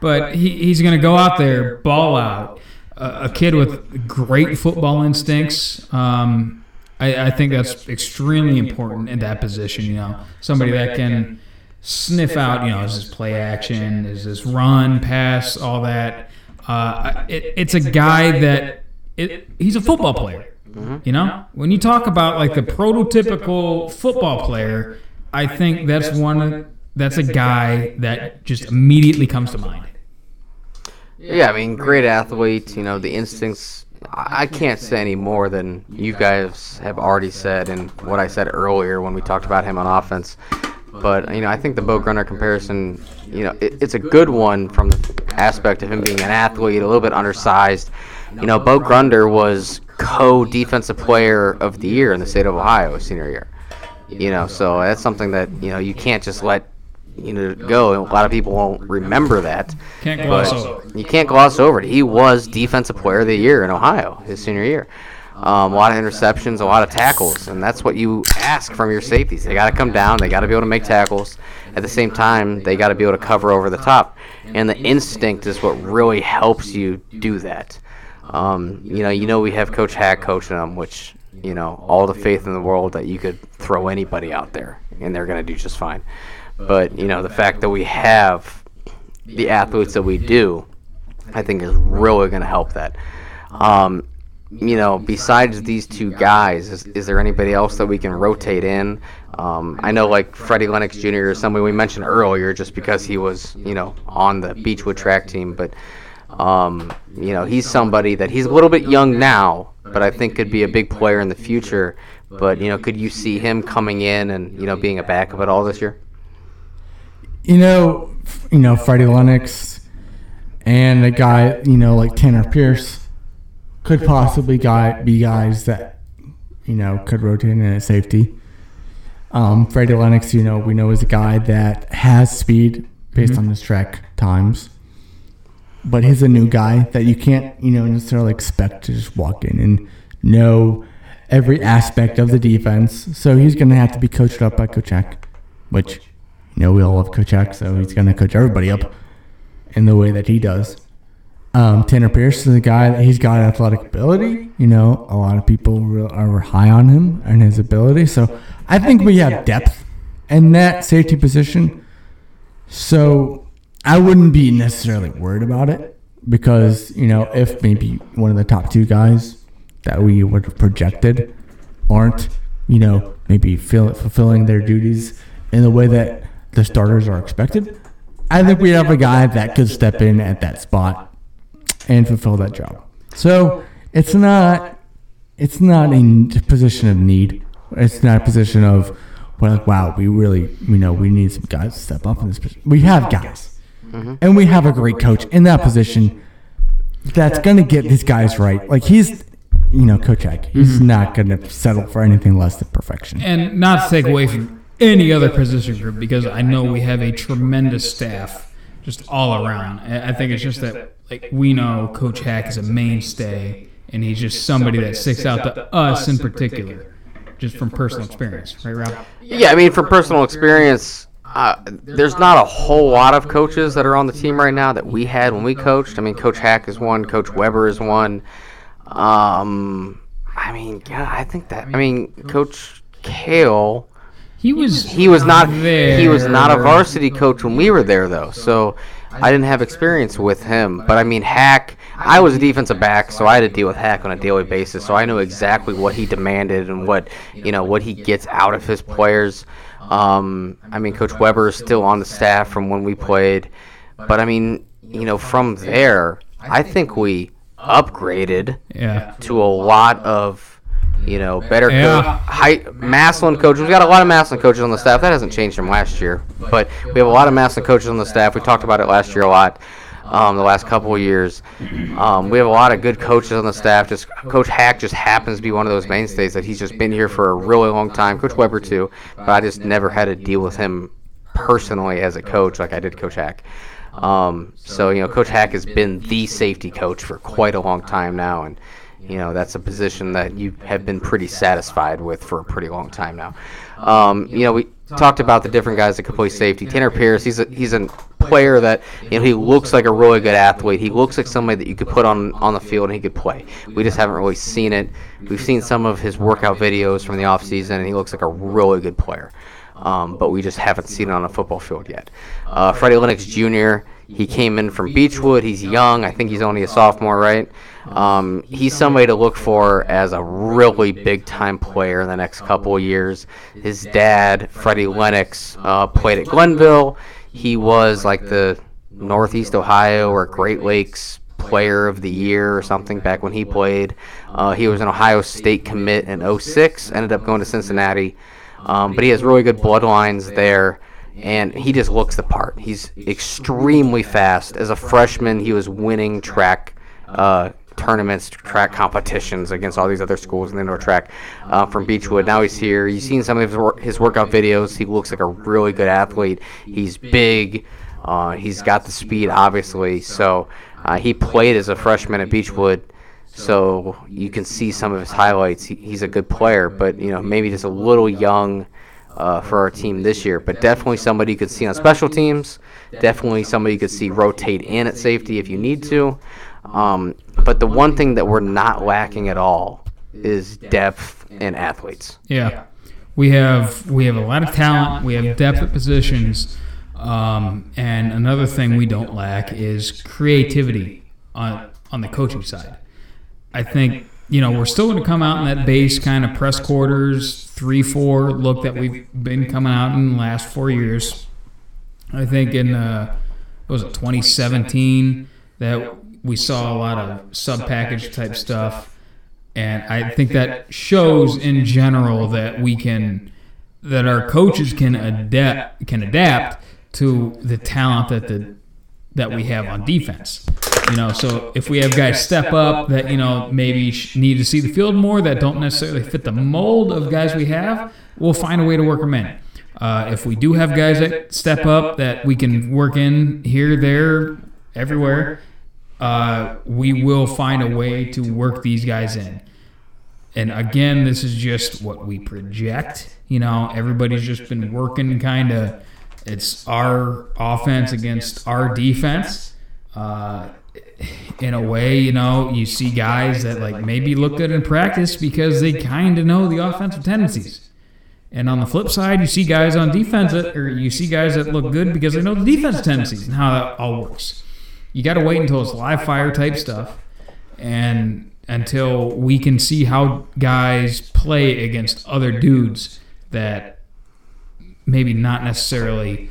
but he, he's going to go out there, ball out. A, a kid with great football instincts. Um, I, I think that's extremely important in that position. You know, somebody that can sniff out. You know, is this play action? Is this run, pass, all that? Uh, it, it's a guy that it, he's a football player. Mm-hmm. You know, when you talk about like the prototypical football player, I think that's one. That's a guy that just immediately comes to mind. Yeah, I mean, great athlete. You know, the instincts. I I can't say any more than you guys have already said and what I said earlier when we talked about him on offense. But you know, I think the Bo Grunder comparison, you know, it, it's a good one from the aspect of him being an athlete, a little bit undersized. You know, Bo Grunder was co-defensive player of the year in the state of Ohio senior year. You know, so that's something that you know you can't just let you know go. A lot of people won't remember that. Can't gloss over. You can't gloss over it. He was defensive player of the year in Ohio his senior year. Um, a lot of interceptions, a lot of tackles, and that's what you ask from your safeties. They got to come down. They got to be able to make tackles. At the same time, they got to be able to cover over the top. And the instinct is what really helps you do that. Um, you know, you know we have Coach Hack coaching them, which you know all the faith in the world that you could throw anybody out there and they're going to do just fine. But you know the fact that we have the athletes that we do, I think is really going to help that. Um, you know, besides these two guys, is, is there anybody else that we can rotate in? Um, I know like Freddie Lennox Jr. is somebody we mentioned earlier just because he was, you know, on the Beechwood track team, but um, you know, he's somebody that he's a little bit young now, but I think could be a big player in the future. But you know, could you see him coming in and you know being a backup at all this year? you know, you know Freddie Lennox and a guy, you know, like Tanner Pierce could possibly guy, be guys that you know could rotate in at safety. Um, Freddie Lennox, you know, we know is a guy that has speed based on his track times, but he's a new guy that you can't, you know, necessarily expect to just walk in and know every aspect of the defense. So he's going to have to be coached up by Coach Hack, which you know we all love Coach Hack, so he's going to coach everybody up in the way that he does. Um, Tanner Pierce is a guy that he's got athletic ability. You know, a lot of people re- are high on him and his ability. So I think we have depth in that safety position. So I wouldn't be necessarily worried about it because you know if maybe one of the top two guys that we would have projected aren't you know maybe fill, fulfilling their duties in the way that the starters are expected, I think we have a guy that could step in at that spot and fulfill that job. So it's not it's not a position of need. It's not a position of well, like wow, we really you know we need some guys to step up in this position. We have guys, Mm-hmm. and we have a great coach in that position that's gonna get these guys right. Like he's you know Coach Hack, he's mm-hmm. not gonna settle for anything less than perfection. And not to take away from any other position group, because I know we have a tremendous staff just all around. I I think it's just that like we know Coach Hack is a mainstay, and he's just somebody that sticks out to us in particular, just from personal experience, right, Rob? Yeah, I mean, from personal experience, uh, there's not a whole lot of coaches that are on the team right now that we had when we coached. I mean, Coach Hack is one, Coach Weber is one. Um, I mean, yeah, I think that. I mean, Coach Kale, He was he was not he was not a varsity coach when we were there though, so I didn't have experience with him. But I mean, Hack, I was a defensive back, so I had to deal with Hack on a daily basis, so I knew exactly what he demanded and what you know what he gets out of his players. Um, I mean, Coach Weber is still on the staff from when we played, but I mean, you know, from there, I think we upgraded Yeah. to a lot of you know better Yeah. coach, high Massillon coaches. We've got a lot of Massillon coaches on the staff. That hasn't changed from last year, but we have a lot of Massillon coaches on the staff. We talked about it last year a lot. Um, the last couple of years, um, we have a lot of good coaches on the staff. Just Coach Hack just happens to be one of those mainstays that he's just been here for a really long time. Coach Weber too, but I just never had to deal with him personally as a coach like I did Coach Hack. Um, so you know, Coach Hack has been the safety coach for quite a long time now, and you know that's a position that you have been pretty satisfied with for a pretty long time now. Um, you know, we talked about the different guys that could play safety. Tanner Pierce, he's a he's a player that you know he looks like a really good athlete. He looks like somebody that you could put on on the field and he could play. We just haven't really seen it. We've seen some of his workout videos from the offseason, and he looks like a really good player. Um, but we just haven't seen it on a football field yet. Uh, Freddie Lennox Jr. He came in from Beechwood. He's young. I think he's only a sophomore, right? Um, he's somebody to look for as a really big time player in the next couple of years. His dad, Freddie Lennox, uh, played at Glenville. He was like the Northeast Ohio or Great Lakes player of the year or something back when he played. Uh, he was an Ohio State commit in 06, ended up going to Cincinnati. Um, but he has really good bloodlines there and he just looks the part. He's extremely fast. As a freshman, he was winning track uh, tournaments, track competitions against all these other schools in the indoor track uh, from Beechwood. Now he's here. You've seen some of his, his workout videos. He looks like a really good athlete. He's big. Uh, he's got the speed, obviously. So uh, he played as a freshman at Beechwood. So you can see some of his highlights. He, he's a good player, but you know maybe just a little young uh, for our team this year. But definitely somebody you could see on special teams. Definitely somebody you could see rotate in at safety if you need to. Um, but the one thing that we're not lacking at all is depth and athletes. Yeah, we have we have a lot of talent. We have depth at positions, um, and another thing we don't lack is creativity on on the coaching side. I think you know we're still going to come out in that base kind of press quarters three four look that we've been coming out in the last four years. I think in uh, was it 2017 that we saw a lot of sub package type stuff, and I think that shows in general that we can that our coaches can adapt can adapt to the talent that the that we have on defense. You know, so if we have guys step up that you know maybe need to see the field more that don't necessarily fit the mold of guys we have, we'll find a way to work them in. Uh, if we do have guys that step up that we can work in here, there, everywhere, uh, we will find a way to work these guys in. And again, this is just what we project. You know, everybody's just been working kind of. It's our offense against our defense. Uh, in a way, you know, you see guys that like maybe look good in practice because they kind of know the offensive tendencies. And on the flip side, you see guys on defense that, or you see guys that look good because they know the defense tendencies and how that all works you got to wait until it's live fire type stuff and until we can see how guys play against other dudes that maybe not necessarily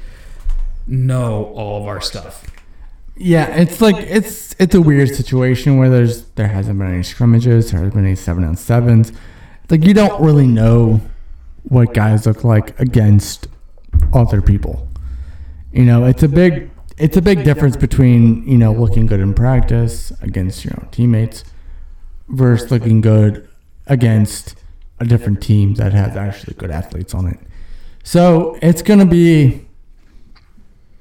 know all of our stuff. Yeah, it's like it's it's a weird situation where there's there hasn't been any scrimmages, there hasn't been any seven on sevens. Like you don't really know what guys look like against other people. You know, it's a big it's a big difference between you know looking good in practice against your own teammates versus looking good against a different team that has actually good athletes on it. So it's gonna be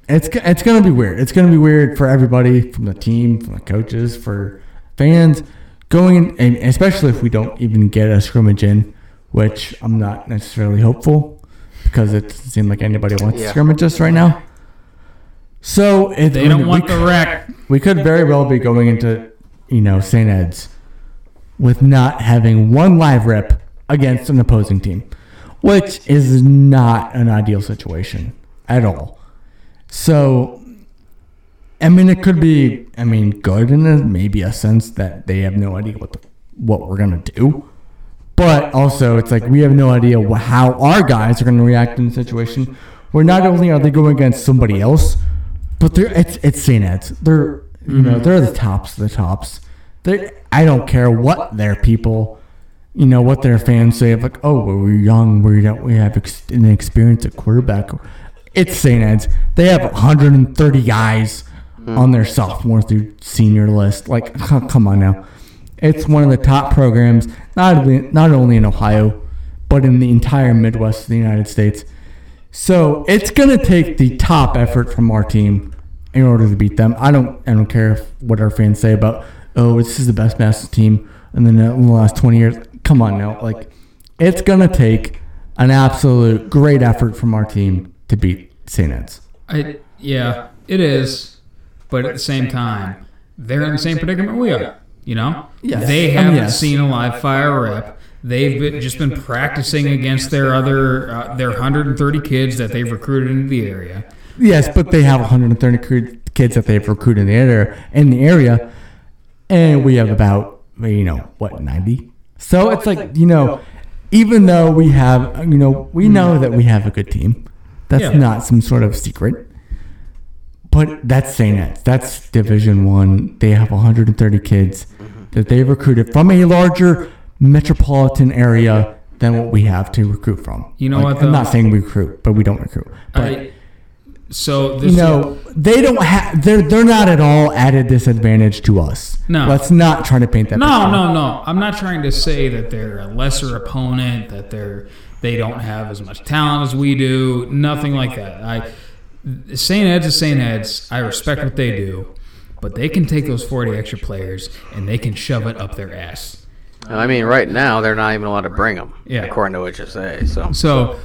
it's it's gonna be weird. It's gonna be weird for everybody from the team, from the coaches, for fans going, and especially if we don't even get a scrimmage in, which I'm not necessarily hopeful because it doesn't seem like anybody wants Yeah. to scrimmage us right now. So if They don't want the wreck. we could very well be going into, you know, St. Ed's with not having one live rip against an opposing team, which is not an ideal situation at all. So, I mean, it could be, I mean, good in a, maybe a sense that they have no idea what the, what we're gonna do, but also it's like we have no idea how our guys are gonna react in the situation. Where not only are they going against somebody else, but they're it's it's St. Ed's. They're you know mm-hmm. they're the tops of the tops. They I don't care what their people, you know what their fans say of like oh well, we're young we don't we have ex- an experience at quarterback. It's St. Ed's. They have 130 guys on their sophomore through senior list. Like come on now, it's one of the top programs not only not only in Ohio, but in the entire Midwest of the United States. So it's gonna take the top effort from our team in order to beat them. I don't I don't care what our fans say about oh, this is the best Massillon team in the, in the last 20 years. Come on now. Like, it's going to take an absolute great effort from our team to beat St. Ed's. I, yeah, it is. But at the same time, they're in the same predicament we are. You know, Yes. they Um, haven't yes. seen a live fire rep. They've been, just been practicing against their other uh, their 130 kids that they've recruited into the area. Yes, but they have 130 kids that they've recruited in the area, in the area, and we have about you know what 90. So it's like you know, even though we have you know we know that we have a good team, that's Yeah. not some sort of secret. But that's St. Ed's. That's Division One. They have 130 kids that they recruited from a larger metropolitan area than what we have to recruit from. You know Like, what, I'm not saying we recruit, but we don't recruit. But I, so this know, they don't have. They're they're not at all at a disadvantage to us. No. let's not try to paint that. No, picture. no, no. I'm not trying to say that they're a lesser opponent, that they're they don't have as much talent as we do. Nothing like that. I St. Ed's is St. Ed's. I respect what they do, but they can take those 40 extra players and they can shove it up their ass. I mean, right now they're not even allowed to bring them, Yeah. according to HSA. So So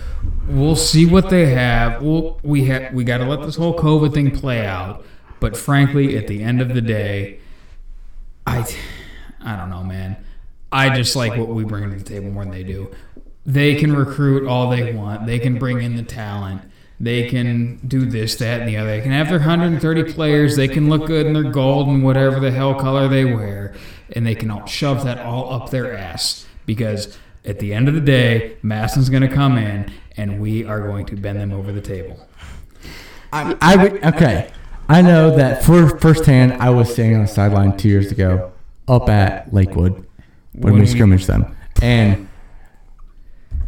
we'll see what they have. We'll, we ha- we got to let this whole COVID thing play out. But frankly, at the end of the day, I I don't know, man. I just like what we bring to the table more than they do. They can recruit all they want. They can bring in the talent. They can do this, that, and the other. They can have their 130 players. They can look good in their gold and whatever the hell color they wear, and they can all shove that all up their ass because at the end of the day, Massillon's going to come in and we are going to bend them over the table. I, I would- okay. I know that for firsthand, I was standing on the sideline two years ago, up at Lakewood when, When we we- scrimmaged them, and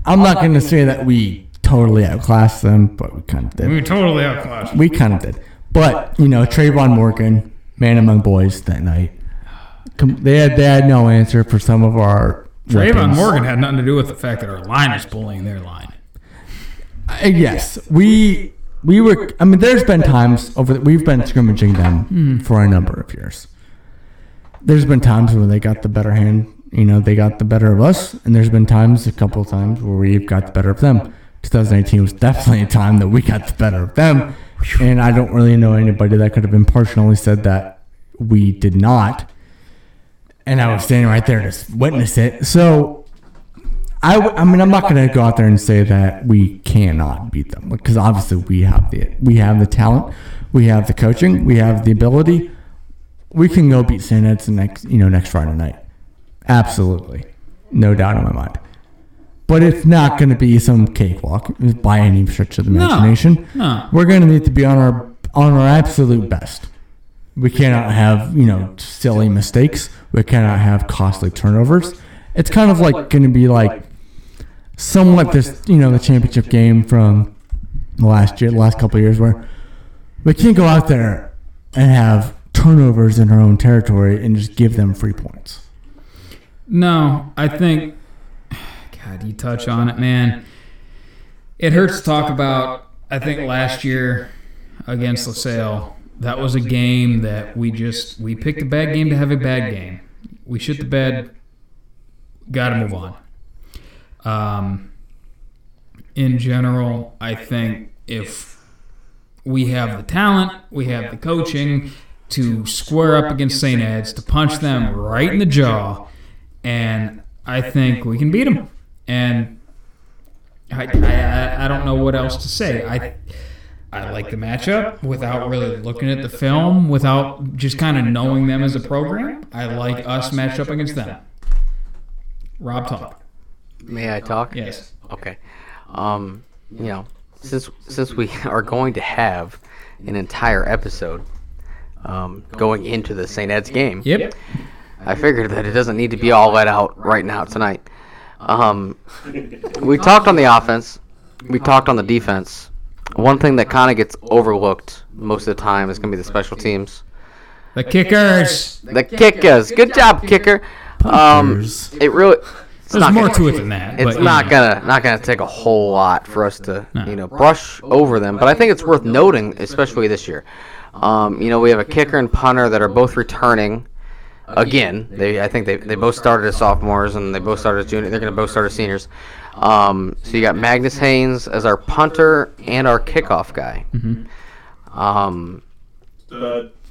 I'm not going to say that we totally outclassed them, but we kind of did. We totally outclassed. Them. We kind of did. But, you know, Trayvon Morgan, man among boys that night, they had, they had no answer for some of our. Trayvon weapons. Morgan had nothing to do with the fact that our line is bullying their line. Uh, yes, we we were. I mean, there's been times over. that we've been scrimmaging them for a number of years. There's been times when they got the better hand. You know, they got the better of us, and there's been times, a couple of times, where we've got the better of them. 2018 was definitely a time that we got the better of them, and I don't really know anybody that could have impartially said that we did not. And I was standing right there to witness it. So I, w- I mean, I'm not going to go out there and say that we cannot beat them because obviously we have the we have the talent, we have the coaching, we have the ability. We can go beat St. Ed's next you know next Friday night, absolutely, no doubt in my mind. But it's not going to be some cakewalk by any stretch of the imagination. no. We're going to need to be on our on our absolute best. We cannot have you know silly mistakes. We cannot have costly turnovers. It's kind of like going to be like somewhat this you know the championship game from the last year, the last couple of years, where we can't go out there and have turnovers in our own territory and just give them free points. No, I think. God, you touch on it, man. It hurts to talk about. I think last year against LaSalle, that was a game that we just we picked a bad game to have a bad game. We shit the bed. Got to move on. Um, in general, I think if we have the talent, we have the coaching to square up against St. Ed's, to punch them right in the jaw, and I think we can beat them. And I, I, I don't know what else to say. I I like the matchup without really looking at the film, without just kind of knowing them as a program. I like us matched up against them. Rob talk. may I talk? Yes. Okay. Um, you know, since since we are going to have an entire episode um, going into the St. Ed's game, Yep. I figured that it doesn't need to be all let out right now tonight. Um, we talked on the offense. We talked on the defense. One thing that kind of gets overlooked most of the time is going to be the special teams. The kickers. The kickers. Good job, kicker. Um, it really. It's There's not more gonna- to it than that. It's but, not know. gonna not gonna take a whole lot for us to No. you know brush over them, but I think it's worth noting, especially this year. Um, you know, we have a kicker and punter that are both returning. Again. They I think they, they both started as sophomores and they both started as juniors. They're going to both start as seniors. Um, so you got Magnus Haynes as our punter and our kickoff guy. Um,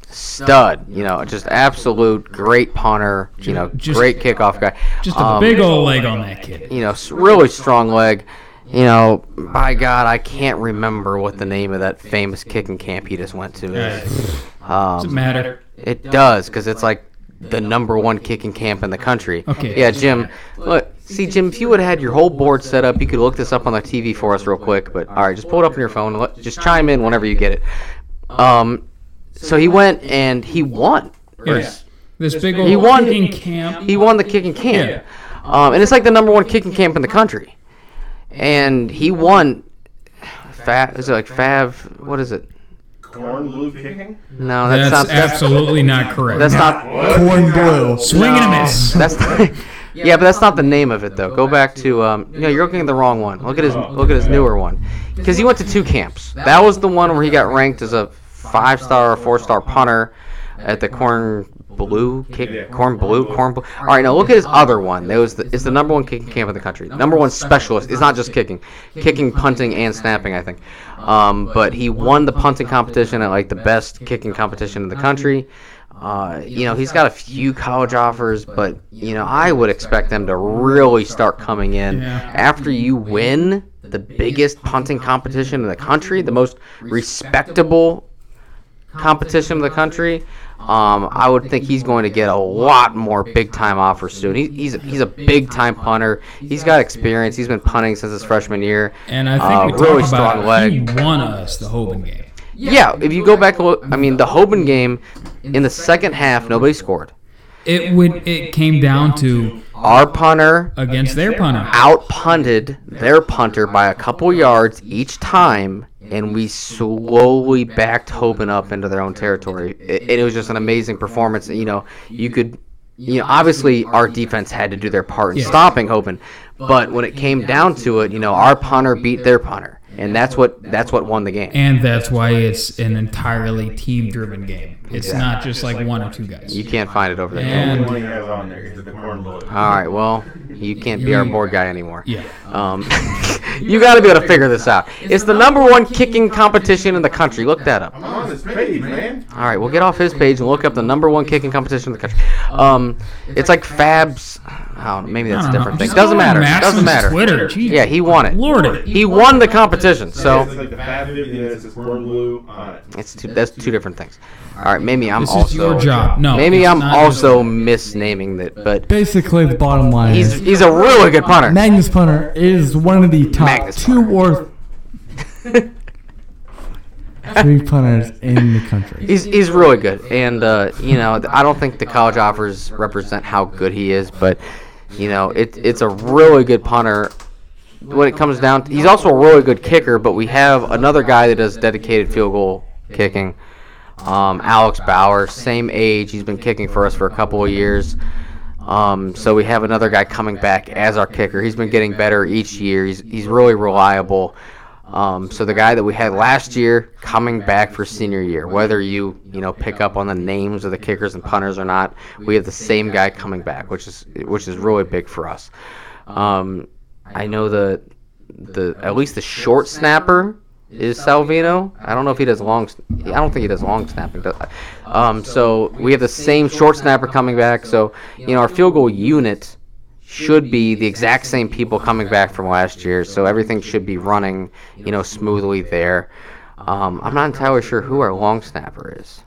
stud, you know, just absolute great punter, you know, Just- great kickoff guy. Just a Um, big old leg on that kid. you know, really strong leg. You know, by God, I can't remember what the name of that famous kicking camp he just went to is. Doesn't Um, matter. it does, because it's like the number one kicking camp in the country. Okay. Yeah, Jim. Look, see, Jim, if you would have had your whole board set up, you could look this up on the TV for us real quick. But all right, just pull it up on your phone. Let, just chime in whenever you get it. Um, so he went and he won. Or Yeah. This big old He won- kicking camp. He won the kicking camp. Um, and it's like the number one kicking camp in the country. And he won. Fab, is it like Fav? What is it? Kornblue kicking? No, that's, That's not. That's, absolutely not correct. that's not. Kornblue. Swing and a miss. That's. yeah, but that's not the name of it though. Go back to. Um, you know, you're looking at the wrong one. Look at his. Look at his newer one. Because he went to two camps. That was the one where he got ranked as a five star or four star punter at the corn blue kick Kornblue corn blue. All right, now look at his other one. That was the, it's the number one kicking camp in the country. Number one specialist. It's not just kicking, kicking, punting, and snapping. I think. Um, but he won the punting competition at like the best kicking competition in the country. Uh, you know, he's got a few college offers, but you know, I would expect them to really start coming in after you win the biggest punting competition in the country, the most respectable competition in the country. Um, I would think he's going to get a lot more big time offers soon. He, he's he's a big time punter. He's got experience. He's been punting since his freshman year. And I think Uh, we really about strong it. leg. He won us the Hoban game. Yeah, if you go back I mean, the Hoban game in the second half, nobody scored. It would. It came down to Our punter against their punter. out punted their punter by a couple yards each time, and we slowly backed Hoban up into their own territory. It, it was just an amazing performance. You know, you could, you know, obviously our defense had to do their part in Yeah. stopping Hoban, but when it came down to it, you know, our punter beat their punter, and that's what that's what won the game. And that's why it's an entirely team-driven game. It's not just like one or two guys. You can't find it over there. And One he has on there is the Kornblue. All right, well, you can't be our board guy anymore. yeah, Um, you got to be able to figure this out. It's the number one kicking competition in the country. Look that up. I'm on this page, man. All right, we'll get off his page and look up the number one kicking competition in the country. Um, it's like Fab's. Oh, maybe that's I a don't different know. thing. Just Doesn't matter. Maxim's Doesn't matter. Twitter. Jeez. Yeah, he won it. Lord it. He won the competition. So It's like the Fab 50 Kornblue on it. it's two, that's two different things. All right, maybe I'm This also is your job. No, maybe I'm also misnaming it, but Basically, the bottom line he's is he's a really good punter. Magnus Punter is one of the top Magnus two or three punters in the country. He's he's really good, and uh, you know I don't think the college offers represent how good he is, but you know it it's a really good punter. When it comes down, to, he's also a really good kicker. But we have another guy that does dedicated field goal kicking, um, Alex Bauer, same age. He's been kicking for us for a couple of years. Um, so we have another guy coming back as our kicker. He's been getting better each year. He's he's really reliable. Um, so the guy that we had last year coming back for senior year, whether you you know pick up on the names of the kickers and punters or not, we have the same guy coming back, which is which is really big for us. Um, I know the the at least the short snapper is Salvino. I don't know if he does long. I don't think he does long snapping. does- Um, so we have the same short snapper coming back. So you know our field goal unit should be the exact same people coming back from last year. So everything should be running, you know, smoothly there. Um, I'm not entirely sure who our long snapper is.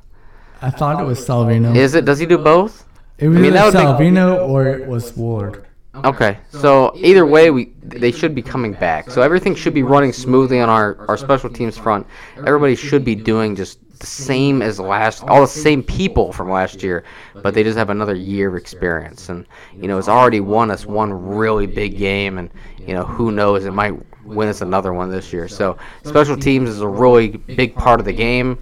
I thought it was Salvino. Is it? Does he do both? it was I mean, Salvino or it was Ward. Okay, so either way, we they should be coming back. So everything should be running smoothly on our, our special teams front. Everybody should be doing just the same as last, all the same people from last year, but they just have another year of experience. And you know, it's already won us one really big game, and you know, who knows, it might win us another one this year. So special teams is a really big part of the game,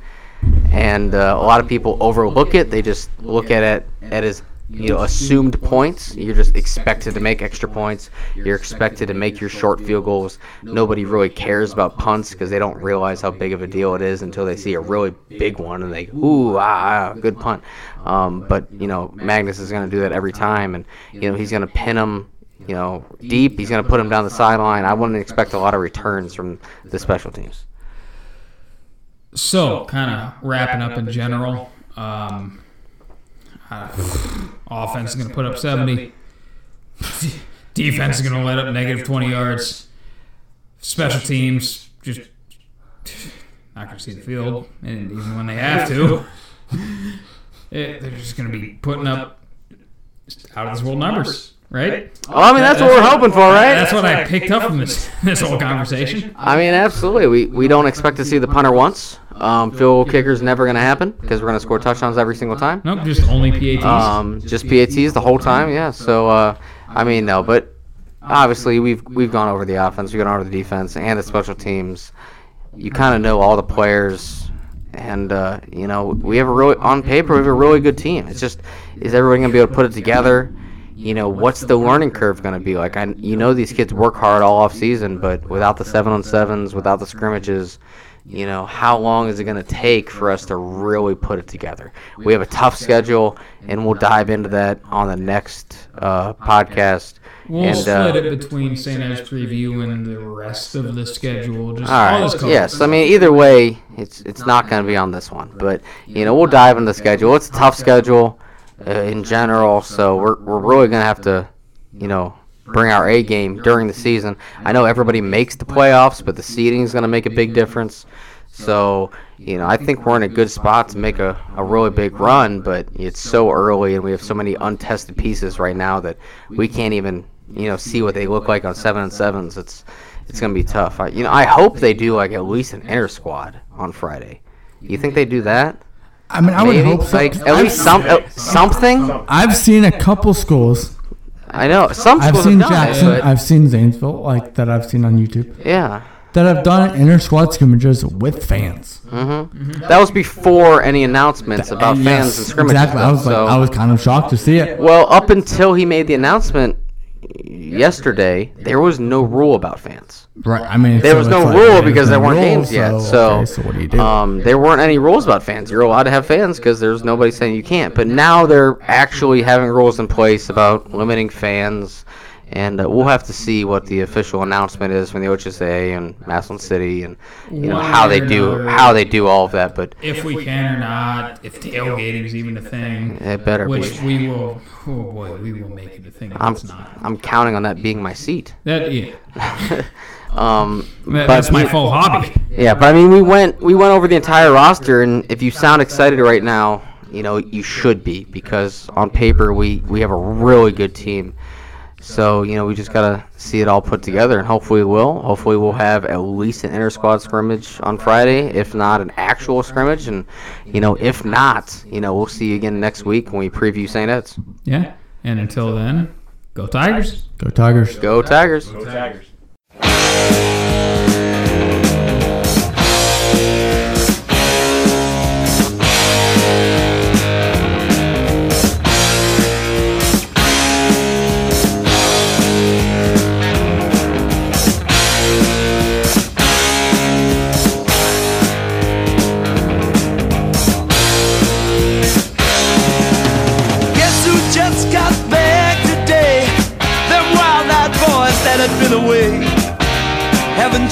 and uh, a lot of people overlook it. They just look at it at as you know assumed points. You're just expected to make extra points. You're expected to make your short field goals. Nobody really cares about punts because they don't realize how big of a deal it is until they see a really big one and they ooh ah, ah good punt. Um, but you know Magnus is going to do that every time, and you know he's going to pin them you know, deep. He's going to put him down the sideline. I wouldn't expect a lot of returns from the special teams. So, kind of wrapping up in general, um, uh, offense is going to put up 70. Defense is going to let up negative 20 yards. Special teams just not going to see the field, and even when they have to, it, they're just going to be putting up out of this world numbers right? Well, I mean, that's, what we're hoping for, right? That's what I picked up from this this whole conversation. I mean, absolutely. We we don't expect to see the punter once. Um, field kicker's never going to happen because we're going to score touchdowns every single time. Nope, just only PATs. Um, just PATs the whole time, yeah. So, uh, I mean, no, but obviously we've we've gone over the offense, we've gone over the defense, and the special teams. You kind of know all the players, and uh, you know we have a really on paper we have a really good team. It's just is everybody going to be able to put it together? You know, what's the learning curve going to be like? I, you know, these kids work hard all off season, but without the seven on sevens, without the scrimmages, you know, how long is it going to take for us to really put it together? We have a tough schedule, and we'll dive into that on the next uh, podcast. We'll and, split uh, it between St. Ed's preview and the rest of the schedule. Just all all right. covered. Yes. I mean, either way, it's it's not going to be on this one, but you know, we'll dive into the schedule. It's a tough schedule uh, in general, so we're we're really going to have to, you know, bring our A game during the season. I know everybody makes the playoffs, but the seeding is going to make a big difference. So, you know, I think we're in a good spot to make a, a really big run, but it's so early and we have so many untested pieces right now that we can't even, you know, see what they look like on seven and sevens. It's it's going to be tough. I, you know, I hope they do like at least an inter squad on Friday. You think they do that? I mean, I would hope so. like at least some uh, something. I've seen a couple schools. I know some I've schools seen have done Jackson. it, but I've seen Zanesville, like that. I've seen on YouTube yeah. that have done inter squad scrimmages with fans. Mm-hmm. That was before any announcements about And fans and scrimmages. Exactly. I was like, so- I was kind of shocked to see it. Well, up until he made the announcement yesterday, there was no rule about fans. Right. I mean, There so was no like, rule because no there weren't rule, games yet. So, okay, so what do you do? Um, there weren't any rules about fans. You're allowed to have fans because there's nobody saying you can't. But now they're actually having rules in place about limiting fans. And uh, we'll have to see what the official announcement is from the OHSA and Massillon City, and you know how they do how they do all of that. But If we can or not, if tailgating is even a thing, it better which be. we will. Oh boy, we will make it a thing. I'm not. I'm counting on that being my seat. That yeah, Um, that, but that's my full hobby. Yeah, but I mean, we went we went over the entire roster, and if you sound excited right now, you know you should be because on paper we we have a really good team. So you know we just gotta see it all put together, and hopefully we will. Hopefully we'll have at least an inter squad scrimmage on Friday, if not an actual scrimmage, and you know if not, you know we'll see you again next week when we preview St. Ed's. Yeah, and until then, go Tigers. Go Tigers. Go Tigers! Go Tigers. Guess